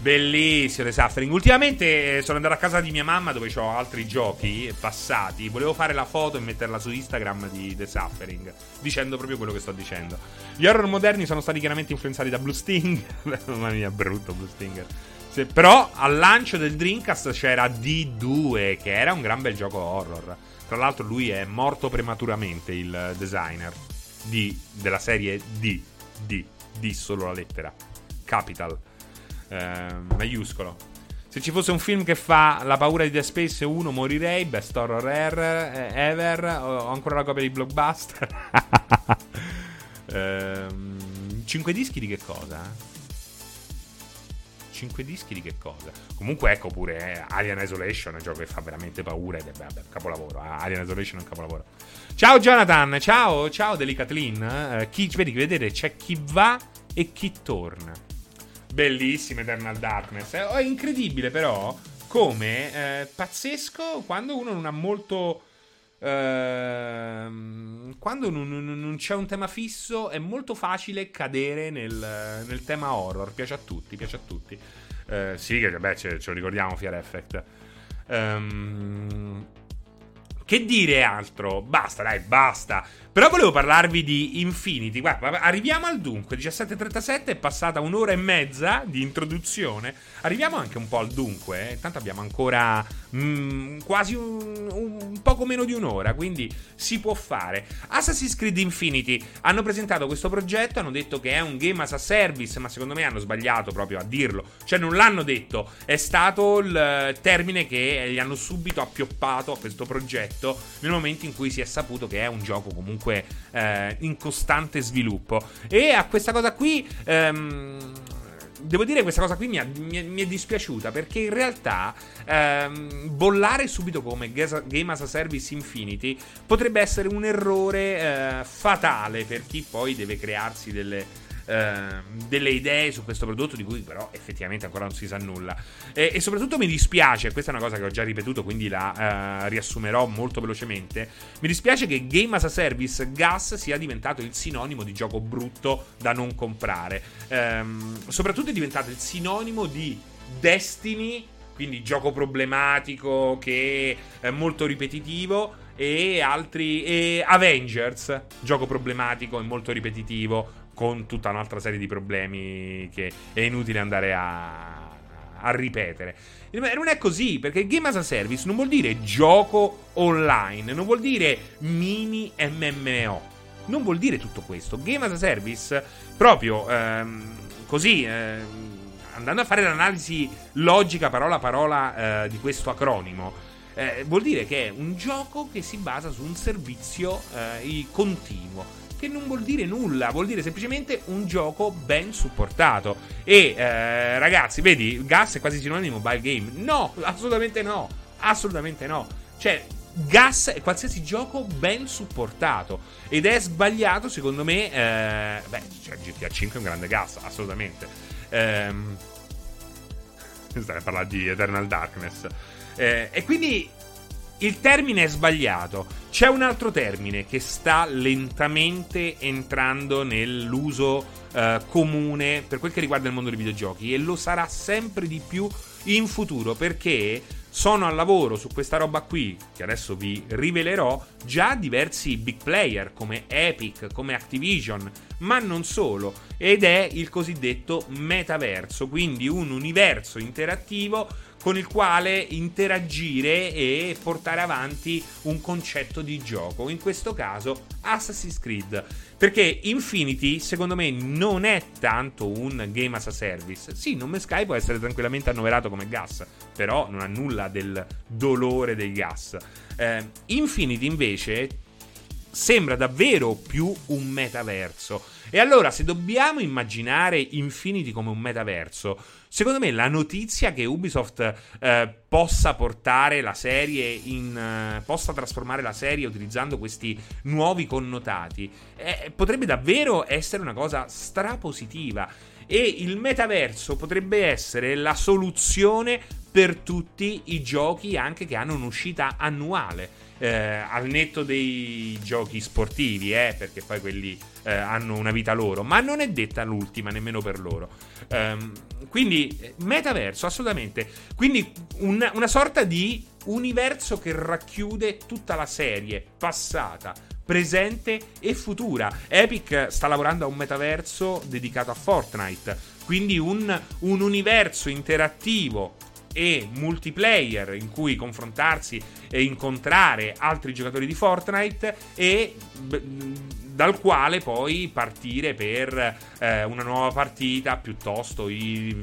[SPEAKER 1] Bellissimo The Suffering. Ultimamente eh, sono andato a casa di mia mamma dove ho altri giochi passati. Volevo fare la foto e metterla su Instagram di The Suffering. Dicendo proprio quello che sto dicendo. Gli horror moderni sono stati chiaramente influenzati da Blue Stinger. Mamma mia, brutto Blue Stinger. Se, però al lancio del Dreamcast c'era D2, che era un gran bel gioco horror. Tra l'altro lui è morto prematuramente, il designer di, della serie D. D. D solo la lettera. Capital. Eh, maiuscolo. Se ci fosse un film che fa la paura di Dead Space 1 morirei, best horror ever, eh, ever ho ancora la copia di Blockbuster. ehm, 5 dischi di che cosa? 5 dischi di che cosa? Comunque ecco pure eh, Alien Isolation un gioco che fa veramente paura ed è vabbè, capolavoro. Eh. Alien Isolation è un capolavoro. Ciao Jonathan, ciao, ciao Delicatlin. Eh, chi, vedi, vedete, c'è chi va e chi torna. Bellissimo Eternal Darkness. È, è incredibile però come eh, pazzesco quando uno non ha molto... Uh, quando non, non, c'è un tema fisso è molto facile cadere nel, nel tema horror. Piace a tutti, piace a tutti. Uh, sì, che beh, ce, ce, lo ricordiamo, Fear Effect. Um, che dire altro? Basta, dai, basta. Però volevo parlarvi di Infinity. Guarda, arriviamo al dunque. 17.37 è passata un'ora e mezza di introduzione. Arriviamo anche un po' al dunque. Eh. Tanto abbiamo ancora mm, quasi un, un, poco meno di un'ora. Quindi si può fare. Assassin's Creed Infinity hanno presentato questo progetto. Hanno detto che è un game as a service. Ma secondo me hanno sbagliato proprio a dirlo. Cioè, non l'hanno detto. È stato il termine che gli hanno subito appioppato a questo progetto nel momento in cui si è saputo che è un gioco comunque comunque eh, in costante sviluppo. E a questa cosa qui... Ehm, devo dire che questa cosa qui mi, ha, mi, mi, è dispiaciuta perché in realtà ehm, bollare subito come Game as a Service Infinity potrebbe essere un errore eh, fatale per chi poi deve crearsi delle Ehm, delle idee su questo prodotto di cui però effettivamente ancora non si sa nulla. E, e soprattutto mi dispiace, questa è una cosa che ho già ripetuto, quindi la uh, riassumerò molto velocemente. Mi dispiace che Game as a Service Gas sia diventato il sinonimo di gioco brutto da non comprare. Um, soprattutto è diventato il sinonimo di Destiny quindi gioco problematico che è molto ripetitivo e altri e Avengers gioco problematico e molto ripetitivo con tutta un'altra serie di problemi che è inutile andare a, a ripetere. Non è così, perché Game as a Service non vuol dire gioco online, non vuol dire mini MMO. Non vuol dire tutto questo. Game as a Service, proprio ehm, così, ehm, andando a fare l'analisi logica parola a parola eh, di questo acronimo, eh, vuol dire che è un gioco che si basa su un servizio eh, continuo che non vuol dire nulla, vuol dire semplicemente un gioco ben supportato. E eh, ragazzi, vedi, Gas è quasi sinonimo di mobile game. No, assolutamente no. Assolutamente no. Cioè, Gas è qualsiasi gioco ben supportato. Ed è sbagliato, secondo me. Eh, beh, cioè, GTA 5 è un grande gas, assolutamente. Ehm. Stai a parlare di Eternal Darkness. Eh, e quindi il termine è sbagliato. C'è un altro termine che sta lentamente entrando nell'uso eh, comune per quel che riguarda il mondo dei videogiochi e lo sarà sempre di più in futuro perché sono al lavoro su questa roba qui, che adesso vi rivelerò, già diversi big player come Epic, come Activision, ma non solo, ed è il cosiddetto metaverso, quindi un universo interattivo con il quale interagire e portare avanti un concetto di gioco. In questo caso Assassin's Creed. Perché Infinity, secondo me, non è tanto un game as a service. Sì, Non Me Sky può essere tranquillamente annoverato come gas, però non ha nulla del dolore dei gas. Eh, Infinity, invece, sembra davvero più un metaverso. E allora, se dobbiamo immaginare Infinity come un metaverso, Secondo me la notizia che Ubisoft eh, possa portare la serie in. Eh, possa trasformare la serie utilizzando questi nuovi connotati eh, potrebbe davvero essere una cosa strapositiva. E il metaverso potrebbe essere la soluzione per tutti i giochi anche che hanno un'uscita annuale. Eh, al netto dei giochi sportivi, eh, perché poi quelli eh, hanno una vita loro, ma non è detta l'ultima nemmeno per loro. Um, quindi, metaverso, assolutamente. Quindi, una, una sorta di universo che racchiude tutta la serie passata, presente e futura. Epic sta lavorando a un metaverso dedicato a Fortnite, quindi un, un universo interattivo e multiplayer in cui confrontarsi e incontrare altri giocatori di Fortnite e dal quale poi partire per eh, una nuova partita piuttosto i,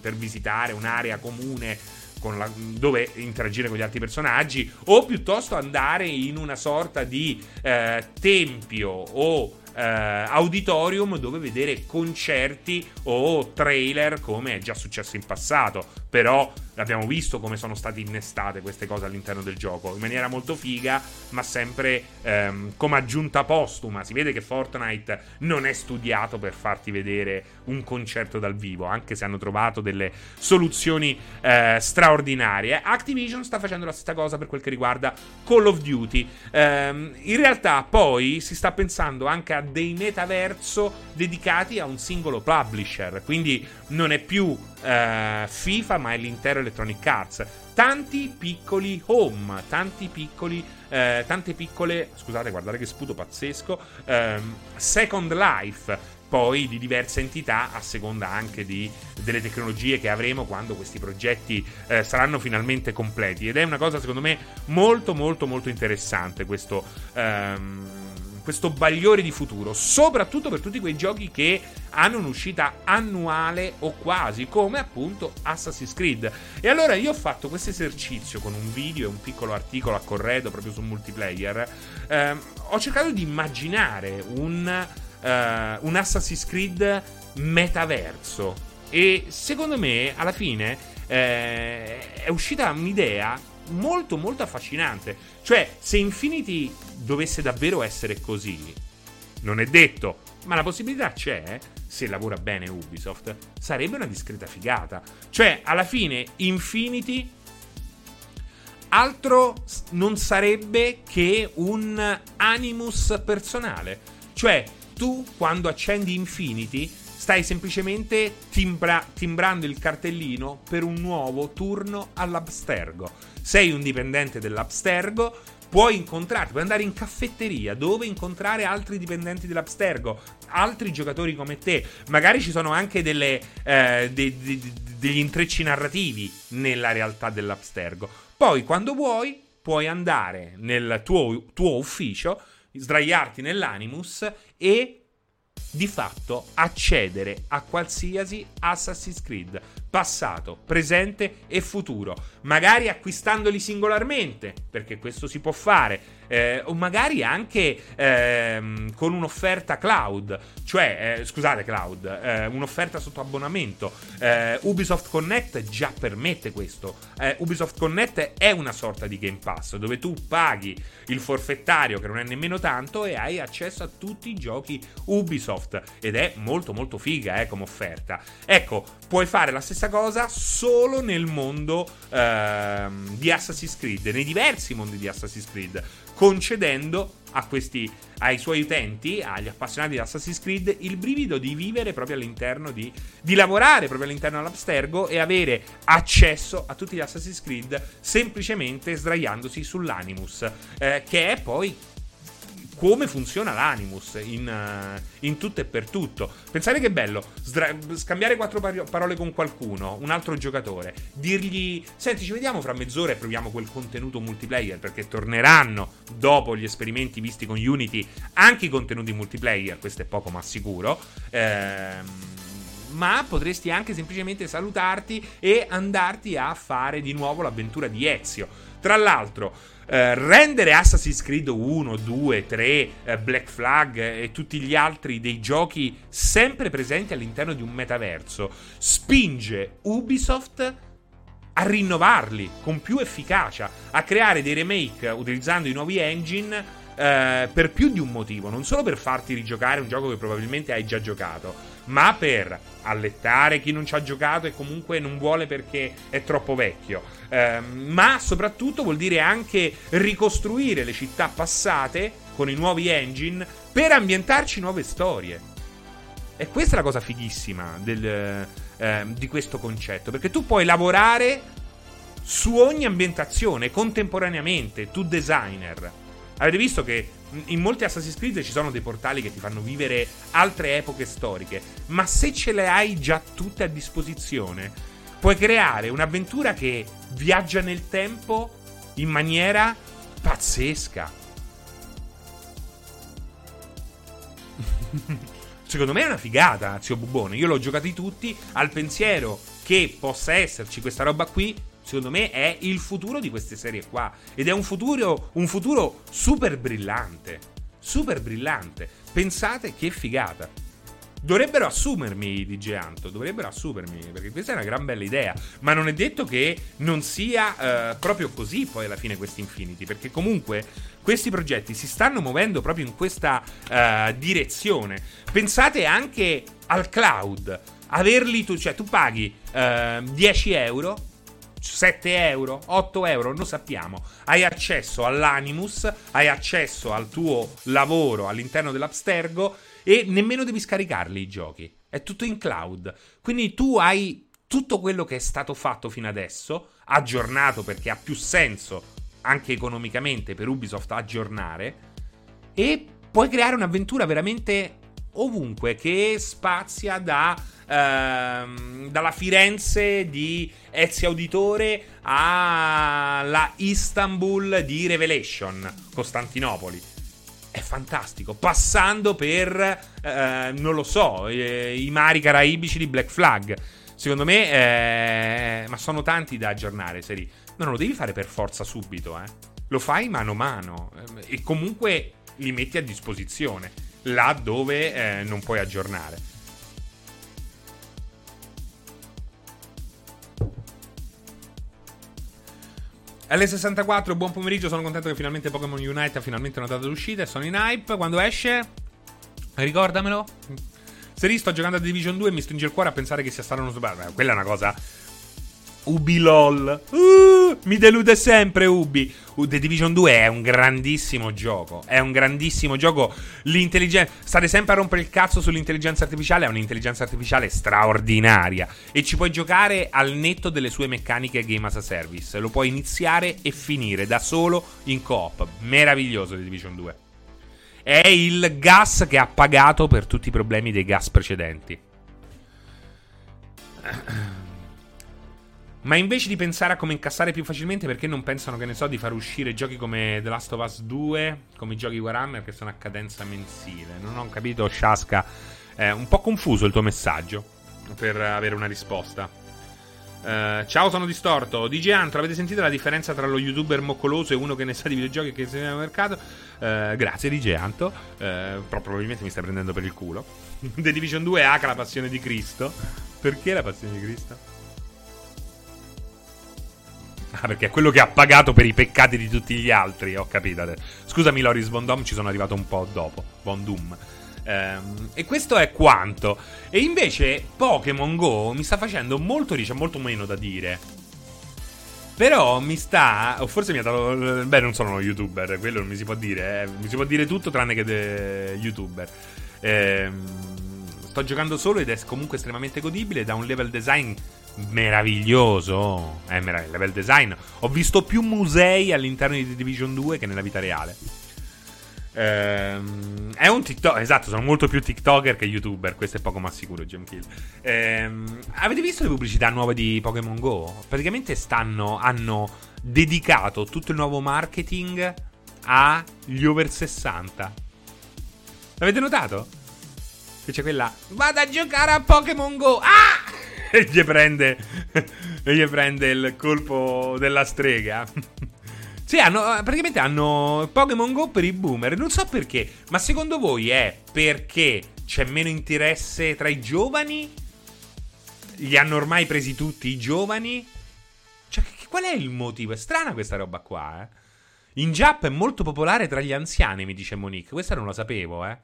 [SPEAKER 1] per visitare un'area comune la, dove interagire con gli altri personaggi o piuttosto andare in una sorta di eh, tempio o eh, auditorium dove vedere concerti o trailer come è già successo in passato. Però abbiamo visto come sono state innestate queste cose all'interno del gioco in maniera molto figa, ma sempre ehm, come aggiunta postuma. Si vede che Fortnite non è studiato per farti vedere un concerto dal vivo, anche se hanno trovato delle soluzioni eh, straordinarie. Activision sta facendo la stessa cosa per quel che riguarda Call of Duty. Ehm, in realtà, poi si sta pensando anche a dei metaverso dedicati a un singolo publisher. Quindi non è più eh, FIFA, ma è l'intero Electronic Arts. Tanti piccoli home, tanti piccoli, eh, tante piccole, scusate, guardate che sputo pazzesco, ehm, Second Life, poi di diverse entità a seconda anche di, delle tecnologie che avremo quando questi progetti eh, saranno finalmente completi ed è una cosa secondo me molto molto molto interessante questo ehm, questo bagliore di futuro, soprattutto per tutti quei giochi che hanno un'uscita annuale o quasi, come appunto Assassin's Creed. E allora io ho fatto questo esercizio con un video e un piccolo articolo a corredo proprio sul multiplayer. Eh, ho cercato di immaginare un, eh, un Assassin's Creed metaverso. E secondo me, alla fine, eh, è uscita un'idea molto molto affascinante. Cioè, se Infinity dovesse davvero essere così, non è detto, ma la possibilità c'è, se lavora bene Ubisoft, sarebbe una discreta figata. Cioè, alla fine Infinity altro non sarebbe che un animus personale. Cioè, tu quando accendi Infinity stai semplicemente timbra- timbrando il cartellino per un nuovo turno all'Abstergo. Sei un dipendente dell'Abstergo, puoi incontrarti, puoi andare in caffetteria dove incontrare altri dipendenti dell'Abstergo, altri giocatori come te. Magari ci sono anche delle, eh, de- de- de- degli intrecci narrativi nella realtà dell'Abstergo. Poi, quando vuoi, puoi andare nel tuo, tuo ufficio, sdraiarti nell'Animus e di fatto accedere a qualsiasi Assassin's Creed, passato, presente e futuro, magari acquistandoli singolarmente, perché questo si può fare, eh, o magari anche ehm, con un'offerta cloud, cioè, eh, scusate cloud, eh, un'offerta sotto abbonamento. Eh, Ubisoft Connect già permette questo. Eh, Ubisoft Connect è una sorta di Game Pass dove tu paghi il forfettario che non è nemmeno tanto e hai accesso a tutti i giochi Ubisoft ed è molto molto figa eh, come offerta. Ecco, puoi fare la stessa cosa solo nel mondo ehm, di Assassin's Creed, nei diversi mondi di Assassin's Creed concedendo questi, ai suoi utenti, agli appassionati di Assassin's Creed, il brivido di vivere proprio all'interno di, di lavorare proprio all'interno dell'Abstergo e avere accesso a tutti gli Assassin's Creed semplicemente sdraiandosi sull'Animus, eh, che è poi come funziona l'animus in, uh, in, tutto e per tutto. Pensate che bello sdra- scambiare quattro par- parole con qualcuno, un altro giocatore, dirgli: Senti, ci vediamo fra mezz'ora e proviamo quel contenuto multiplayer perché torneranno dopo gli esperimenti visti con Unity anche i contenuti multiplayer. Questo è poco ma sicuro. Ehm ma potresti anche semplicemente salutarti e andarti a fare di nuovo l'avventura di Ezio. Tra l'altro, eh, rendere Assassin's Creed 1, 2, 3, eh, Black Flag e tutti gli altri dei giochi sempre presenti all'interno di un metaverso spinge Ubisoft a rinnovarli con più efficacia, a creare dei remake utilizzando i nuovi engine eh, per più di un motivo, non solo per farti rigiocare un gioco che probabilmente hai già giocato, ma per allettare chi non ci ha giocato e comunque non vuole perché è troppo vecchio. Eh, ma soprattutto vuol dire anche ricostruire le città passate con i nuovi engine per ambientarci nuove storie. E questa è la cosa fighissima del, eh, di questo concetto, perché tu puoi lavorare su ogni ambientazione contemporaneamente, tu designer Avete visto che in molti Assassin's Creed ci sono dei portali che ti fanno vivere altre epoche storiche, ma se ce le hai già tutte a disposizione, puoi creare un'avventura che viaggia nel tempo in maniera pazzesca. Secondo me è una figata, zio Bubone. Io l'ho giocati tutti al pensiero che possa esserci questa roba qui secondo me è il futuro di queste serie qua. Ed è un futuro, un futuro super brillante. Super brillante. Pensate che figata. Dovrebbero assumermi DJ Anto, dovrebbero assumermi, perché questa è una gran bella idea. Ma non è detto che non sia uh, proprio così poi alla fine questi Infinity, perché comunque questi progetti si stanno muovendo proprio in questa uh, direzione. Pensate anche al cloud. Averli tu, cioè tu paghi eh, 10 euro 7 euro, 8 euro, non sappiamo. Hai accesso all'Animus, hai accesso al tuo lavoro all'interno dell'Abstergo e nemmeno devi scaricarli i giochi. È tutto in cloud. Quindi tu hai tutto quello che è stato fatto fino adesso, aggiornato perché ha più senso anche economicamente per Ubisoft aggiornare e puoi creare un'avventura veramente ovunque che spazia da ehm, dalla Firenze di Ezio Auditore alla Istanbul di Revelation, Costantinopoli. È fantastico, passando per, eh, non lo so, eh, i mari caraibici di Black Flag. Secondo me, eh, ma sono tanti da aggiornare, seri. No, non lo devi fare per forza subito, eh. Lo fai mano a mano eh, e comunque li metti a disposizione là dove eh, non puoi aggiornare. L64, buon pomeriggio, sono contento che finalmente Pokémon Unite ha finalmente una data d'uscita e sono in hype. Quando esce? Ricordamelo. Se sto giocando a Division 2 e mi stringe il cuore a pensare che sia stato uno sbaglio. Quella è una cosa Ubilol. Uh, mi delude sempre Ubi. Uh, The Division 2 è un grandissimo gioco. È un grandissimo gioco. L'intelligenza. State sempre a rompere il cazzo sull'intelligenza artificiale. È un'intelligenza artificiale straordinaria. E ci puoi giocare al netto delle sue meccaniche game as a service. Lo puoi iniziare e finire da solo in coop. Meraviglioso The Division 2. È il gas che ha pagato per tutti i problemi dei gas precedenti. Ma invece di pensare a come incassare più facilmente, perché non pensano, che ne so, di far uscire giochi come The Last of Us 2, come i giochi Warhammer, che sono a cadenza mensile? Non ho capito, Shaska. È un po' confuso il tuo messaggio per avere una risposta. Uh, ciao, sono distorto. DJ Antro, avete sentito la differenza tra lo youtuber moccoloso e uno che ne sa di videogiochi e che si nel mercato? Uh, grazie, DJ Anto. Uh, probabilmente mi stai prendendo per il culo. The Division 2 ha la passione di Cristo. Perché la passione di Cristo? Ah, perché è quello che ha pagato per i peccati di tutti gli altri, ho capito. Scusami Loris Von ci sono arrivato un po' dopo. Von Doom. Ehm, e questo è quanto. E invece Pokémon Go mi sta facendo molto riccia, molto meno da dire. Però mi sta. O forse mi ha dato. Beh, non sono uno youtuber, quello non mi si può dire. Eh. Mi si può dire tutto tranne che de... youtuber. Ehm, sto giocando solo ed è comunque estremamente godibile. Da un level design meraviglioso. È meraviglioso. Level design. Ho visto più musei all'interno di The Division 2 che nella vita reale. Ehm, è un TikTok. Esatto, sono molto più TikToker che YouTuber. Questo è poco ma sicuro, Gemkill. Ehm, avete visto le pubblicità nuove di Pokémon Go? Praticamente stanno. Hanno dedicato tutto il nuovo marketing agli over 60. L'avete notato? Che c'è quella. Vado a giocare a Pokémon Go. Ah! E gli prende, e gli prende il colpo della strega. Sì, hanno, praticamente hanno Pokémon Go per i boomer. Non so perché, ma secondo voi è perché c'è meno interesse tra i giovani? Li hanno ormai presi tutti i giovani? Cioè, qual è il motivo? È strana questa roba qua, eh. In Jap è molto popolare tra gli anziani, mi dice Monique. Questa non lo sapevo, eh.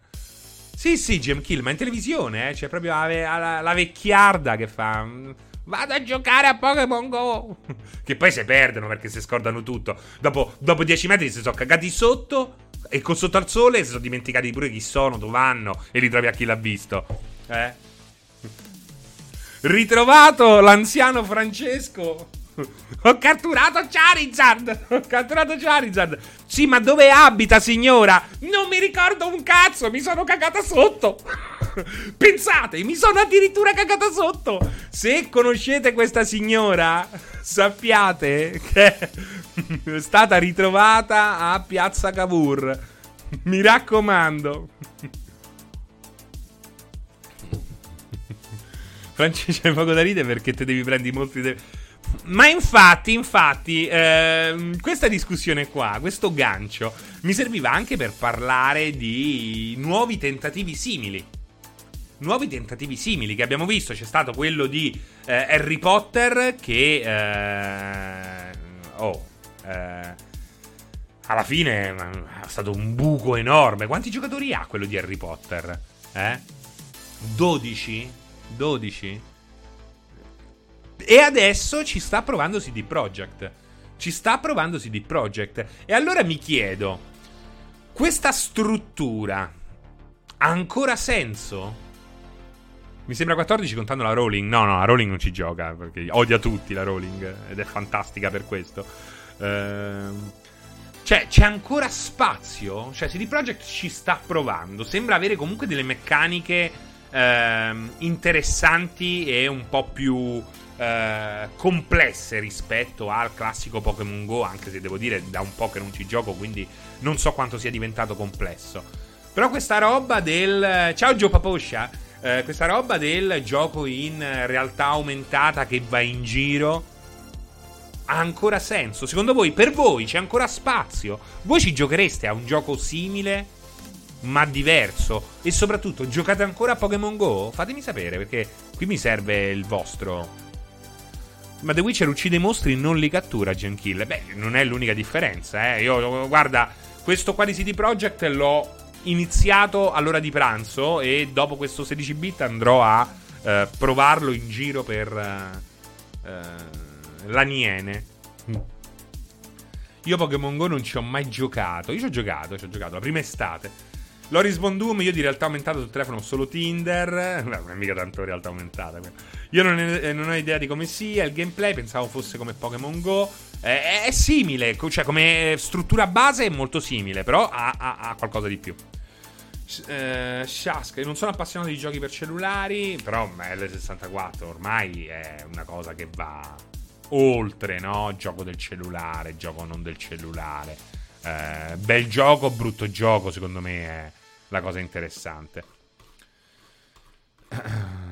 [SPEAKER 1] Sì, sì, Gem Kill, ma in televisione, eh. C'è proprio la, la, la vecchiarda che fa. Mm, vado a giocare a Pokémon Go. che poi si perdono perché si scordano tutto. Dopo, dopo 10 metri si sono cagati sotto. E con sotto al sole si sono dimenticati pure chi sono, dove vanno. E li trovi a chi l'ha visto. Eh? Ritrovato l'anziano Francesco. Ho catturato Charizard! Ho catturato Charizard! Sì, ma dove abita, signora? Non mi ricordo un cazzo, mi sono cagata sotto! Pensate, mi sono addirittura cagata sotto! Se conoscete questa signora, sappiate che è stata ritrovata a Piazza Cavour. Mi raccomando. Francesco, c'è poco da ridere perché te devi prendere i mostri. De- ma infatti, infatti, ehm, questa discussione qua, questo gancio, mi serviva anche per parlare di nuovi tentativi simili. Nuovi tentativi simili che abbiamo visto. C'è stato quello di eh, Harry Potter che... Eh, oh... Eh, alla fine è stato un buco enorme. Quanti giocatori ha quello di Harry Potter? Eh? 12? 12? E adesso ci sta provando CD Projekt. Ci sta provando CD Projekt. E allora mi chiedo, questa struttura ha ancora senso? Mi sembra 14 contando la Rowling. No, no, la Rowling non ci gioca perché odia tutti la Rowling ed è fantastica per questo. Ehm... Cioè, c'è ancora spazio? Cioè, CD Projekt ci sta provando. Sembra avere comunque delle meccaniche ehm, interessanti e un po' più eh, complesse rispetto al classico Pokémon Go, anche se devo dire da un po' che non ci gioco, quindi non so quanto sia diventato complesso. Però questa roba del... Ciao Gio Paposcia! Eh, questa roba del gioco in realtà aumentata che va in giro ha ancora senso? Secondo voi, per voi c'è ancora spazio? Voi ci giochereste a un gioco simile? ma diverso. E soprattutto, giocate ancora a Pokémon Go? Fatemi sapere perché qui mi serve il vostro. Ma The Witcher uccide i mostri e non li cattura, Genkill. Beh, non è l'unica differenza, eh. Io, guarda, questo qua di CD Projekt l'ho iniziato all'ora di pranzo e dopo questo 16 bit andrò a eh, provarlo in giro per eh, eh l'Aniene. Io Pokémon Go non ci ho mai giocato. Io ci ho giocato, ci ho giocato la prima estate. Loris Bondum, io di realtà aumentata sul telefono ho solo Tinder. non è mica tanto realtà aumentata. Io non, è, non, ho idea di come sia il gameplay, pensavo fosse come Pokémon Go. È, è, simile, cioè come struttura base è molto simile, però ha, ha, ha qualcosa di più. Eh, Shask, non sono appassionato di giochi per cellulari, però L64 ormai è una cosa che va oltre, no? Gioco del cellulare, gioco non del cellulare. Eh, bel gioco, brutto gioco, secondo me è la cosa interessante.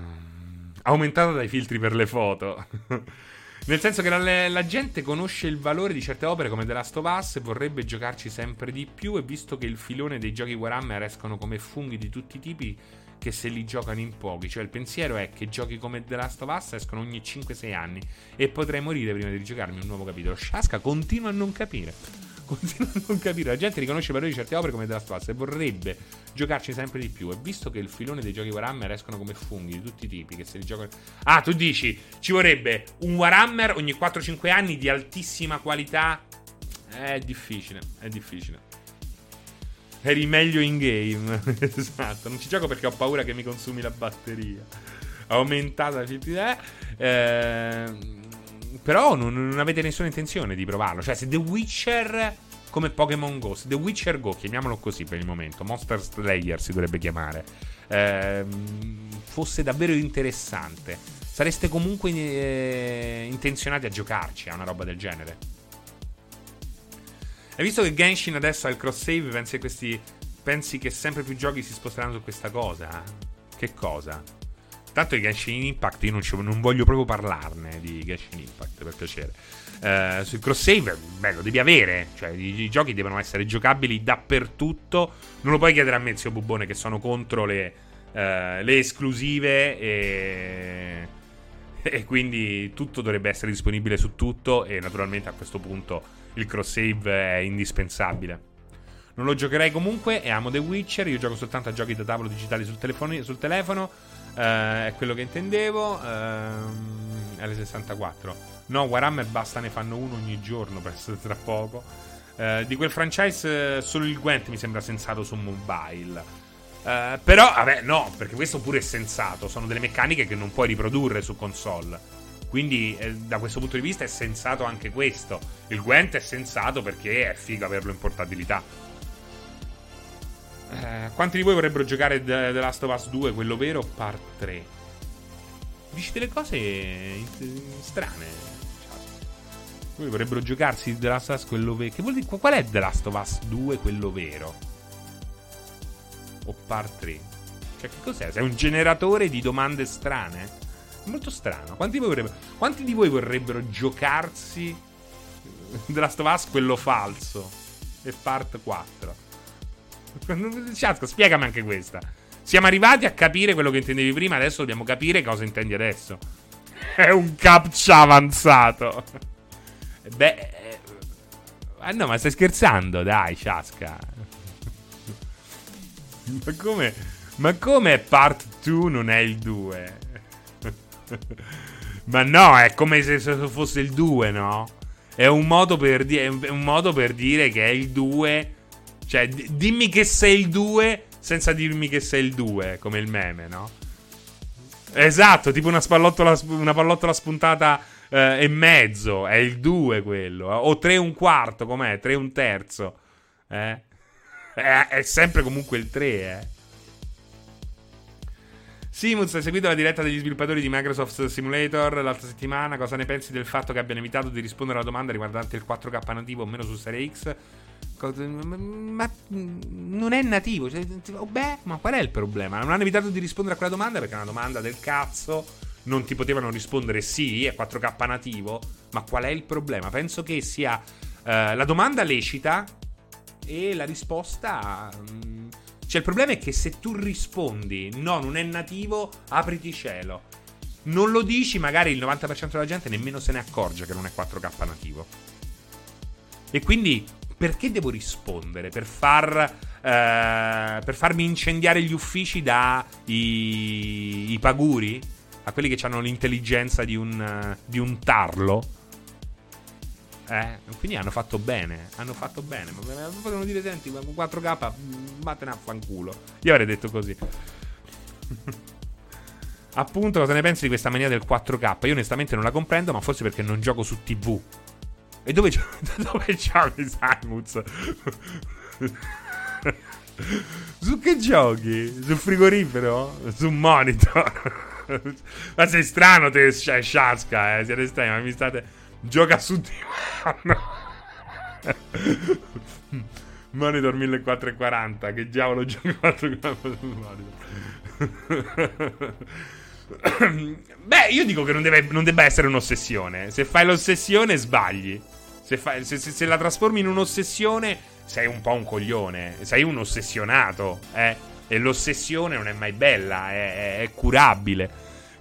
[SPEAKER 1] Aumentato dai filtri per le foto. Nel senso che la, la, gente conosce il valore di certe opere come The Last of Us e vorrebbe giocarci sempre di più. E visto che il filone dei giochi Warhammer escono come funghi di tutti i tipi, che se li giocano in pochi. Cioè, il pensiero è che giochi come The Last of Us escono ogni 5-6 anni e potrei morire prima di rigiocarmi un nuovo capitolo. Shaska continua a non capire. Continua a non capire. La gente riconosce valore di certe opere come of Us e vorrebbe giocarci sempre di più. E visto che il filone dei giochi Warhammer escono come funghi di tutti i tipi, che se li giocano. Ah, tu dici ci vorrebbe un Warhammer ogni 4-5 anni di altissima qualità. È difficile, è difficile. Eri meglio in game. esatto. Non ci gioco perché ho paura che mi consumi la batteria. Aumentata. Eh, però non, non, avete nessuna intenzione di provarlo. Cioè, se The Witcher. Come Pokémon Go, se The Witcher Go, chiamiamolo così per il momento. Monster Slayer si dovrebbe chiamare. Eh, fosse davvero interessante. Sareste comunque eh, intenzionati a giocarci a una roba del genere. Hai visto che Genshin adesso ha il cross save? Pensi pensi che sempre più giochi si sposteranno su questa cosa? Che cosa? Tanto di Genshin Impact io non, ci, non, voglio proprio parlarne di Genshin Impact per piacere. Uh, sul cross save, beh, lo devi avere. Cioè, i, i, giochi devono essere giocabili dappertutto. Non lo puoi chiedere a me, zio Bubone, che sono contro le, uh, le esclusive e, e quindi tutto dovrebbe essere disponibile su tutto. E naturalmente a questo punto il cross save è indispensabile. Non lo giocherei comunque e amo The Witcher. Io gioco soltanto a giochi da tavolo digitali sul, sul telefono. Uh, è quello che intendevo. Uh, L64. No, Warhammer basta, ne fanno uno ogni giorno. Penso tra poco. Uh, di quel franchise, solo il Gwent mi sembra sensato su mobile. Uh, però, vabbè, no, perché questo pure è sensato. Sono delle meccaniche che non puoi riprodurre su console. Quindi, eh, da questo punto di vista, è sensato anche questo. Il Gwent è sensato perché è figo averlo in portabilità. Eh, quanti di voi vorrebbero giocare The, The Last of Us 2, quello vero, part 3? Dici delle cose strane. Voi vorrebbero giocarsi The Last of Us quello vero. Che vuol dire? Qual è The Last of Us 2, quello vero? O part 3? Cioè, che cos'è? Sei un generatore di domande strane? Molto strano. Quanti di voi vorrebbero, quanti di voi vorrebbero giocarsi The Last of Us quello falso? E part 4. Ciasco, spiegami anche questa. Siamo arrivati a capire quello che intendevi prima, adesso dobbiamo capire cosa intendi adesso. È un captcha avanzato. Beh, eh, ah no, ma stai scherzando? Dai, Ciasca. ma come? Ma come part 2 non è il 2? Ma no, è come se fosse il 2, no? È un modo per, di- un modo per dire che è il 2. Cioè, dimmi che sei il 2 senza dirmi che sei il 2, come il meme, no? Esatto, tipo una, una pallottola spuntata eh, e mezzo. È il 2 quello. O 3 e un quarto, com'è? 3 e un terzo. Eh? È, è sempre comunque il 3, eh. Simus, hai seguito la diretta degli sviluppatori di Microsoft Simulator l'altra settimana. Cosa ne pensi del fatto che abbiano evitato di rispondere alla domanda riguardante il 4K nativo o meno su Serie X? Ma non è nativo. Cioè, oh, beh, ma qual è il problema? Non hanno evitato di rispondere a quella domanda perché è una domanda del cazzo. Non ti potevano rispondere sì, è 4K nativo. Ma qual è il problema? Penso che sia uh, la domanda lecita e la risposta. Um, cioè, il problema è che se tu rispondi no, non è nativo, apriti cielo. Non lo dici, magari il 90% della gente nemmeno se ne accorge che non è 4K nativo. E quindi, perché devo rispondere? Per far. Eh, per farmi incendiare gli uffici da i, i paguri? A quelli che hanno l'intelligenza di un, di un tarlo? Eh, quindi hanno fatto bene. Hanno fatto bene. Ma potevano dire: Senti, con 4K, vattene a fanculo. Io avrei detto così. Appunto, cosa ne pensi di questa mania del 4K? Io onestamente non la comprendo, ma forse perché non gioco su TV. E dove, gio- dove giochi, Simons? su che giochi? Sul frigorifero? Su un monitor? ma sei strano te, Shaska, eh? Siete strani, ma mi state... Gioca su divano. Monitor 1440. Che diavolo gioca 4K su monitor? Beh, io dico che non, deve, non, debba essere un'ossessione. Se fai l'ossessione, sbagli. Se, fai, se, se, se, la trasformi in un'ossessione, sei un po' un coglione. Sei un ossessionato, eh? E l'ossessione non è mai bella, è, è, è curabile.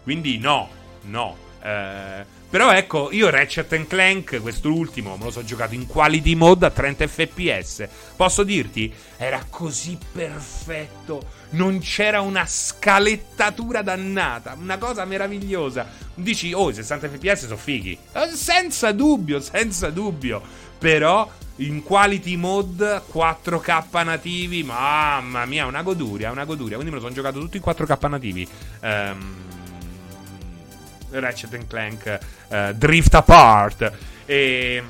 [SPEAKER 1] Quindi no, no. Eh però ecco, io Ratchet Clank, quest'ultimo, me lo so giocato in quality mode a 30 fps. Posso dirti, era così perfetto. Non c'era una scalettatura dannata. Una cosa meravigliosa. Dici, oh, i 60 fps sono fighi. Eh, senza dubbio, senza dubbio. Però in quality mode 4K nativi, mamma mia, una goduria, una goduria. Quindi me lo sono giocato tutto in 4K nativi. Ehm. Um, Ratchet Clank uh, Drift Apart. E,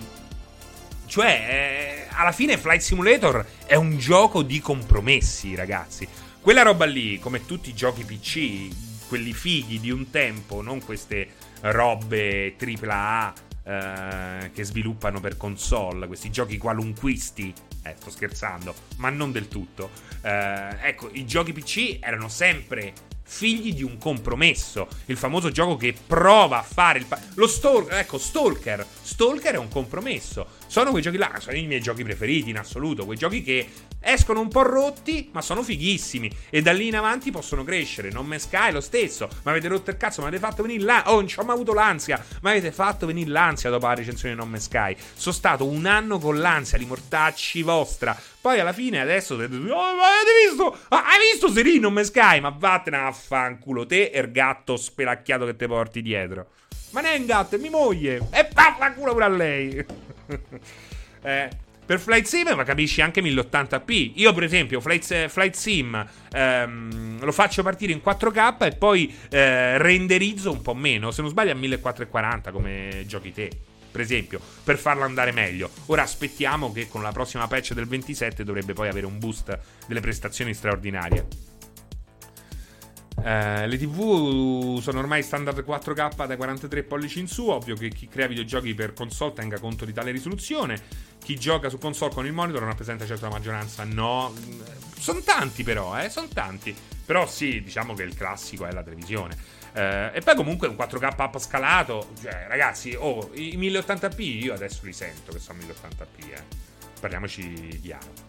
[SPEAKER 1] cioè, eh, alla fine Flight Simulator è un gioco di compromessi, ragazzi. Quella roba lì, come tutti i giochi PC, quelli fighi di un tempo, non queste robe AAA eh, che sviluppano per console, questi giochi qualunquisti. Eh, sto scherzando, ma non del tutto. Eh, ecco, i giochi PC erano sempre figli di un compromesso. Il famoso gioco che prova a fare il. Pa- lo Stalker, ecco, Stalker. Stalker è un compromesso. Sono quei giochi là, sono i miei giochi preferiti in assoluto. Quei giochi che escono un po' rotti, ma sono fighissimi. E da lì in avanti possono crescere. Non me Sky lo stesso. Ma avete rotto il cazzo, ma avete fatto venire l'ansia. Oh, non ci ho mai avuto l'ansia. Ma avete fatto venire l'ansia dopo la recensione di Non Me Sky. Sono stato un anno con l'ansia di mortacci vostra. Poi alla fine adesso oh, ma avete visto? Ah, hai visto Serino Non Me Sky? Ma vattene a fanculo te e il gatto spelacchiato che ti porti dietro. Ma non è un gatto, è mia moglie. E vaffanculo pure a lei. eh, per Flight Sim, ma capisci anche 1080p. Io, per esempio, Flight, Flight Sim ehm, lo faccio partire in 4K e poi eh, renderizzo un po' meno. Se non sbaglio, a 1440 come giochi te per esempio, per farlo andare meglio. Ora aspettiamo che con la prossima patch del 27 dovrebbe poi avere un boost delle prestazioni straordinarie. Uh, le TV sono ormai standard 4K da 43 pollici in su. Ovvio che chi crea videogiochi per console tenga conto di tale risoluzione. Chi gioca su console con il monitor non rappresenta certo la maggioranza. No, sono tanti, però, eh, sono tanti. Però sì, diciamo che il classico è la televisione. Uh, e poi comunque un 4K up scalato. Cioè, ragazzi, oh, i 1080p io adesso li sento che sono 1080p, eh. Parliamoci chiaro.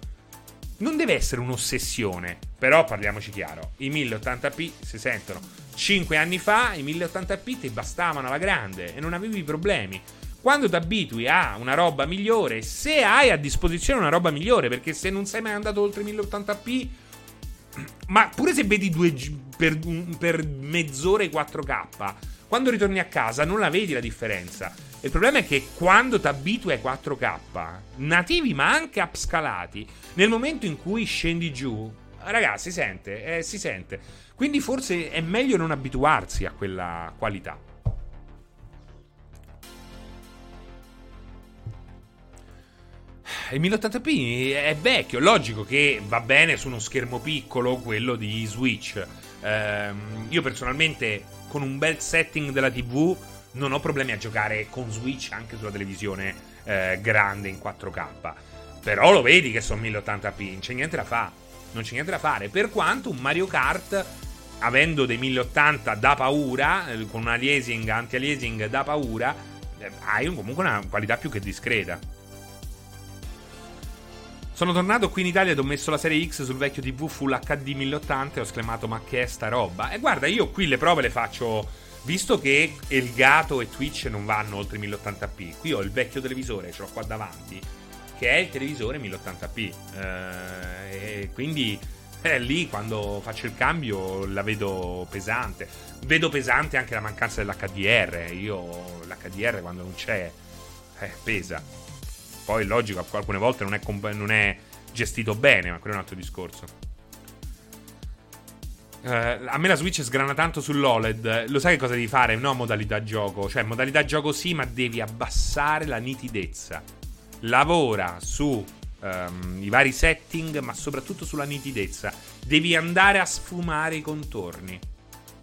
[SPEAKER 1] Non deve essere un'ossessione, però parliamoci chiaro, i 1080p si sentono. 5 anni fa i 1080p ti bastavano alla grande e non avevi problemi. Quando ti abitui a una roba migliore, se hai a disposizione una roba migliore, perché se non sei mai andato oltre 1080p, ma pure se vedi due, per, per mezz'ora i 4K, quando ritorni a casa non la vedi la differenza. Il problema è che quando ti abitui ai 4K, nativi ma anche upscalati, nel momento in cui scendi giù, ragazzi, si sente, eh, si sente. Quindi forse è meglio non abituarsi a quella qualità. Il 1080p è vecchio, logico che va bene su uno schermo piccolo, quello di Switch. Ehm, io personalmente con un bel setting della TV non ho problemi a giocare con Switch anche sulla televisione eh, grande in 4K. Però lo vedi che sono 1080p, non c'è niente da fare. Non c'è niente da fare. Per quanto un Mario Kart, avendo dei 1080 da paura, eh, con un aliasing, anti-aliasing da paura, eh, hai comunque una qualità più che discreta. Sono tornato qui in Italia ed ho messo la serie X sul vecchio TV Full HD 1080 e ho esclamato ma che è sta roba? E guarda, io qui le prove le faccio Visto che Elgato e Twitch non vanno oltre 1080p, qui ho il vecchio televisore, ce l'ho qua davanti, che è il televisore 1080p. Eh, quindi eh, lì quando faccio il cambio la vedo pesante. Vedo pesante anche la mancanza dell'HDR. Io l'HDR quando non c'è eh, pesa. Poi logico, alcune volte non è, non è gestito bene, ma quello è un altro discorso. Uh, a me la Switch sgrana tanto sull'OLED. Lo sai che cosa devi fare? No, modalità gioco. Cioè, modalità gioco sì, ma devi abbassare la nitidezza. Lavora su um, i vari setting, ma soprattutto sulla nitidezza. Devi andare a sfumare i contorni.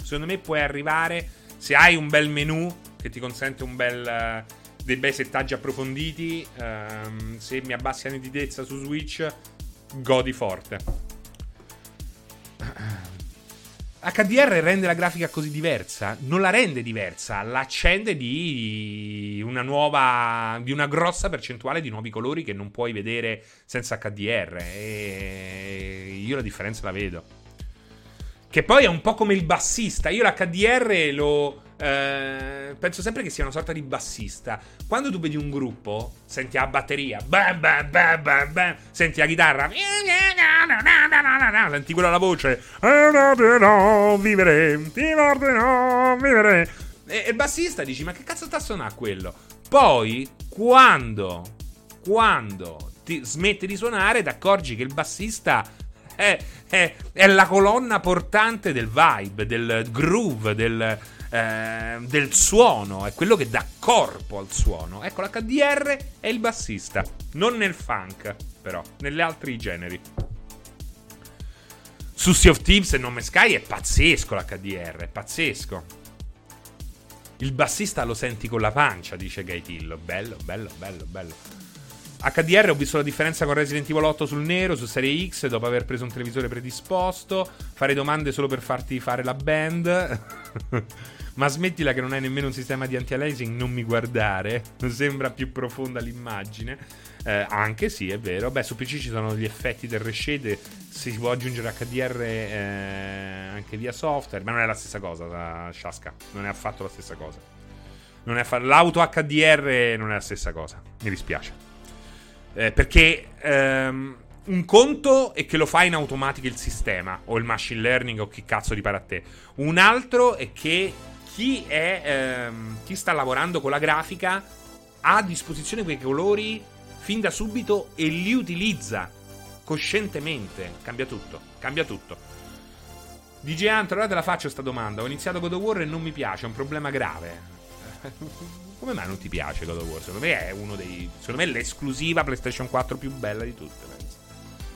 [SPEAKER 1] Secondo me puoi arrivare. Se hai un bel menu che ti consente un bel. Uh, dei bei settaggi approfonditi. Um, se mi abbassi la nitidezza su Switch, godi forte. HDR rende la grafica così diversa? Non la rende diversa, l'accende di una nuova. di una grossa percentuale di nuovi colori che non puoi vedere senza HDR. E io la differenza la vedo. Che poi è un po' come il bassista. Io l'HDR lo eh, penso sempre che sia una sorta di bassista. Quando tu vedi un gruppo, senti la batteria, bam, bam, bam, bam, bam, senti la chitarra, senti quella la voce, vivere, ti ordino vivere. E il bassista dici, ma che cazzo sta a suonare quello? Poi, quando, quando ti smetti di suonare, ti accorgi che il bassista è, è, è la colonna portante del vibe, del groove, del eh, del suono, è quello che dà corpo al suono. Ecco, l'HDR è il bassista, non nel funk, però, negli altri generi. Su Sea of Thieves e Nome Sky è pazzesco l'HDR, è pazzesco. Il bassista lo senti con la pancia, dice Gaitillo. Bello, bello, bello, bello. HDR ho visto la differenza con Resident Evil 8 sul nero, su Serie X, dopo aver preso un televisore predisposto. Fare domande solo per farti fare la band. Ma smettila che non hai nemmeno un sistema di anti-aliasing, non mi guardare. Non sembra più profonda l'immagine. Eh, anche sì, è vero. Beh, su PC ci sono gli effetti del reshade. Si può aggiungere HDR eh, anche via software. Ma non è la stessa cosa, Shaska. Non è affatto la stessa cosa. Affa- L'auto HDR non è la stessa cosa. Mi dispiace. Eh, perché. Ehm, un conto è che lo fa in automatico il sistema o il machine learning o chi cazzo di a te. Un altro è che chi, è, ehm, chi sta lavorando con la grafica ha a disposizione quei colori fin da subito e li utilizza coscientemente. Cambia tutto, cambia tutto. DJ Ant, allora te la faccio sta domanda. Ho iniziato God of War e non mi piace, è un problema grave. Come mai non ti piace God of War? Secondo me è uno dei. Secondo me è l'esclusiva PlayStation 4 più bella di tutte.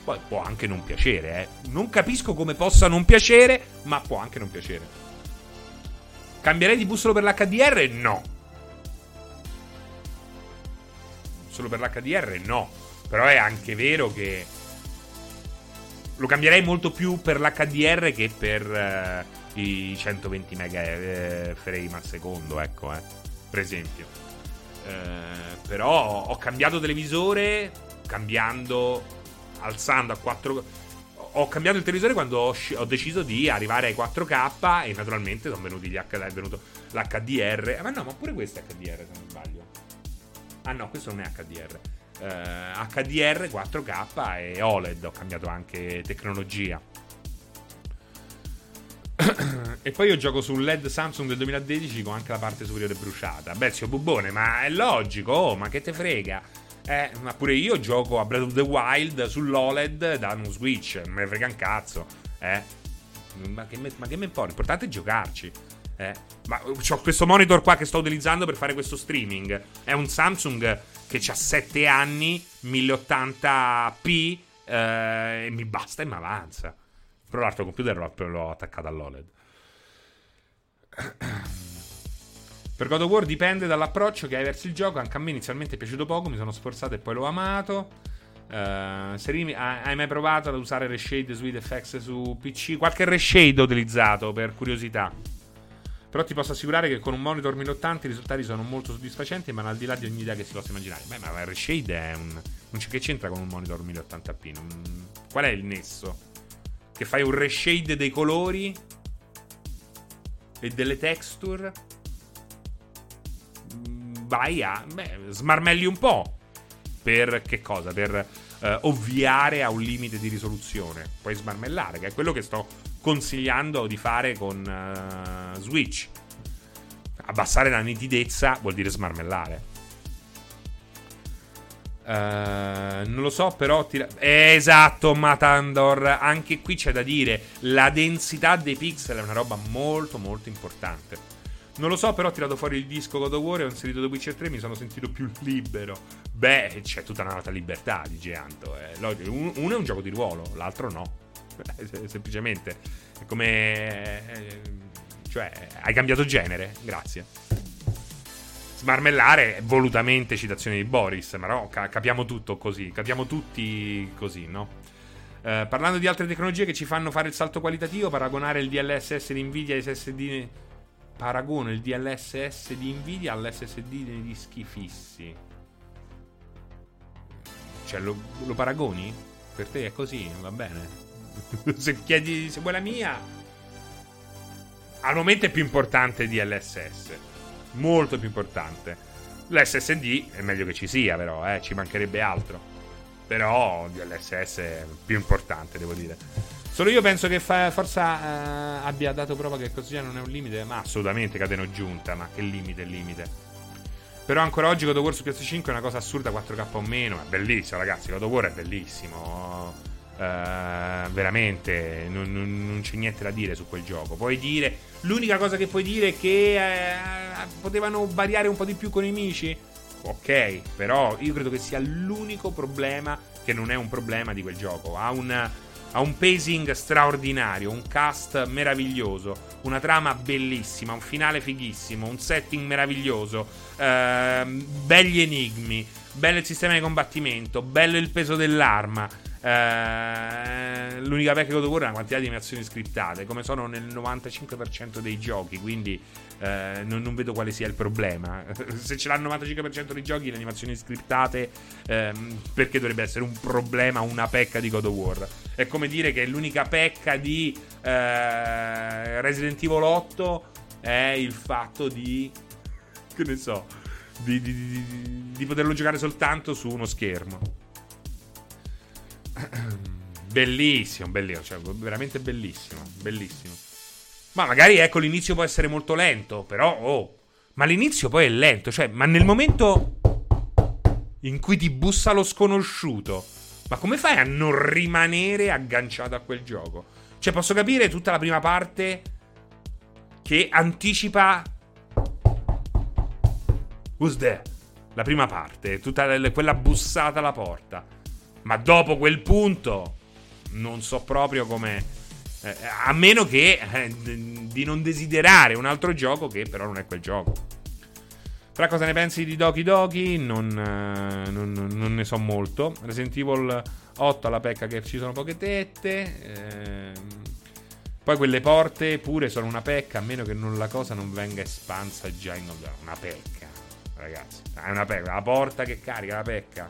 [SPEAKER 1] Poi può anche non piacere, eh. Non capisco come possa non piacere, ma può anche non piacere. Cambierei di bus solo per l'HDR? No. Solo per l'HDR? No. Però è anche vero che. Lo cambierei molto più per l'HDR che per uh, i 120 mega eh, al secondo, ecco, eh. Per esempio. Eh, però ho cambiato televisore cambiando alzando a 4 ho cambiato il televisore quando ho, ho, deciso di arrivare ai 4K e naturalmente sono venuti gli HD, è venuto l'HDR. Ma no, ma pure questo è HDR se non sbaglio. Ah no, questo non è HDR. Uh, HDR 4K e OLED, ho cambiato anche tecnologia. e poi io gioco su un LED Samsung del 2012 con anche la parte superiore bruciata. Beh, zio Bubone, ma è logico, oh, ma che te frega? Eh, ma pure io gioco a Breath of the Wild sull'OLED da un Switch. Non me frega un cazzo. Eh. Ma che me, ma che me importa? L'importante è giocarci. Eh. Ma ho questo monitor qua che sto utilizzando per fare questo streaming. È un Samsung che ha 7 anni, 1080p. Eh, e mi basta e mi avanza. Però l'altro computer l'ho, l'ho attaccato all'OLED. Per God of War dipende dall'approccio che hai verso il gioco. Anche a me inizialmente è piaciuto poco, mi sono sforzato e poi l'ho amato. Uh, Serimi, hai mai provato ad usare Reshade Sweet FX su PC? Qualche Reshade ho utilizzato per curiosità. Però ti posso assicurare che con un monitor 1080 i risultati sono molto soddisfacenti, ma al di là di ogni idea che si possa immaginare. Beh, ma Reshade è un. Non c'è che c'entra con un monitor 1080p. Non... Qual è il nesso? Che fai un reshade dei colori e delle texture vai a beh, smarmelli un po'. Per che cosa? Per eh, ovviare a un limite di risoluzione. Puoi smarmellare, che è quello che sto consigliando di fare con uh, Switch. Abbassare la nitidezza vuol dire smarmellare. Uh, non lo so, però. Tira... Esatto, Matandor. Anche qui c'è da dire: la densità dei pixel è una roba molto, molto importante. Non lo so, però ho tirato fuori il disco God of War e ho inserito The Witcher 3 mi sono sentito più libero. Beh, c'è tutta una nota libertà di Geanto. Eh. Uno è un gioco di ruolo, l'altro no. Semplicemente è come. Eh, cioè, hai cambiato genere. Grazie. Smarmellare volutamente citazioni di Boris, ma no, capiamo tutto così. Capiamo tutti così, no? Uh, parlando di altre tecnologie che ci fanno fare il salto qualitativo, paragonare il DLSS di Nvidia ai SSD Paragono il DLSS di Nvidia all'SSD dei dischi fissi. Cioè, lo, lo paragoni? Per te è così, va bene. se chiedi se vuoi la mia, al momento è più importante DLSS. Molto più importante. L'SSD è meglio che ci sia, però, eh, ci mancherebbe altro. Però DLSS è più importante, devo dire. Solo io penso che fa, Forza uh, abbia dato prova che così non è un limite. Ma assolutamente cateno giunta. Ma che limite, limite. Però ancora oggi God of War su PS5 è una cosa assurda, 4K o meno. È bellissimo, ragazzi. God of War è bellissimo. Uh, veramente non, non, non, c'è niente da dire su quel gioco. Puoi dire. L'unica cosa che puoi dire è che uh, potevano variare un po' di più con i nemici. Ok, però io credo che sia l'unico problema che non è un problema di quel gioco. Ha un ha un pacing straordinario, un cast meraviglioso, una trama bellissima, un finale fighissimo, un setting meraviglioso, ehm, belli enigmi, bello il sistema di combattimento, bello il peso dell'arma. Eh, l'unica pecca che ho è una quantità di animazioni scriptate, come sono nel 95% dei giochi, quindi eh, non, non, vedo quale sia il problema. Se ce l'ha il 95% dei giochi, le animazioni scriptate, ehm, perché dovrebbe essere un problema, una pecca di God of War? È come dire che l'unica pecca di eh, Resident Evil 8 è il fatto di. che ne so. Di, di, di, di poterlo giocare soltanto su uno schermo. Bellissimo, bellissimo, cioè veramente bellissimo, bellissimo. Ma magari ecco l'inizio può essere molto lento, però oh, ma l'inizio poi è lento, cioè, ma nel momento in cui ti bussa lo sconosciuto. Ma come fai a non rimanere agganciato a quel gioco? Cioè, posso capire tutta la prima parte che anticipa. Who's there? La prima parte, tutta quella bussata alla porta. Ma dopo quel punto, non so proprio come. Eh, a meno che eh, di non desiderare un altro gioco che però non è quel gioco. Fra cosa ne pensi di Doki Doki? Non, eh, non, non ne so molto. Resident Evil 8 alla pecca che ci sono poche tette. Eh, poi quelle porte pure sono una pecca, a meno che non, la cosa non venga espansa già in una pecca. Ragazzi, è una pecca. La porta che carica la pecca.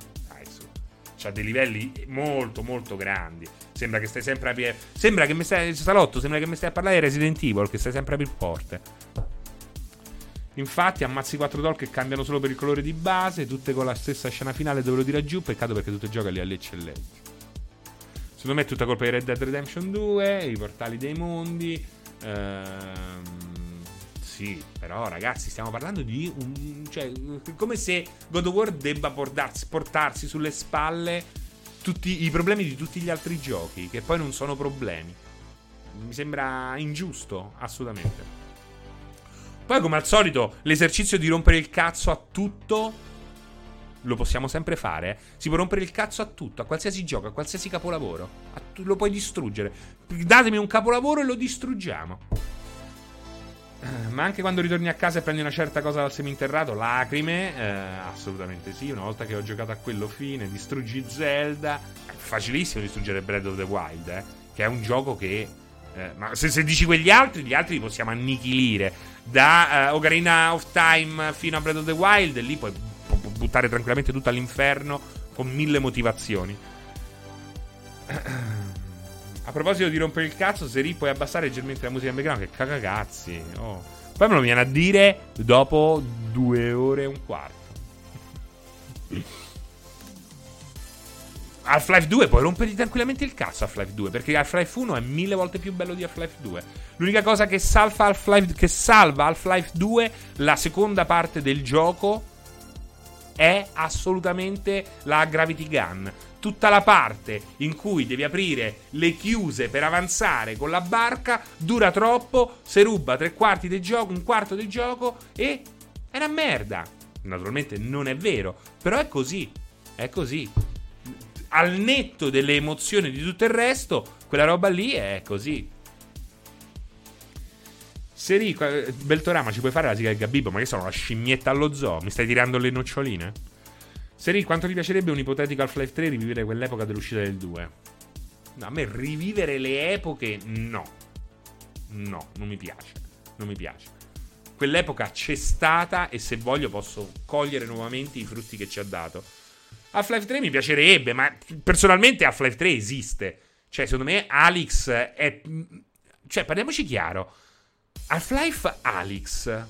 [SPEAKER 1] C'ha dei livelli molto, molto grandi. Sembra che stai sempre a piedi. Sembra che mi stai. Salotto, sembra che mi stai a parlare di Resident Evil, che stai sempre a più porte. Infatti, ammazzi 4 doll che cambiano solo per il colore di base, tutte con la stessa scena finale dove lo tira giù. Peccato perché tutte gioca lì alle eccellenze. Secondo me è tutta colpa di Red Dead Redemption 2, i portali dei mondi. Ehm, sì, però ragazzi, stiamo parlando di un. cioè, come se God of War debba portarsi, portarsi sulle spalle tutti i problemi di tutti gli altri giochi, che poi non sono problemi. Mi sembra ingiusto, assolutamente. Poi, come al solito, l'esercizio di rompere il cazzo a tutto. Lo possiamo sempre fare. Si può rompere il cazzo a tutto, a qualsiasi gioco, a qualsiasi capolavoro. T- lo puoi distruggere. Datemi un capolavoro e lo distruggiamo. Eh, ma anche quando ritorni a casa e prendi una certa cosa dal seminterrato, lacrime, eh, assolutamente sì. Una volta che ho giocato a quello fine, distruggi Zelda. È facilissimo distruggere Breath of the Wild, eh, che è un gioco che eh, ma se, se, dici quegli altri, gli altri li possiamo annichilire. Da uh, Ocarina of Time fino a Breath of the Wild, lì puoi buttare tranquillamente tutto all'inferno con mille motivazioni. A proposito di rompere il cazzo, se ri puoi abbassare leggermente la musica in background, che cagacazzi. Oh. Poi me lo viene a dire dopo due ore e un quarto. Half-Life 2 puoi romperti tranquillamente il cazzo Half-Life 2 perché Half-Life 1 è mille volte più bello di Half-Life 2. L'unica cosa che salva Half-Life, che salva Half-Life 2, la seconda parte del gioco, è assolutamente la Gravity Gun. Tutta la parte in cui devi aprire le chiuse per avanzare con la barca dura troppo, se ruba tre quarti del gioco, un quarto del gioco e è una merda. Naturalmente non è vero, però è così. È così al netto delle emozioni di tutto il resto, quella roba lì è così. Serico, eh, Beltorama, ci puoi fare la sigla del Gabibbo? Ma che sono la scimmietta allo zoo? Mi stai tirando le noccioline? Seri, quanto ti piacerebbe un ipotetico Half-Life 3 rivivere quell'epoca dell'uscita del 2? No, a me rivivere le epoche, no. No, non mi piace. Non mi piace. Quell'epoca c'è stata e se voglio posso cogliere nuovamente i frutti che ci ha dato. Half-Life 3 mi piacerebbe, ma personalmente Half-Life 3 esiste. Cioè, secondo me Alex è... Cioè, parliamoci chiaro. Half-Life Alex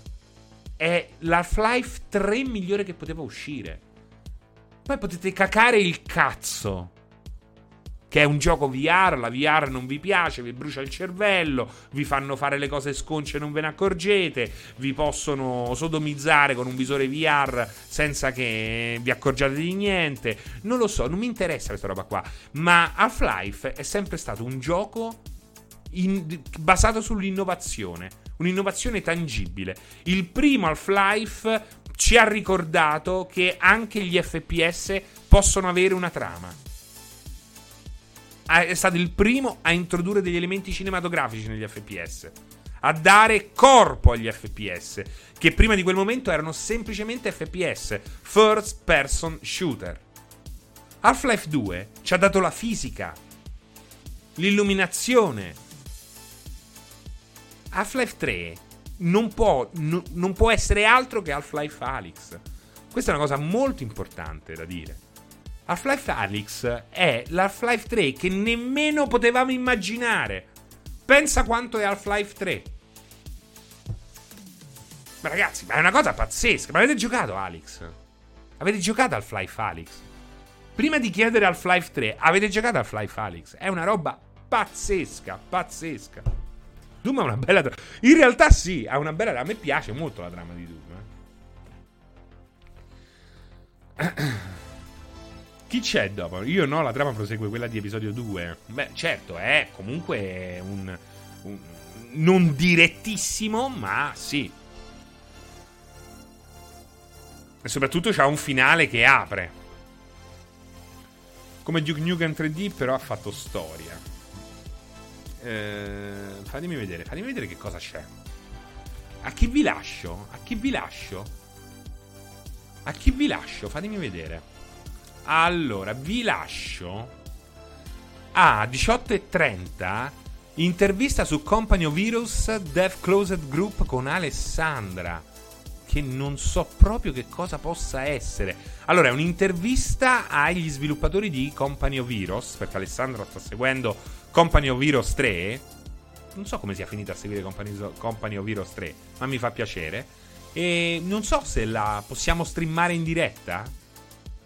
[SPEAKER 1] è l'Half-Life 3 migliore che poteva uscire. Poi potete cacare il cazzo che è un gioco VR, la VR non vi piace, vi brucia il cervello, vi fanno fare le cose sconce e non ve ne accorgete, vi possono sodomizzare con un visore VR senza che vi accorgiate di niente. Non lo so, non mi interessa questa roba qua, ma Half-Life è sempre stato un gioco in, basato sull'innovazione, un'innovazione tangibile. Il primo Half-Life ci ha ricordato che anche gli FPS possono avere una trama è stato il primo a introdurre degli elementi cinematografici negli FPS. A dare corpo agli FPS, che prima di quel momento erano semplicemente FPS, First Person Shooter. Half-Life 2 ci ha dato la fisica, l'illuminazione. Half-Life 3 non può, no, non può essere altro che Half-Life Alyx. Questa è una cosa molto importante da dire. Half-Life Alyx è l'Half-Life 3 che nemmeno potevamo immaginare. Pensa quanto è Half-Life 3. Ma ragazzi, ma è una cosa pazzesca. Ma avete giocato Alex? Avete giocato Half-Life Alyx? Prima di chiedere Half-Life 3, avete giocato Half-Life Alyx? È una roba pazzesca, pazzesca. Doom ha una bella trama. In realtà sì, ha una bella A me piace molto la trama di Doom. Eh. Chi c'è dopo? Io no, la trama prosegue quella di episodio 2. Beh, certo, è comunque un, un non direttissimo, ma sì. E soprattutto c'ha un finale che apre. Come Duke Nukem 3D, però ha fatto storia. Eh, fatemi vedere, fatemi vedere che cosa c'è. A chi vi lascio? A chi vi lascio? A chi vi lascio? Fatemi vedere. Allora, vi lascio a 18.30 intervista su Company of Heroes Death Closed Group con Alessandra che non so proprio che cosa possa essere. Allora, è un'intervista agli sviluppatori di Company of Heroes, perché Alessandro sta seguendo Company of Heroes 3. Non so come sia finita a seguire Company, of Heroes 3, ma mi fa piacere. E non so se la possiamo streamare in diretta.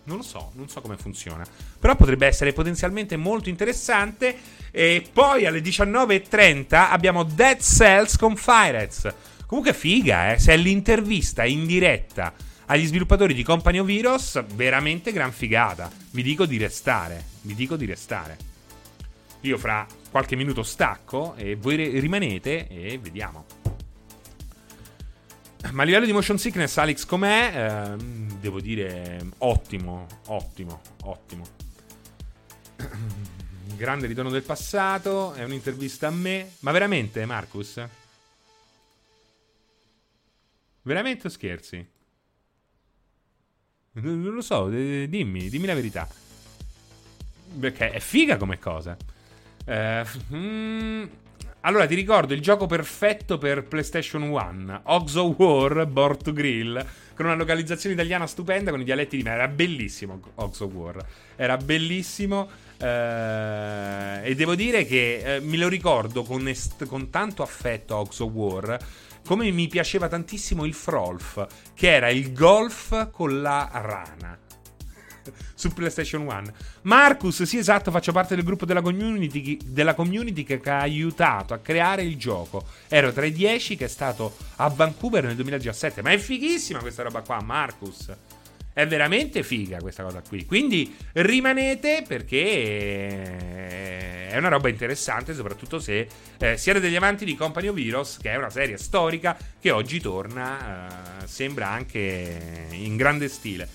[SPEAKER 1] Non lo so, non so come funziona. Però potrebbe essere potenzialmente molto interessante. E poi alle 19.30 abbiamo Dead Cells con Fireheads Comunque figa, eh. Se è l'intervista in diretta agli sviluppatori di Company of Heroes, veramente gran figata. Vi dico di restare. Vi dico di restare. Io fra qualche minuto stacco e voi rimanete e vediamo. Ma a livello di motion sickness, Alex com'è? Eh, devo dire ottimo, ottimo, ottimo. Grande ritorno del passato, è un'intervista a me. Ma veramente, Marcus? Veramente scherzi? Non lo so, dimmi, dimmi la verità. Perché è figa come cosa. Eh, mm, allora, ti ricordo il gioco perfetto per PlayStation 1, Oxo War Board to Grill, con una localizzazione italiana stupenda con i dialetti di me. Era bellissimo Oxo War. Era bellissimo. Eh, e devo dire che eh, me lo ricordo con, est- con tanto affetto Oxo War come mi piaceva tantissimo il Frolf, che era il golf con la rana su PlayStation 1. Marcus, sì esatto, faccio parte del gruppo della community, della community che, ha aiutato a creare il gioco. Ero tra i 10 che è stato a Vancouver nel 2017. Ma è fighissima questa roba qua, Marcus. È veramente figa questa cosa qui. Quindi rimanete perché è una roba interessante, soprattutto se eh, siete degli amanti di Company of Heroes, che è una serie storica che oggi torna, eh, sembra anche in grande stile.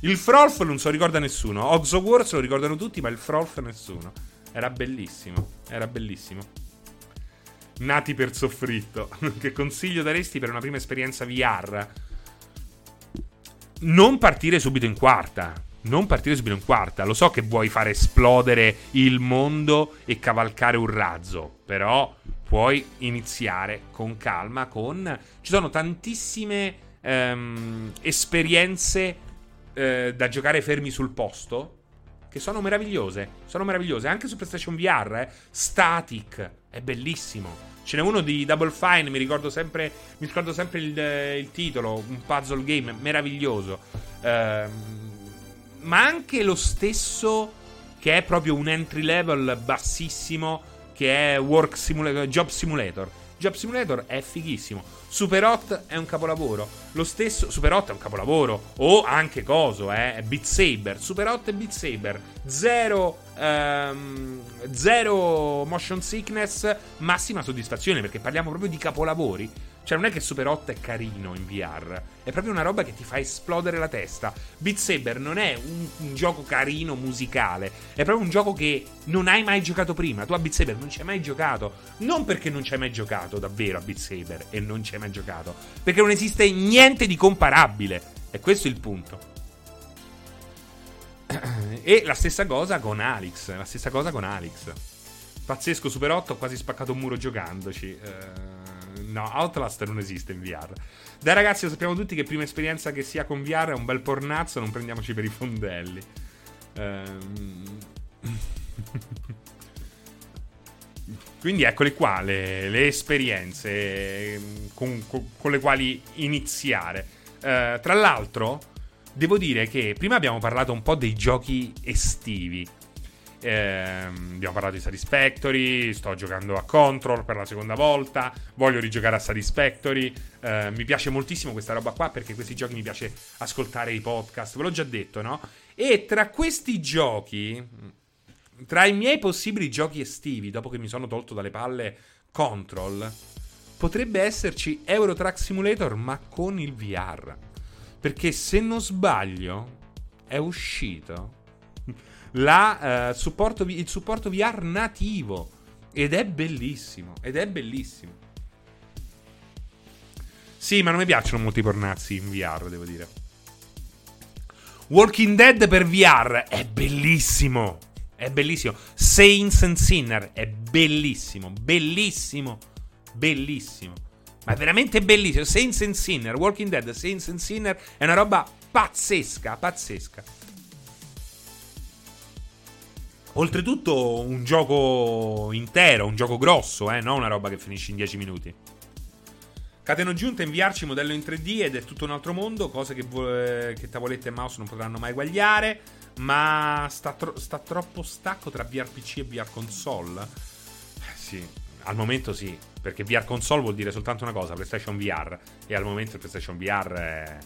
[SPEAKER 1] Il Frolf non se lo ricorda nessuno. Oxo War se lo ricordano tutti, ma il Frolf nessuno. Era bellissimo. Era bellissimo. Nati per soffritto. che consiglio daresti per una prima esperienza VR? Non partire subito in quarta. Non partire subito in quarta. Lo so che vuoi fare esplodere il mondo e cavalcare un razzo, però puoi iniziare con calma. Con ci sono tantissime ehm, esperienze eh, da giocare fermi sul posto che sono meravigliose. Sono meravigliose anche su PlayStation VR. Eh. Static è bellissimo. Ce n'è uno di Double Fine, mi ricordo sempre, mi ricordo sempre il, il titolo, un puzzle game meraviglioso. Uh, ma anche lo stesso che è proprio un entry level bassissimo che è Work Simulator, Job Simulator. Job Simulator è fighissimo. Super Hot è un capolavoro. Lo stesso Super Hot è un capolavoro. O anche coso, eh, Beat Saber. Super Hot e Beat Saber. Zero Um, zero motion sickness, massima soddisfazione perché parliamo proprio di capolavori. Cioè, non è che Super 8 è carino in VR, è proprio una roba che ti fa esplodere la testa. Beat Saber non è un, un, gioco carino musicale, è proprio un gioco che non hai mai giocato prima. Tu a Beat Saber non ci hai mai giocato. Non perché non ci hai mai giocato davvero a Beat Saber e non ci hai mai giocato, perché non esiste niente di comparabile. E questo è il punto. e la stessa cosa con Alex. La stessa cosa con Alex. Pazzesco Super 8, ho quasi spaccato un muro giocandoci. Uh, no, Outlast non esiste in VR. Dai ragazzi, lo sappiamo tutti che prima esperienza che sia con VR è un bel pornazzo, non prendiamoci per i fondelli. Um... Quindi eccole qua le, le esperienze ehm, con, con, con, le quali iniziare. Uh, tra l'altro, devo dire che prima abbiamo parlato un po' dei giochi estivi. Ehm, abbiamo parlato di Satisfactory. Sto giocando a Control per la seconda volta. Voglio rigiocare a Satisfactory. Ehm, mi piace moltissimo questa roba qua perché questi giochi mi piace ascoltare i podcast. Ve l'ho già detto, no? E tra questi giochi, tra i miei possibili giochi estivi, dopo che mi sono tolto dalle palle Control, potrebbe esserci Euro Truck Simulator, ma con il VR. Perché se non sbaglio, è uscito la, uh, supporto, il supporto VR nativo. Ed è bellissimo. Ed è bellissimo. Sì, ma non mi piacciono molti pornazzi in VR, devo dire. Walking Dead per VR è bellissimo. È bellissimo. Saints and Sinner è bellissimo. Bellissimo. Bellissimo. Ma è veramente bellissimo. Saints and Sinner, Walking Dead, Saints and Sinner è una roba pazzesca, pazzesca. Oltretutto un gioco intero, un gioco grosso, eh, non una roba che finisce in 10 minuti. Cateno giunta inviarci modello in 3D ed è tutto un altro mondo, cose che, vo- che tavolette e mouse non potranno mai guagliare, ma sta, tro- sta troppo stacco tra VRPC e VR console. Eh, sì, al momento sì, perché VR console vuol dire soltanto una cosa, PlayStation VR, e al momento il PlayStation VR è,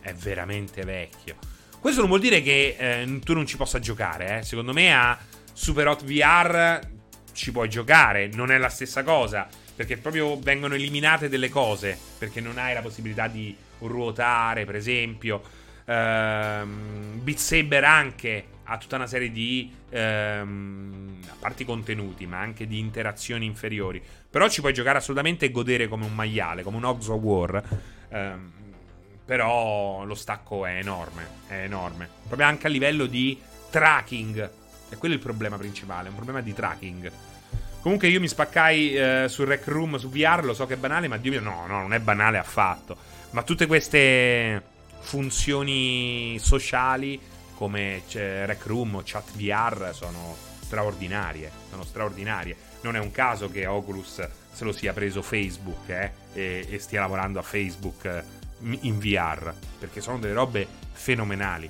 [SPEAKER 1] è veramente vecchio. Questo non vuol dire che eh, tu non ci possa giocare. Eh. Secondo me a Super Hot VR ci puoi giocare. Non è la stessa cosa. Perché proprio vengono eliminate delle cose. Perché non hai la possibilità di ruotare, per esempio. Ehm, Beat Saber anche ha tutta una serie di. Ehm, a parte contenuti, ma anche di interazioni inferiori. Però ci puoi giocare assolutamente e godere come un maiale, come un Hogs of War. Ehm, però lo stacco è enorme, è enorme. Proprio anche a livello di tracking. E quello è il problema principale, un problema di tracking. Comunque io mi spaccai eh, sul Rec Room su VR, lo so che è banale, ma Dio mio, no, no, non è banale affatto. Ma tutte queste funzioni sociali come Rec Room o Chat VR sono straordinarie, sono straordinarie. Non è un caso che Oculus se lo sia preso Facebook eh, e, e stia lavorando a Facebook in VR, perché sono delle robe fenomenali.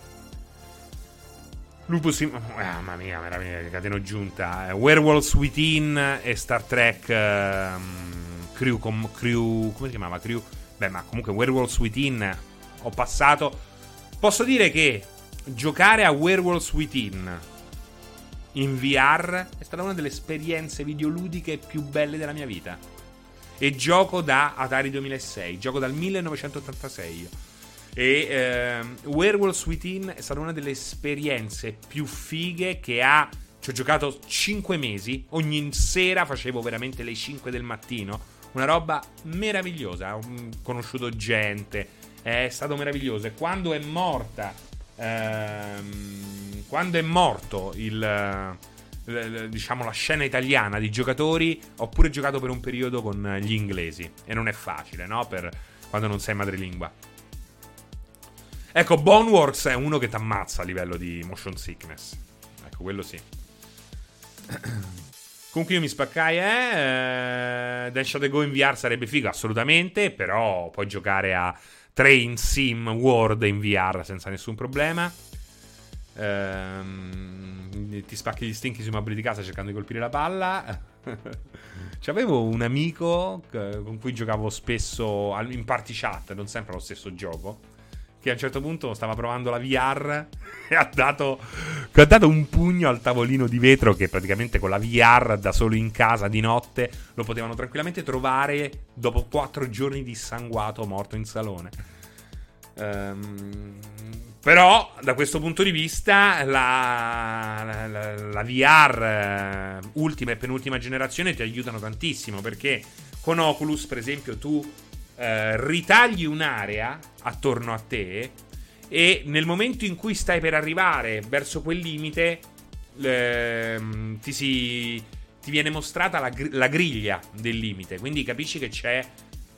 [SPEAKER 1] Lupus in... Oh, mamma mia, meraviglia, cateno giunta. Eh, Werewolves Within e Star Trek um, Crew, com, Crew... Come si chiamava? Crew... Beh, ma comunque Werewolves Within ho passato... Posso dire che giocare a Werewolves Within in VR è stata una delle esperienze videoludiche più belle della mia vita e gioco da Atari 2006, gioco dal 1986 E ehm, Werewolves Within è stata una delle esperienze più fighe che ha. Ci ho giocato 5 mesi. Ogni sera facevo veramente le 5 del mattino. Una roba meravigliosa. Ho conosciuto gente. È stato meraviglioso. E quando è morta. Ehm, quando è morto il diciamo la scena italiana di giocatori, ho pure giocato per un periodo con gli inglesi e non è facile, no? Per quando non sei madrelingua. Ecco, Boneworks è uno che ti ammazza a livello di motion sickness. Ecco, quello sì. Comunque io mi spaccai, eh. eh Dash the Go in VR sarebbe figo, assolutamente. Però puoi giocare a Train Sim World in VR senza nessun problema. Ehm, ti spacchi gli stinchi sui mobili di casa cercando di colpire la palla. C'avevo un amico con cui giocavo spesso in party chat, non sempre lo stesso gioco. Che a un certo punto stava provando la VR e ha dato, ha dato un pugno al tavolino di vetro che praticamente con la VR da solo in casa di notte lo potevano tranquillamente trovare dopo quattro giorni di sanguato morto in salone. Um, però, da questo punto di vista, la, la, la VR eh, ultima e penultima generazione ti aiutano tantissimo perché con Oculus, per esempio, tu eh, ritagli un'area attorno a te e nel momento in cui stai per arrivare verso quel limite eh, ti, si, ti, viene mostrata la, la griglia del limite, quindi capisci che c'è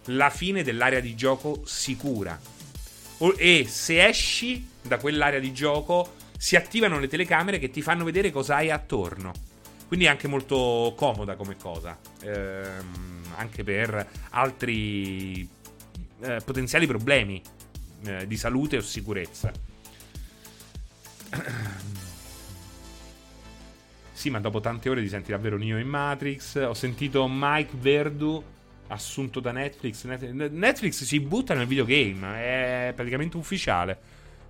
[SPEAKER 1] la fine dell'area di gioco sicura e se esci da quell'area di gioco si attivano le telecamere che ti fanno vedere cosa hai attorno. Quindi è anche molto comoda come cosa, ehm, anche per altri eh, potenziali problemi eh, di salute o sicurezza. Sì, ma dopo tante ore ti senti davvero Neo in Matrix. Ho sentito Mike Verdu assunto da Netflix. Netflix si butta nel videogame, è praticamente ufficiale.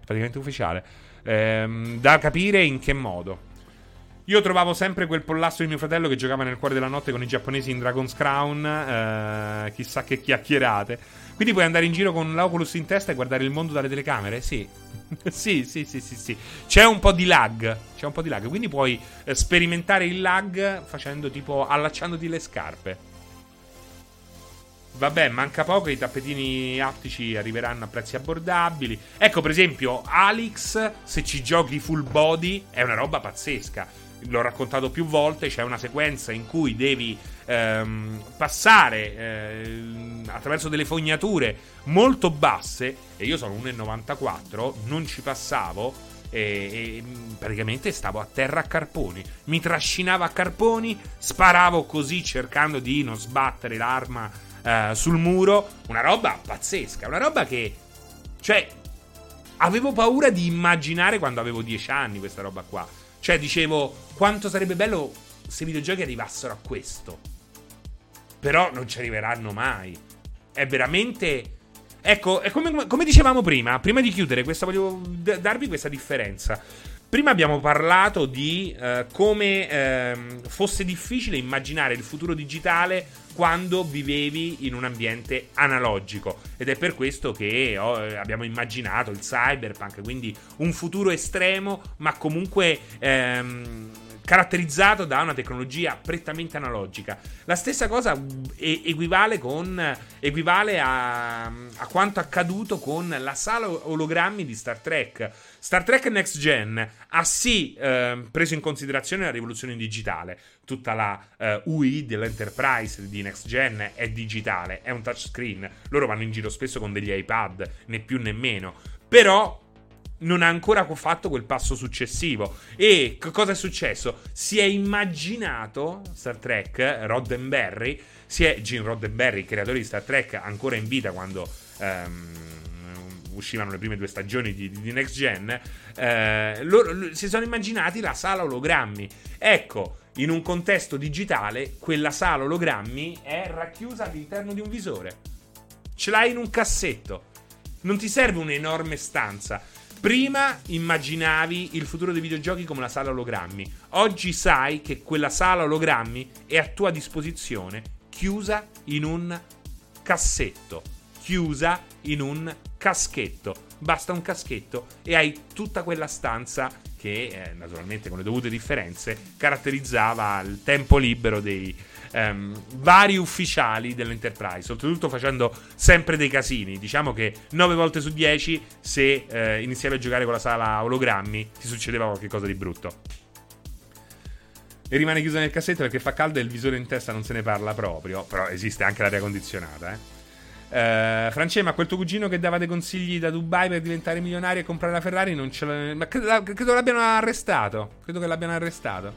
[SPEAKER 1] Praticamente ufficiale. Ehm, da capire in che modo. Io trovavo sempre quel pollasso di mio fratello che giocava nel cuore della notte con i giapponesi in Dragon's Crown. Eh, chissà che chiacchierate. Quindi puoi andare in giro con l'Oculus in testa e guardare il mondo dalle telecamere? Sì. sì, sì, sì, sì, sì. C'è un po' di lag. C'è un po' di lag. Quindi puoi eh, sperimentare il lag facendo tipo allacciandoti le scarpe. Vabbè, manca poco, i tappetini aptici arriveranno a prezzi abbordabili. Ecco, per esempio, Alex, se ci giochi full body, è una roba pazzesca l'ho raccontato più volte, c'è una sequenza in cui devi ehm, passare eh, attraverso delle fognature molto basse e io sono 1,94, non ci passavo e, e, praticamente stavo a terra a carponi. Mi trascinavo a carponi, sparavo così cercando di non sbattere l'arma eh, sul muro, una roba pazzesca, una roba che cioè avevo paura di immaginare quando avevo 10 anni questa roba qua. Cioè, dicevo, quanto sarebbe bello se i videogiochi arrivassero a questo. Però non ci arriveranno mai. È veramente. Ecco, è come, come dicevamo prima, prima di chiudere, questa, voglio darvi questa differenza. Prima abbiamo parlato di uh, come uh, fosse difficile immaginare il futuro digitale quando vivevi in un ambiente analogico. Ed è per questo che oh, abbiamo immaginato il cyberpunk, quindi un futuro estremo ma comunque ehm, caratterizzato da una tecnologia prettamente analogica. La stessa cosa equivale, con, equivale a, a, quanto accaduto con la sala ologrammi di Star Trek. Star Trek Next Gen ha sì eh, preso in considerazione la rivoluzione digitale. Tutta la eh, UI dell'Enterprise di Next Gen è digitale, è un touchscreen. Loro vanno in giro spesso con degli iPad, né più né meno. Però non ha ancora fatto quel passo successivo. E c- cosa è successo? Si è immaginato Star Trek, Roddenberry, si è Gene Roddenberry, creatore di Star Trek, ancora in vita quando um, uscivano le prime due stagioni di, di Next Gen, eh, loro, si sono immaginati la sala ologrammi. Ecco, in un contesto digitale, quella sala ologrammi è racchiusa all'interno di un visore. Ce l'hai in un cassetto. Non ti serve un'enorme stanza Prima immaginavi il futuro dei videogiochi come la sala ologrammi. Oggi sai che quella sala ologrammi è a tua disposizione, chiusa in un cassetto, chiusa in un caschetto. Basta un caschetto e hai tutta quella stanza che, eh, naturalmente con le dovute differenze, caratterizzava il tempo libero dei, ehm, vari ufficiali dell'Enterprise, oltretutto facendo sempre dei casini. Diciamo che 9 volte su 10 se eh, iniziavi a giocare con la sala ologrammi ti succedeva qualcosa di brutto. E rimane chiusa nel cassetto perché fa caldo e il visore in testa non se ne parla proprio. Però esiste anche l'aria condizionata, eh. Uh, France, ma quel tuo cugino che dava dei consigli da Dubai per diventare milionario e comprare la Ferrari non ce l'ha. Ma credo, credo l'abbiano arrestato. Credo che l'abbiano arrestato.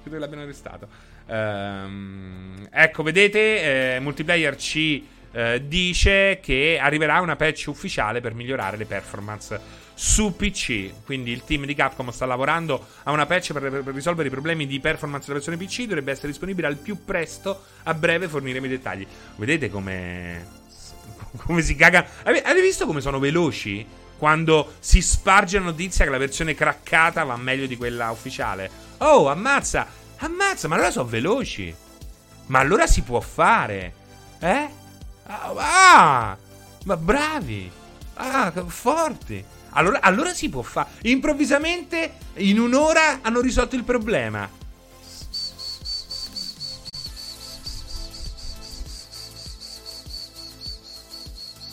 [SPEAKER 1] Credo che l'abbiano arrestato. Um, ecco, vedete, eh, Multiplayer ci eh, dice che arriverà una patch ufficiale per migliorare le performance su PC. Quindi il team di Capcom sta lavorando a una patch per, per, risolvere i problemi di performance della versione PC. Dovrebbe essere disponibile al più presto. A breve forniremo i dettagli. Vedete come. come si caga. Avete visto come sono veloci? Quando si sparge la notizia che la versione craccata va meglio di quella ufficiale. Oh, ammazza! Ammazza, ma allora sono veloci. Ma allora si può fare. Eh? Ah, ah ma bravi. Ah, forti. Allora, allora si può fare. Improvvisamente, in un'ora, hanno risolto il problema.